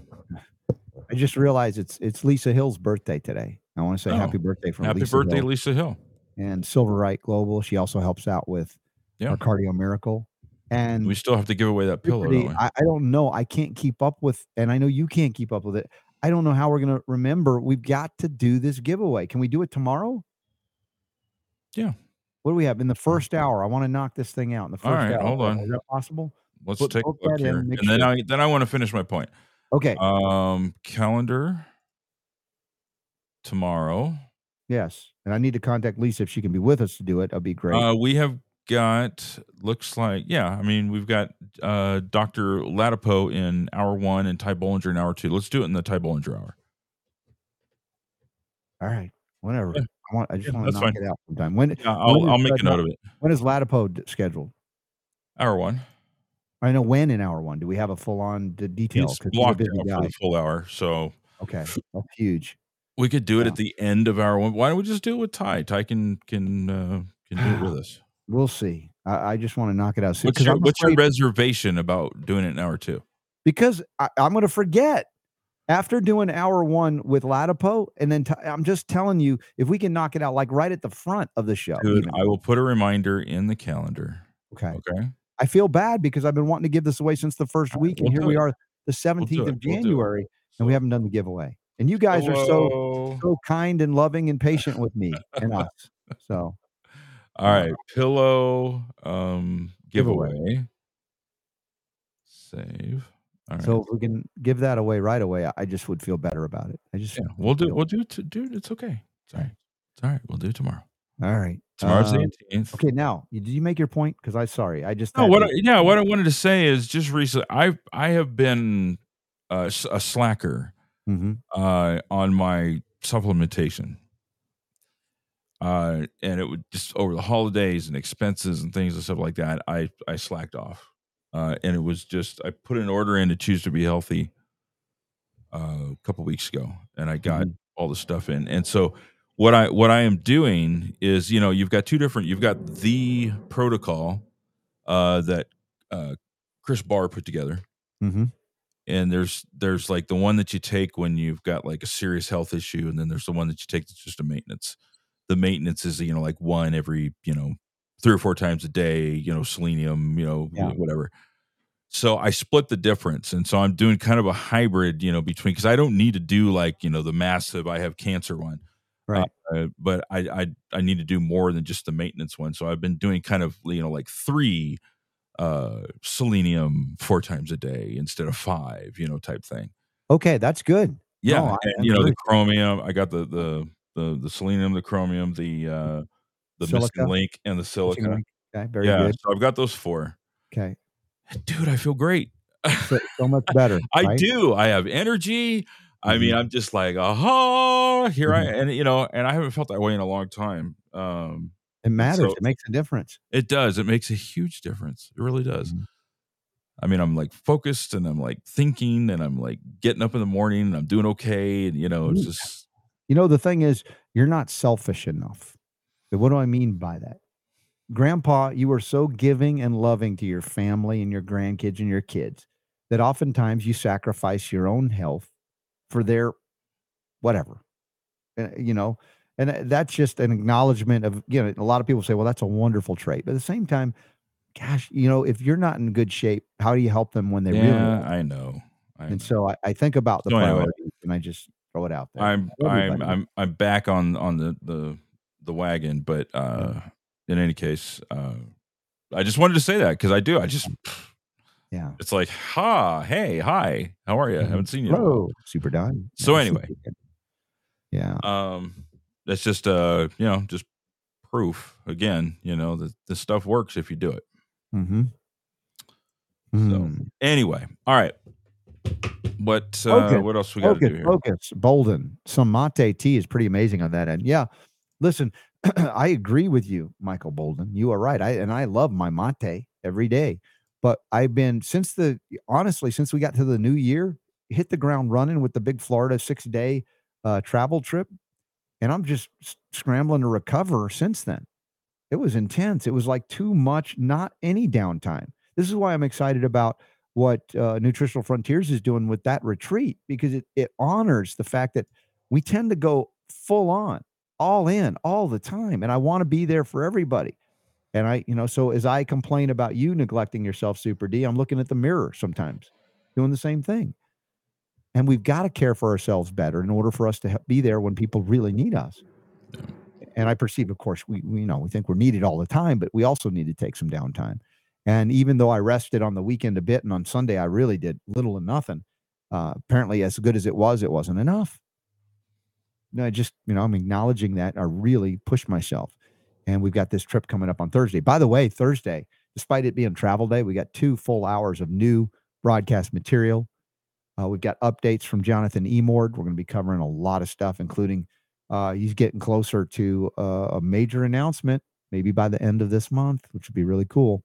I just realized it's it's Lisa Hill's birthday today. I want to say Oh, happy birthday from Happy Lisa birthday, Hill Lisa Hill. and Silver Right Global. She also helps out with Yeah. our cardio miracle. And We still have to give away that pillow, Liberty, don't? I, I don't know. I can't keep up with, and I know you can't keep up with it. I don't know how we're gonna remember. We've got to do this giveaway. Can we do it tomorrow? Yeah. What do we have in the first hour? I want to knock this thing out in the first All right, hour. hold on. Is that possible? Let's put- take a look that in, here, and then sure- I then I want to finish my point. Okay. Um, calendar tomorrow. yes. And I need to contact Lisa if she can be with us to do it. That'd be great. Uh, we have got looks like yeah. I mean, we've got uh Doctor Ladapo in hour one and Ty Bollinger in hour two. Let's do it in the Ty Bollinger hour. All right. Whatever. Yeah. I want. I just Yeah, want to knock fine. it out sometime. When? Yeah, I'll when I'll make a note of it. When is Ladapo scheduled? Hour one. I know when in hour one. Do we have a full on detail? He's blocked out for the full hour, so Okay, that's huge. we could do it Yeah. at the end of hour one. Why don't we just do it with Ty? Ty can can uh, can do it with us. We'll see. I, I just want to knock it out soon. What's your What's your reservation about doing it in hour two? because I, I'm going to forget after doing hour one with Ladapo, and then i I'm just telling you, if we can knock it out like right at the front of the show. Dude, even. I will put a reminder in the calendar. okay. Okay. I feel bad because I've been wanting to give this away since the first week, and we'll here we it. are, the We'll 17th do it. of We'll. January, and we haven't done the giveaway. And you guys are so so kind and loving and patient with me and us. So All right, pillow um Giveaway. giveaway. Save. Right. so if we can give that away right away, I- just would feel better about it. I just yeah, we'll do we'll do it to, dude, it's okay. It's all right. It's all right. We'll do it tomorrow. all right. Tomorrow's Um, the 18th. Okay, now did you make your point? Because I sorry, I just No, what I, yeah, what I wanted to say is just recently I I have been uh, a slacker Mhm. uh, on my supplementation. Uh, and it would just over the holidays and expenses and things and stuff like that. I I slacked off, uh, and it was just I put an order in to choose to be healthy uh, a couple weeks ago, and I got Mhm. all the stuff in. And so what I what I am doing is, you know, you've got two different. You've got the protocol uh, that uh, Chris Barr put together, Mhm. and there's there's like the one that you take when you've got like a serious health issue, and then there's the one that you take that's just a maintenance. The maintenance is you know like one every you know three or four times a day. You know selenium, you know Yeah. whatever. So I split the difference, and so I'm doing kind of a hybrid, you know, between because I don't need to do like you know the massive I have cancer one, Right. uh, but I, I I need to do more than just the maintenance one. So I've been doing kind of you know like three uh selenium four times a day instead of five, you know, type thing. Okay, that's good. Yeah, No, and, I you know the chromium. I got the the the the selenium, the chromium, the uh the Silica? missing link, and the silica. Okay, very yeah, good. so I've got those four. Okay, Dude, I feel great. so, so much better. I right? do. I have energy. I mean, Mhm. I'm just like, aha, here I Mhm. and you know, and I haven't felt that way in a long time. Um, It matters. so- it makes a difference. it does. It makes a huge difference. It really does. Mhm. I mean, I'm like focused and I'm like thinking and I'm like getting up in the morning and I'm doing okay. And you know, it's just You know, the thing is, you're not selfish enough. But what do I mean by that? Grandpa, you are so giving and loving to your family and your grandkids and your kids that oftentimes you sacrifice your own health for their whatever. Uh, you know, and uh, that's just an acknowledgement of, you know, a lot of people say, well, that's a wonderful trait. But at the same time, gosh, you know, if you're not in good shape, how do you help them when they really yeah? I know. I know. And so I, I think about the So anyway. priorities and I just throw it out there. I'm I'm. I'm I'm back on on the the the wagon, but uh in any case, uh I just wanted to say that because I do. I just yeah. it's like, ha, hey, hi, how are you? I Mhm. haven't seen you. Hello, Super Don. So Yeah, anyway. yeah, um that's just uh you know just proof again you know that this stuff works if you do it mm-hmm. So, anyway all right what uh what else we got to do here focus, Bolden. Some mate tea is pretty amazing on that end. Yeah, listen, I agree with you, Michael Bolden. You are right. I and I love my mate every day, but I've been since the honestly since we got to the new year, hit the ground running with the big Florida six day uh, travel trip, and I'm just scrambling to recover since then. It was intense. It was like too much, not any downtime. This is why I'm excited about what uh, Nutritional Frontiers is doing with that retreat because it, it honors the fact that we tend to go full on, all in, all the time. And I want to be there for everybody. And I, you know, so as I complain about you neglecting yourself, Super D, I'm looking at the mirror sometimes doing the same thing. And we've got to care for ourselves better in order for us to be there when people really need us. And I perceive, of course, we, we you know we think we're needed all the time, but we also need to take some downtime. And even though I rested on the weekend a bit, and on Sunday I really did little and nothing, uh, apparently as good as it was, it wasn't enough. No, I just you know I'm acknowledging that I really pushed myself, and we've got this trip coming up on Thursday. By the way, Thursday, despite it being travel day, we got two full hours of new broadcast material. Uh, we've got updates from Jonathan Emord. We're going to be covering a lot of stuff, including uh, he's getting closer to uh, a major announcement, maybe by the end of this month, which would be really cool.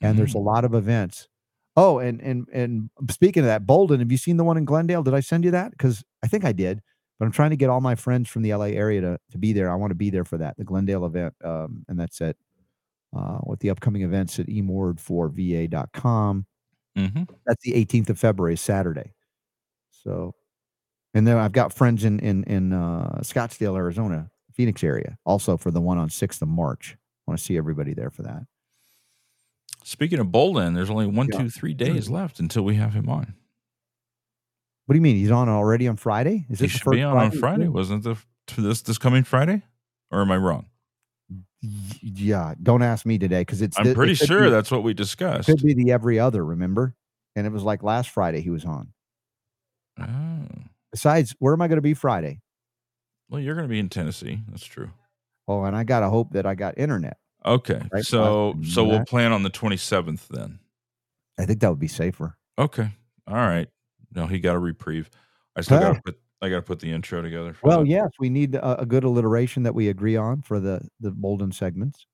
And there's a lot of events. Oh, and and and speaking of that, Bolden, have you seen the one in Glendale? Did I send you that? Because I think I did, but I'm trying to get all my friends from the LA area to to be there. I want to be there for that, the Glendale event, um, and that's at uh, with the upcoming events at emord4va.com. mm-hmm. That's the 18th of February, Saturday. So, and then I've got friends in in in uh, Scottsdale, Arizona, Phoenix area, also for the one on 6th of March. I want to see everybody there for that. speaking of bolden there's only one Yeah. two three days left until we have him on What do you mean? He's on already on Friday? Is he should be on on Friday? friday wasn't the this this coming friday or am i wrong Yeah, don't ask me today because it's. i'm the- pretty could sure be- that's what we discussed could be the every other. Remember, and it was like last Friday he was on. oh. Besides, where am I going to be Friday? well you're going to be in tennessee that's true Oh, and I got to hope that I got internet. okay Right, so so we'll plan on the 27th then I think that would be safer. Okay. All right. No, he got a reprieve. I still got to put I got to put the intro together. For Well, that. yes, we need a, a good alliteration that we agree on for the the Bolden segments.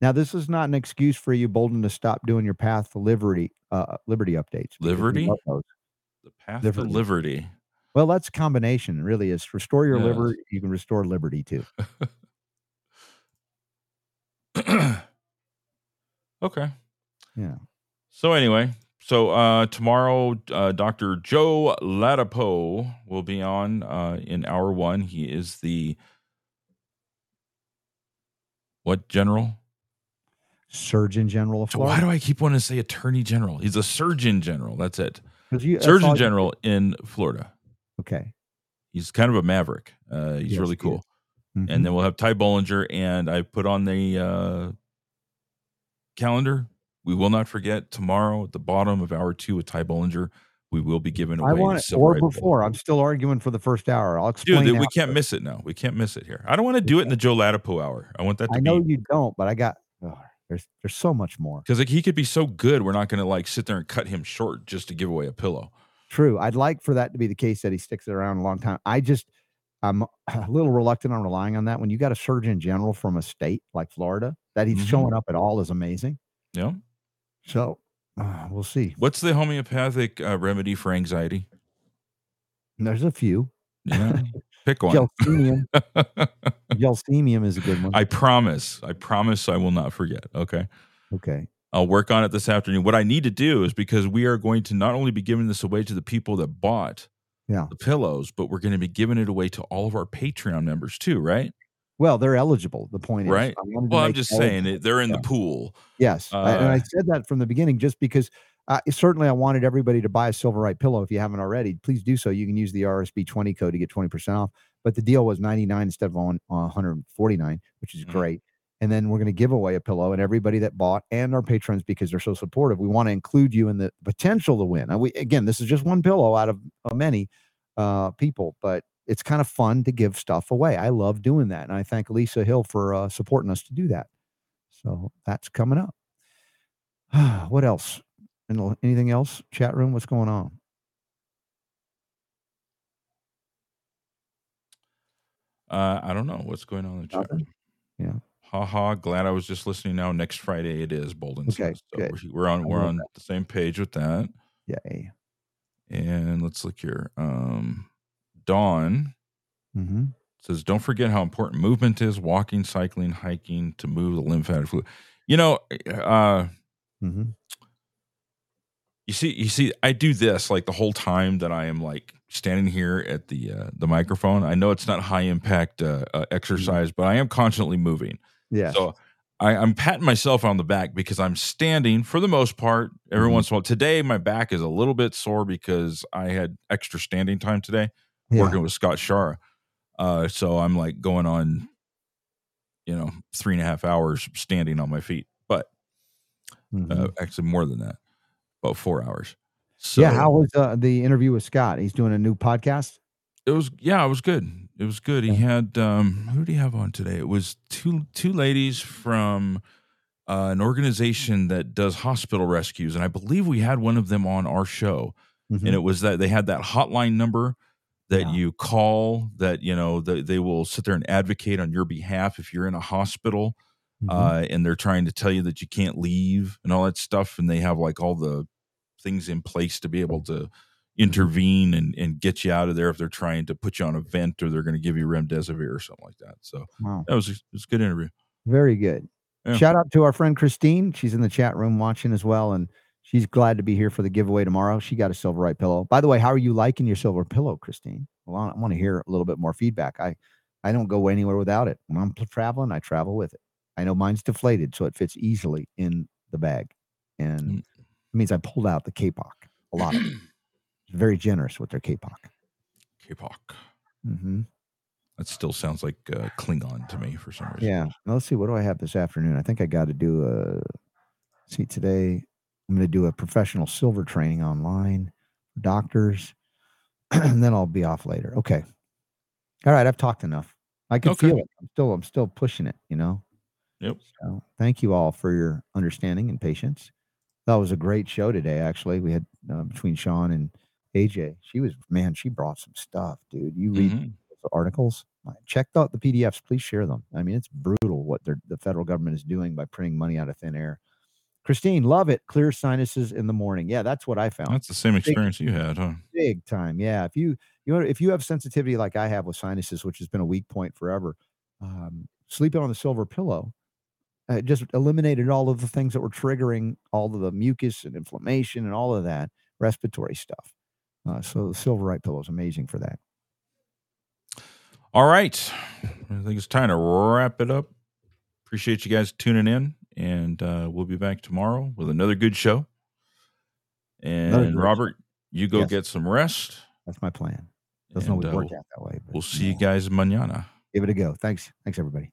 Now, this is not an excuse for you, Bolden, to stop doing your path to liberty uh, liberty updates. Liberty? the path Liberty. to liberty. Well, that's a combination. Really is. Restore your Yes. liver. You can restore liberty too. okay. Yeah. So anyway, So uh, tomorrow, uh, Dr. Joe Ladapo will be on uh, in hour one. He is the what general? Surgeon General of Florida. why do I keep wanting to say Attorney General? He's a Surgeon General. That's it. you- Surgeon all you- General in Florida. Okay. He's kind of a maverick. Uh, he's Yes, really cool. Mhm. And then we'll have Ty Bollinger, and I put on the uh, calendar. We will not forget tomorrow at the bottom of hour two with Ty Bollinger. We will be giving away I want it, or before. I'm still arguing for the first hour. I'll explain. Dude, we after. can't miss it now. We can't miss it here. I don't want to do it in the Joe Ladapo hour. I want that to I be know you don't, but I got. oh, there's there's so much more. because like, he could be so good. We're not going to like sit there and cut him short just to give away a pillow. True. I'd like for that to be the case that he sticks it around a long time. I just I'm a little reluctant on relying on that. When you got a surgeon general from a state like Florida, that he's Mhm. showing up at all is amazing. Yeah. So uh, we'll see. What's the homeopathic uh, remedy for anxiety? There's a few. Yeah. Pick one. Gelsemium. Gelsemium is a good one. I promise. I promise I will not forget. Okay. okay. I'll work on it this afternoon. What I need to do is because we are going to not only be giving this away to the people that bought Yeah. the pillows, but we're going to be giving it away to all of our Patreon members too, right? Well, they're eligible. The point is, Right. well, I'm just saying it, they're in Yeah. the pool. Yes, I- and I Uh, said that from the beginning, just because uh, certainly I wanted everybody to buy a Silverite pillow. If you haven't already, please do so. You can use the RSB twenty code to get twenty percent off. But the deal was ninety nine instead of on forty nine, which is Mhm. great. And then we're going to give away a pillow, and everybody that bought and our patrons because they're so supportive, we want to include you in the potential to win. And we again, this is just one pillow out of uh, many uh, people, but it's kind of fun to give stuff away. I love doing that, and I thank Lisa Hill for uh, supporting us to do that. So that's coming up. what else? Any- Anything else? Chat room, what's going on? Uh, I don't know what's going on in the chat. Yeah. Ha ha. Glad I was just listening now. Next Friday it is Bolden. Okay, says. So good. we're, we're on we're on the same page with that. Yay. And let's look here. Um, Dawn Mm-hmm. says, "Don't forget how important movement is: walking, cycling, hiking to move the lymphatic fluid." You know, uh, Mm-hmm. you see, you see, I do this like the whole time that I am like standing here at the uh, the microphone. I know it's not high impact uh, uh, exercise, but I am constantly moving. Yeah. So I, I'm patting myself on the back because I'm standing for the most part. Every Mhm. once in a while, today my back is a little bit sore because I had extra standing time today yeah. working with Scott Schara. Uh, so I'm like going on, you know, three and a half hours standing on my feet, but Mhm. uh, actually more than that, about four hours. So yeah. How was uh, the interview with Scott? He's doing a new podcast. it was yeah, it was good. It was good. He had um who did he have on today? It was two two ladies from uh, an organization that does hospital rescues, and I believe we had one of them on our show. Mhm. And it was that they had that hotline number that Yeah. you call that you know that they will sit there and advocate on your behalf if you're in a hospital Mhm. uh, and they're trying to tell you that you can't leave and all that stuff, and they have like all the things in place to be able to intervene and, and get you out of there if they're trying to put you on a vent or they're going to give you remdesivir or something like that. So wow. that was a, it was a good interview. Very good. Yeah. Shout out to our friend Christine. She's in the chat room watching as well, and she's glad to be here for the giveaway tomorrow. She got a silver Silverite pillow. By the way, how are you liking your silver pillow, Christine? Well, I want to hear a little bit more feedback. I I don't go anywhere without it. When I'm traveling, I travel with it. I know mine's deflated, so it fits easily in the bag, and Mm. it means I pulled out the Kapok a lot. Very generous with their Kapok. K-Pop. hmm That still sounds like uh, Klingon to me for some reason. Yeah. Now, let's see. What do I have this afternoon? I think I got to do a. See today, I'm going to do a professional silver training online, doctors, and then I'll be off later. Okay. All right. I've talked enough. I can Okay. feel it. I'm still. I'm still pushing it. You know. Yep. So thank you all for your understanding and patience. That was a great show today. Actually, we had uh, between Sean and AJ. She was man. She brought some stuff, dude. You read Mhm. the articles. Check out the PDFs. Please share them. I mean, it's brutal what the federal government is doing by printing money out of thin air. Christine, love it. Clear sinuses in the morning. Yeah, that's what I found. That's the same experience you had, huh? Big time. Yeah. If you you know if you have sensitivity like I have with sinuses, which has been a weak point forever, um, sleeping on the silver pillow uh, just eliminated all of the things that were triggering all of the mucus and inflammation and all of that respiratory stuff. Uh, so the Silverite pillow is amazing for that. All right. I think it's time to wrap it up. Appreciate you guys tuning in, and uh, we'll be back tomorrow with another good show. And great Robert, you go Yes. get some rest. That's my plan. Doesn't and, always uh, work out that way. But, We'll see you know, guys mañana. Give it a go. Thanks. Thanks, everybody.